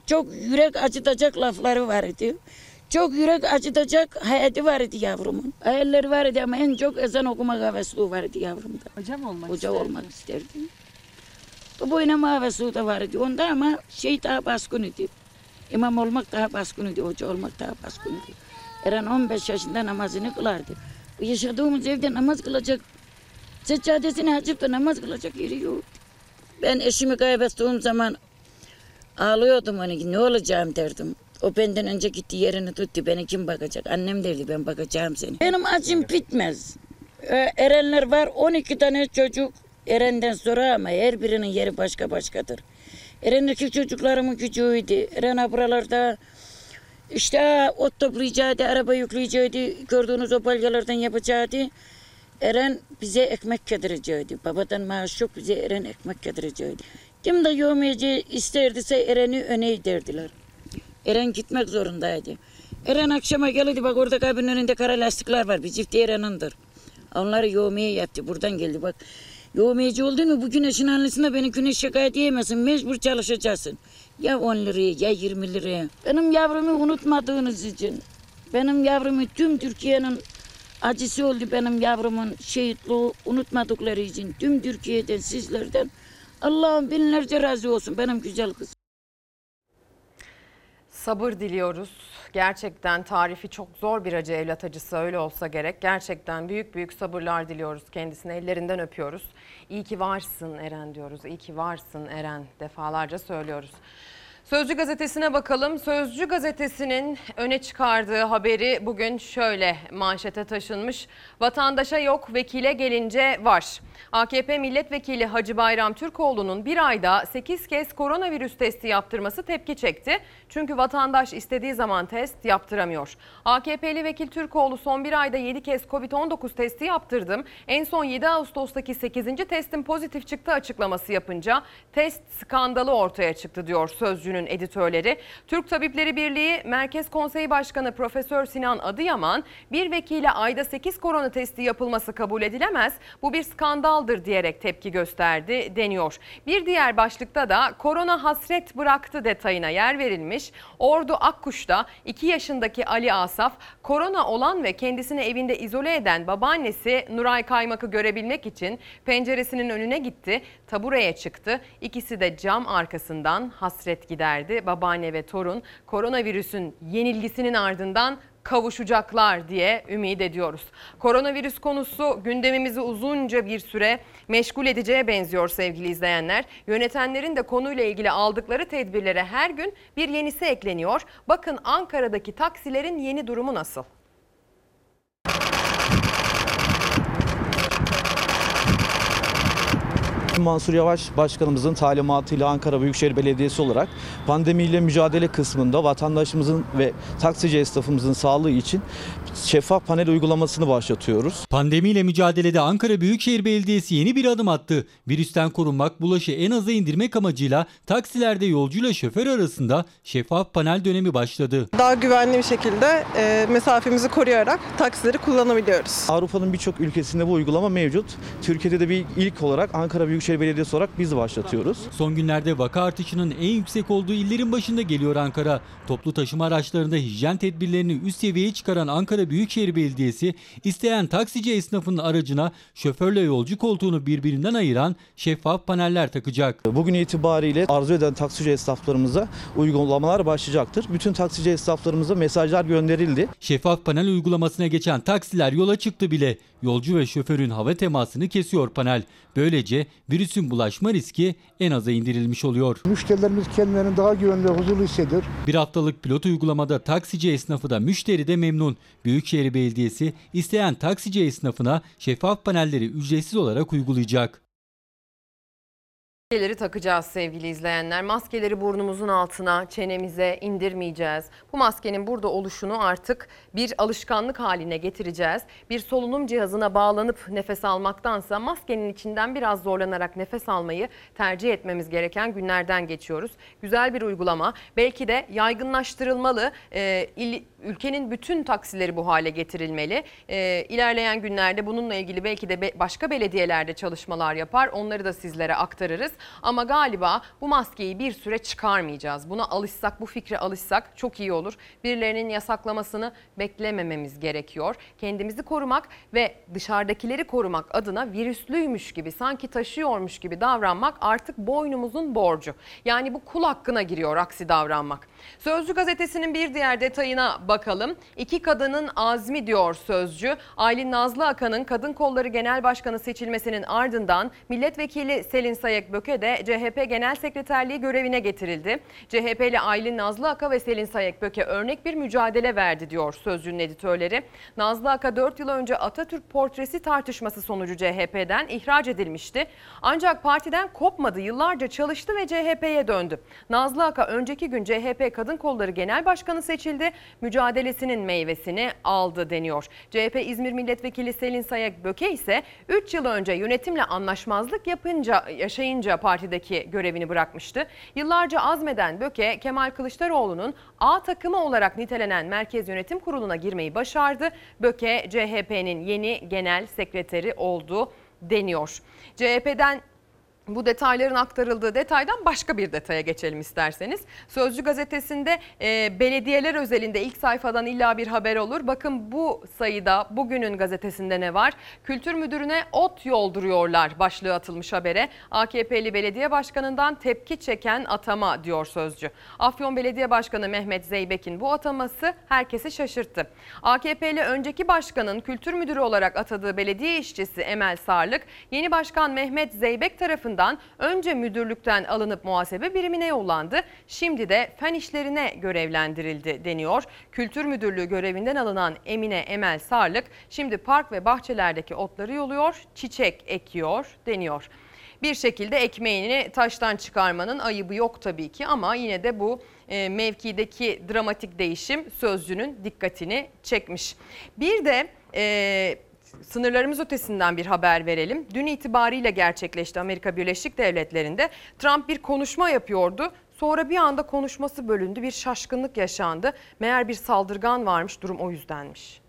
[SPEAKER 39] çok yürek acıtacak lafları vardı. Çok yürek acıtacak hayatı vardı yavrumun. Hayalleri vardı ama en çok ezan okuma havaslığı vardı yavrumda.
[SPEAKER 40] Hocam olmak
[SPEAKER 39] Hoca olmak isterdim. Bu oynama havası da vardı onda ama şey daha baskın idi. İmam olmak daha baskın idi, hoca olmak daha baskın idi. Eren 15 yaşında namazını kılardı. Yaşadığımız evde namaz kılacak, seccadesini açıp da namaz kılacak yeri yok. Ben eşimi kaybettiğim zaman ağlıyordum hani ne olacağım derdim. O benden önce gitti yerini tuttu. Beni kim bakacak? Annem derdi ben bakacağım seni. Benim acım bitmez. Ee, Erenler var 12 tane çocuk Eren'den sonra ama her birinin yeri başka başkadır. Eren'deki çocuklarımın küçüğüydü. Eren buralarda işte ot toplayacaktı, araba yükleyecekti, gördüğünüz o balyalardan yapacaktı. Eren bize ekmek yedirecekti. Babadan maaş yok bize Eren ekmek yedirecekti. Kim de yövmeyeceği isterdiyse Eren'i öne giderdiler. Eren gitmek zorundaydı. Eren akşama geldi bak orada kabinin önünde kara lastikler var. Bir çift Eren'indir. Onları yoğmeye yaptı. Buradan geldi bak. Yoğmeyeci oldun mu bu güneşin annesinde beni güneş şikayet diyemezsin. Mecbur çalışacaksın. Ya 10 liraya ya 20 liraya. Benim yavrumu unutmadığınız için. Benim yavrumu tüm Türkiye'nin acısı oldu benim yavrumun şehitliği unutmadıkları için. Tüm Türkiye'den sizlerden Allah'ım binlerce razı olsun benim güzel kızım.
[SPEAKER 1] Sabır diliyoruz. Gerçekten tarifi çok zor bir acı evlat acısı öyle olsa gerek. Gerçekten büyük büyük sabırlar diliyoruz kendisine. Ellerinden öpüyoruz. İyi ki varsın Eren diyoruz. İyi ki varsın Eren defalarca söylüyoruz. Sözcü gazetesine bakalım. Sözcü gazetesinin öne çıkardığı haberi bugün şöyle manşete taşınmış. Vatandaşa yok, vekile gelince var. AKP milletvekili Hacı Bayram Türkoğlu'nun bir ayda 8 kez koronavirüs testi yaptırması tepki çekti. Çünkü vatandaş istediği zaman test yaptıramıyor. AKP'li vekil Türkoğlu son bir ayda 7 kez Covid-19 testi yaptırdım. En son 7 Ağustos'taki 8. testim pozitif çıktı açıklaması yapınca test skandalı ortaya çıktı diyor Sözcü'nün editörleri. Türk Tabipleri Birliği Merkez Konseyi Başkanı Profesör Sinan Adıyaman bir vekile ayda 8 korona testi yapılması kabul edilemez. Bu bir skandaldır diyerek tepki gösterdi deniyor. Bir diğer başlıkta da korona hasret bıraktı detayına yer verilmiş. Ordu Akkuş'ta 2 yaşındaki Ali Asaf korona olan ve kendisini evinde izole eden babaannesi Nuray Kaymak'ı görebilmek için penceresinin önüne gitti. Tabureye çıktı. İkisi de cam arkasından hasret giderdi. Babaanne ve torun koronavirüsün yenilgisinin ardından kavuşacaklar diye ümit ediyoruz. Koronavirüs konusu gündemimizi uzunca bir süre meşgul edeceğe benziyor sevgili izleyenler. Yönetenlerin de konuyla ilgili aldıkları tedbirlere her gün bir yenisi ekleniyor. Bakın Ankara'daki taksilerin yeni durumu nasıl?
[SPEAKER 40] Mansur Yavaş Başkanımızın talimatıyla Ankara Büyükşehir Belediyesi olarak pandemiyle mücadele kısmında vatandaşımızın ve taksici esnafımızın sağlığı için şeffaf panel uygulamasını başlatıyoruz.
[SPEAKER 18] Pandemiyle mücadelede Ankara Büyükşehir Belediyesi yeni bir adım attı. Virüsten korunmak, bulaşı en aza indirmek amacıyla taksilerde yolcuyla şoför arasında şeffaf panel dönemi başladı.
[SPEAKER 41] Daha güvenli bir şekilde e, mesafemizi koruyarak taksileri kullanabiliyoruz.
[SPEAKER 40] Avrupa'nın birçok ülkesinde bu uygulama mevcut. Türkiye'de de bir ilk olarak Ankara Büyükşehir Belediyesi olarak biz başlatıyoruz.
[SPEAKER 18] Son günlerde vaka artışının en yüksek olduğu illerin başında geliyor Ankara. Toplu taşıma araçlarında hijyen tedbirlerini üst seviyeye çıkaran Ankara Büyükşehir Belediyesi isteyen taksici esnafının aracına şoförle yolcu koltuğunu birbirinden ayıran şeffaf paneller takacak.
[SPEAKER 40] Bugün itibariyle arzu eden taksici esnaflarımıza uygulamalar başlayacaktır. Bütün taksici esnaflarımıza mesajlar gönderildi.
[SPEAKER 18] Şeffaf panel uygulamasına geçen taksiler yola çıktı bile. Yolcu ve şoförün hava temasını kesiyor panel. Böylece virüsün bulaşma riski en aza indirilmiş oluyor.
[SPEAKER 42] Müşterilerimiz kendilerini daha güvenli ve huzurlu hissediyor.
[SPEAKER 18] Bir haftalık pilot uygulamada taksici esnafı da müşteri de memnun. Büyükşehir Belediyesi isteyen taksici esnafına şeffaf panelleri ücretsiz olarak uygulayacak.
[SPEAKER 1] Maskeleri takacağız sevgili izleyenler. Maskeleri burnumuzun altına, çenemize indirmeyeceğiz. Bu maskenin burada oluşunu artık bir alışkanlık haline getireceğiz. Bir solunum cihazına bağlanıp nefes almaktansa maskenin içinden biraz zorlanarak nefes almayı tercih etmemiz gereken günlerden geçiyoruz. Güzel bir uygulama. Belki de yaygınlaştırılmalı. Ee, il, ülkenin bütün taksileri bu hale getirilmeli. Ee, ilerleyen günlerde bununla ilgili belki de be, başka belediyelerde çalışmalar yapar. Onları da sizlere aktarırız. Ama galiba bu maskeyi bir süre çıkarmayacağız. Buna alışsak, bu fikre alışsak çok iyi olur. Birilerinin yasaklamasını beklemememiz gerekiyor. Kendimizi korumak ve dışarıdakileri korumak adına virüslüymüş gibi, sanki taşıyormuş gibi davranmak artık boynumuzun borcu. Yani bu kul hakkına giriyor aksi davranmak. Sözcü gazetesinin bir diğer detayına bakalım. İki kadının azmi diyor Sözcü. Aylin Nazlı Akan'ın Kadın Kolları Genel Başkanı seçilmesinin ardından milletvekili Selin Sayık Böke de CHP Genel Sekreterliği görevine getirildi. CHP'li Aylin Nazlı Aka ve Selin Sayık Böke örnek bir mücadele verdi diyor Sözcü'nün editörleri. Nazlı Aka 4 yıl önce Atatürk portresi tartışması sonucu CHP'den ihraç edilmişti. Ancak partiden kopmadı, yıllarca çalıştı ve CHP'ye döndü. Nazlı Aka önceki gün CHP Kadın Kolları Genel Başkanı seçildi. Mücadelesinin meyvesini aldı deniyor. CHP İzmir Milletvekili Selin Sayak Böke ise 3 yıl önce yönetimle anlaşmazlık yapınca yaşayınca partideki görevini bırakmıştı. Yıllarca azmeden Böke Kemal Kılıçdaroğlu'nun A takımı olarak nitelenen Merkez Yönetim Kurulu'na girmeyi başardı. Böke CHP'nin yeni genel sekreteri oldu deniyor. CHP'den bu detayların aktarıldığı detaydan başka bir detaya geçelim isterseniz. Sözcü gazetesinde e, belediyeler özelinde ilk sayfadan illa bir haber olur. Bakın bu sayıda bugünün gazetesinde ne var? Kültür müdürüne ot yolduruyorlar başlığı atılmış habere. AKP'li belediye başkanından tepki çeken atama diyor Sözcü. Afyon Belediye Başkanı Mehmet Zeybek'in bu ataması herkesi şaşırttı. AKP'li önceki başkanın kültür müdürü olarak atadığı belediye işçisi Emel Sarlık, yeni başkan Mehmet Zeybek tarafından önce müdürlükten alınıp muhasebe birimine yollandı. Şimdi de fen işlerine görevlendirildi deniyor. Kültür Müdürlüğü görevinden alınan Emine Emel Sarlık şimdi park ve bahçelerdeki otları yoluyor, çiçek ekiyor deniyor. Bir şekilde ekmeğini taştan çıkarmanın ayıbı yok tabii ki ama yine de bu e, mevkideki dramatik değişim sözcünün dikkatini çekmiş. Bir de e, sınırlarımız ötesinden bir haber verelim. Dün itibariyle gerçekleşti Amerika Birleşik Devletleri'nde. Trump bir konuşma yapıyordu. Sonra bir anda konuşması bölündü. Bir şaşkınlık yaşandı. Meğer bir saldırgan varmış. Durum o yüzdenmiş.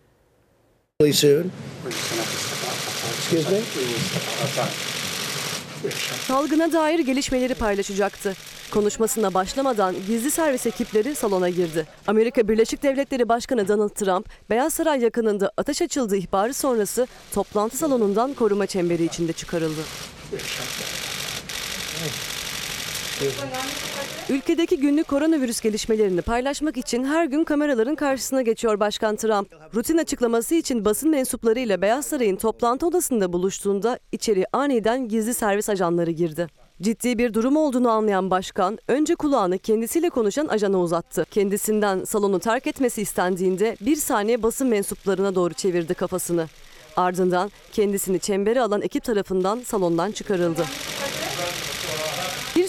[SPEAKER 43] Salgına dair gelişmeleri paylaşacaktı. Konuşmasına başlamadan gizli servis ekipleri salona girdi. Amerika Birleşik Devletleri Başkanı Donald Trump, Beyaz Saray yakınında ateş açıldığı ihbarı sonrası toplantı salonundan koruma çemberi içinde çıkarıldı.
[SPEAKER 7] Ülkedeki günlük koronavirüs gelişmelerini paylaşmak için her gün kameraların karşısına geçiyor Başkan Trump. Rutin açıklaması için basın mensuplarıyla Beyaz Saray'ın toplantı odasında buluştuğunda içeri aniden gizli servis ajanları girdi. Ciddi bir durum olduğunu anlayan başkan önce kulağını kendisiyle konuşan ajana uzattı. Kendisinden salonu terk etmesi istendiğinde bir saniye basın mensuplarına doğru çevirdi kafasını. Ardından kendisini çembere alan ekip tarafından salondan çıkarıldı.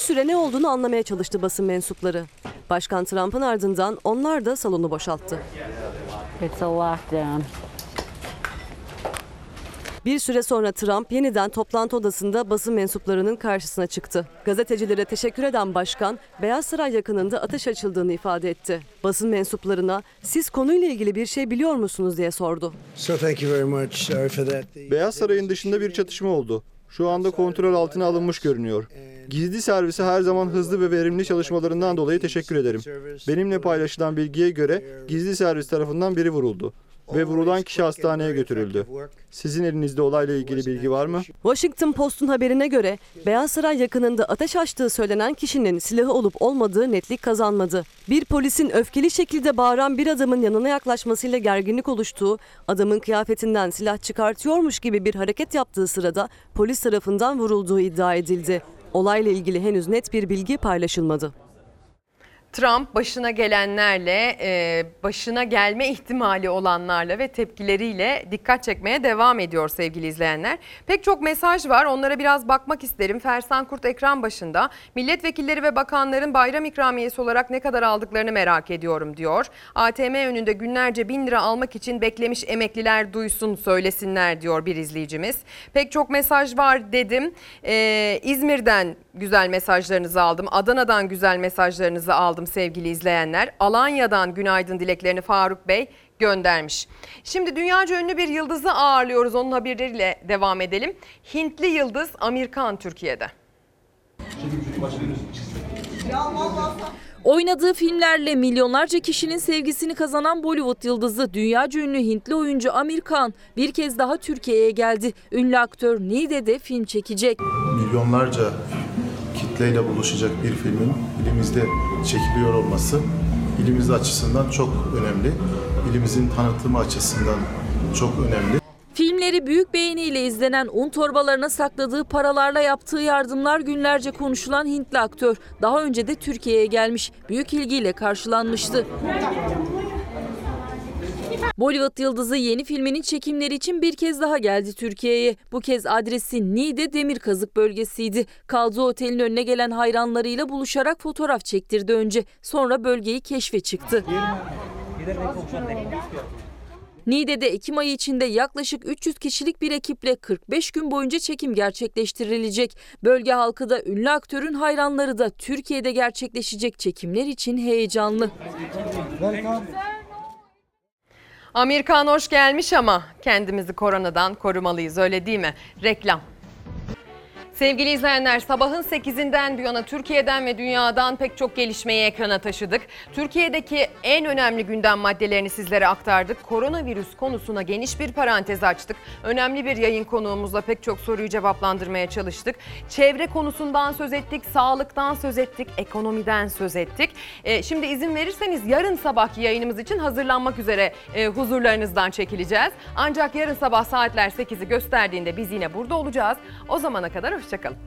[SPEAKER 7] Süre ne olduğunu anlamaya çalıştı basın mensupları. Başkan Trump'ın ardından onlar da salonu boşalttı.
[SPEAKER 44] It's a lockdown.
[SPEAKER 7] Bir süre sonra Trump yeniden toplantı odasında basın mensuplarının karşısına çıktı. Gazetecilere teşekkür eden başkan, Beyaz Saray yakınında ateş açıldığını ifade etti. Basın mensuplarına siz konuyla ilgili bir şey biliyor musunuz diye sordu.
[SPEAKER 45] So thank you very much. Sorry for that.
[SPEAKER 46] Beyaz Saray'ın dışında bir çatışma oldu. Şu anda kontrol altına alınmış görünüyor. Gizli servise her zaman hızlı ve verimli çalışmalarından dolayı teşekkür ederim. Benimle paylaşılan bilgiye göre gizli servis tarafından biri vuruldu ve vurulan kişi hastaneye götürüldü. Sizin elinizde olayla ilgili bilgi var mı?
[SPEAKER 7] Washington Post'un haberine göre Beyaz Saray yakınında ateş açtığı söylenen kişinin silahı olup olmadığı netlik kazanmadı. Bir polisin öfkeli şekilde bağıran bir adamın yanına yaklaşmasıyla gerginlik oluştuğu, adamın kıyafetinden silah çıkartıyormuş gibi bir hareket yaptığı sırada polis tarafından vurulduğu iddia edildi. Olayla ilgili henüz net bir bilgi paylaşılmadı.
[SPEAKER 1] Trump başına gelenlerle, e, başına gelme ihtimali olanlarla ve tepkileriyle dikkat çekmeye devam ediyor sevgili izleyenler. Pek çok mesaj var onlara biraz bakmak isterim. Fersan Kurt ekran başında milletvekilleri ve bakanların bayram ikramiyesi olarak ne kadar aldıklarını merak ediyorum diyor. ATM önünde günlerce bin lira almak için beklemiş emekliler duysun söylesinler diyor bir izleyicimiz. Pek çok mesaj var dedim. E, İzmir'den güzel mesajlarınızı aldım. Adana'dan güzel mesajlarınızı aldım sevgili izleyenler. Alanya'dan günaydın dileklerini Faruk Bey göndermiş. Şimdi dünyaca ünlü bir yıldızı ağırlıyoruz. Onun haberiyle devam edelim. Hintli yıldız Amerikan Türkiye'de.
[SPEAKER 10] Oynadığı filmlerle milyonlarca kişinin sevgisini kazanan Bollywood yıldızı dünyaca ünlü Hintli oyuncu Amir Khan bir kez daha Türkiye'ye geldi. Ünlü aktör Niğde'de film çekecek.
[SPEAKER 47] milyonlarca kitleyle buluşacak bir filmin ilimizde çekiliyor olması ilimiz açısından çok önemli. İlimizin tanıtımı açısından çok önemli.
[SPEAKER 10] Filmleri büyük beğeniyle izlenen un torbalarına sakladığı paralarla yaptığı yardımlar günlerce konuşulan Hintli aktör daha önce de Türkiye'ye gelmiş. Büyük ilgiyle karşılanmıştı. Bollywood yıldızı yeni filminin çekimleri için bir kez daha geldi Türkiye'ye. Bu kez adresi Niğde Demirkazık bölgesiydi. Kaldığı otelin önüne gelen hayranlarıyla buluşarak fotoğraf çektirdi önce. Sonra bölgeyi keşfe çıktı. Niğde'de Ekim ayı içinde yaklaşık 300 kişilik bir ekiple 45 gün boyunca çekim gerçekleştirilecek. Bölge halkı da ünlü aktörün hayranları da Türkiye'de gerçekleşecek çekimler için heyecanlı.
[SPEAKER 1] Amerikan hoş gelmiş ama kendimizi koronadan korumalıyız öyle değil mi? Reklam. Sevgili izleyenler sabahın 8'inden bu yana Türkiye'den ve dünyadan pek çok gelişmeyi ekrana taşıdık. Türkiye'deki en önemli gündem maddelerini sizlere aktardık. Koronavirüs konusuna geniş bir parantez açtık. Önemli bir yayın konuğumuzla pek çok soruyu cevaplandırmaya çalıştık. Çevre konusundan söz ettik, sağlıktan söz ettik, ekonomiden söz ettik. Ee, şimdi izin verirseniz yarın sabahki yayınımız için hazırlanmak üzere e, huzurlarınızdan çekileceğiz. Ancak yarın sabah saatler 8'i gösterdiğinde biz yine burada olacağız. O zamana kadar Hoşçakalın.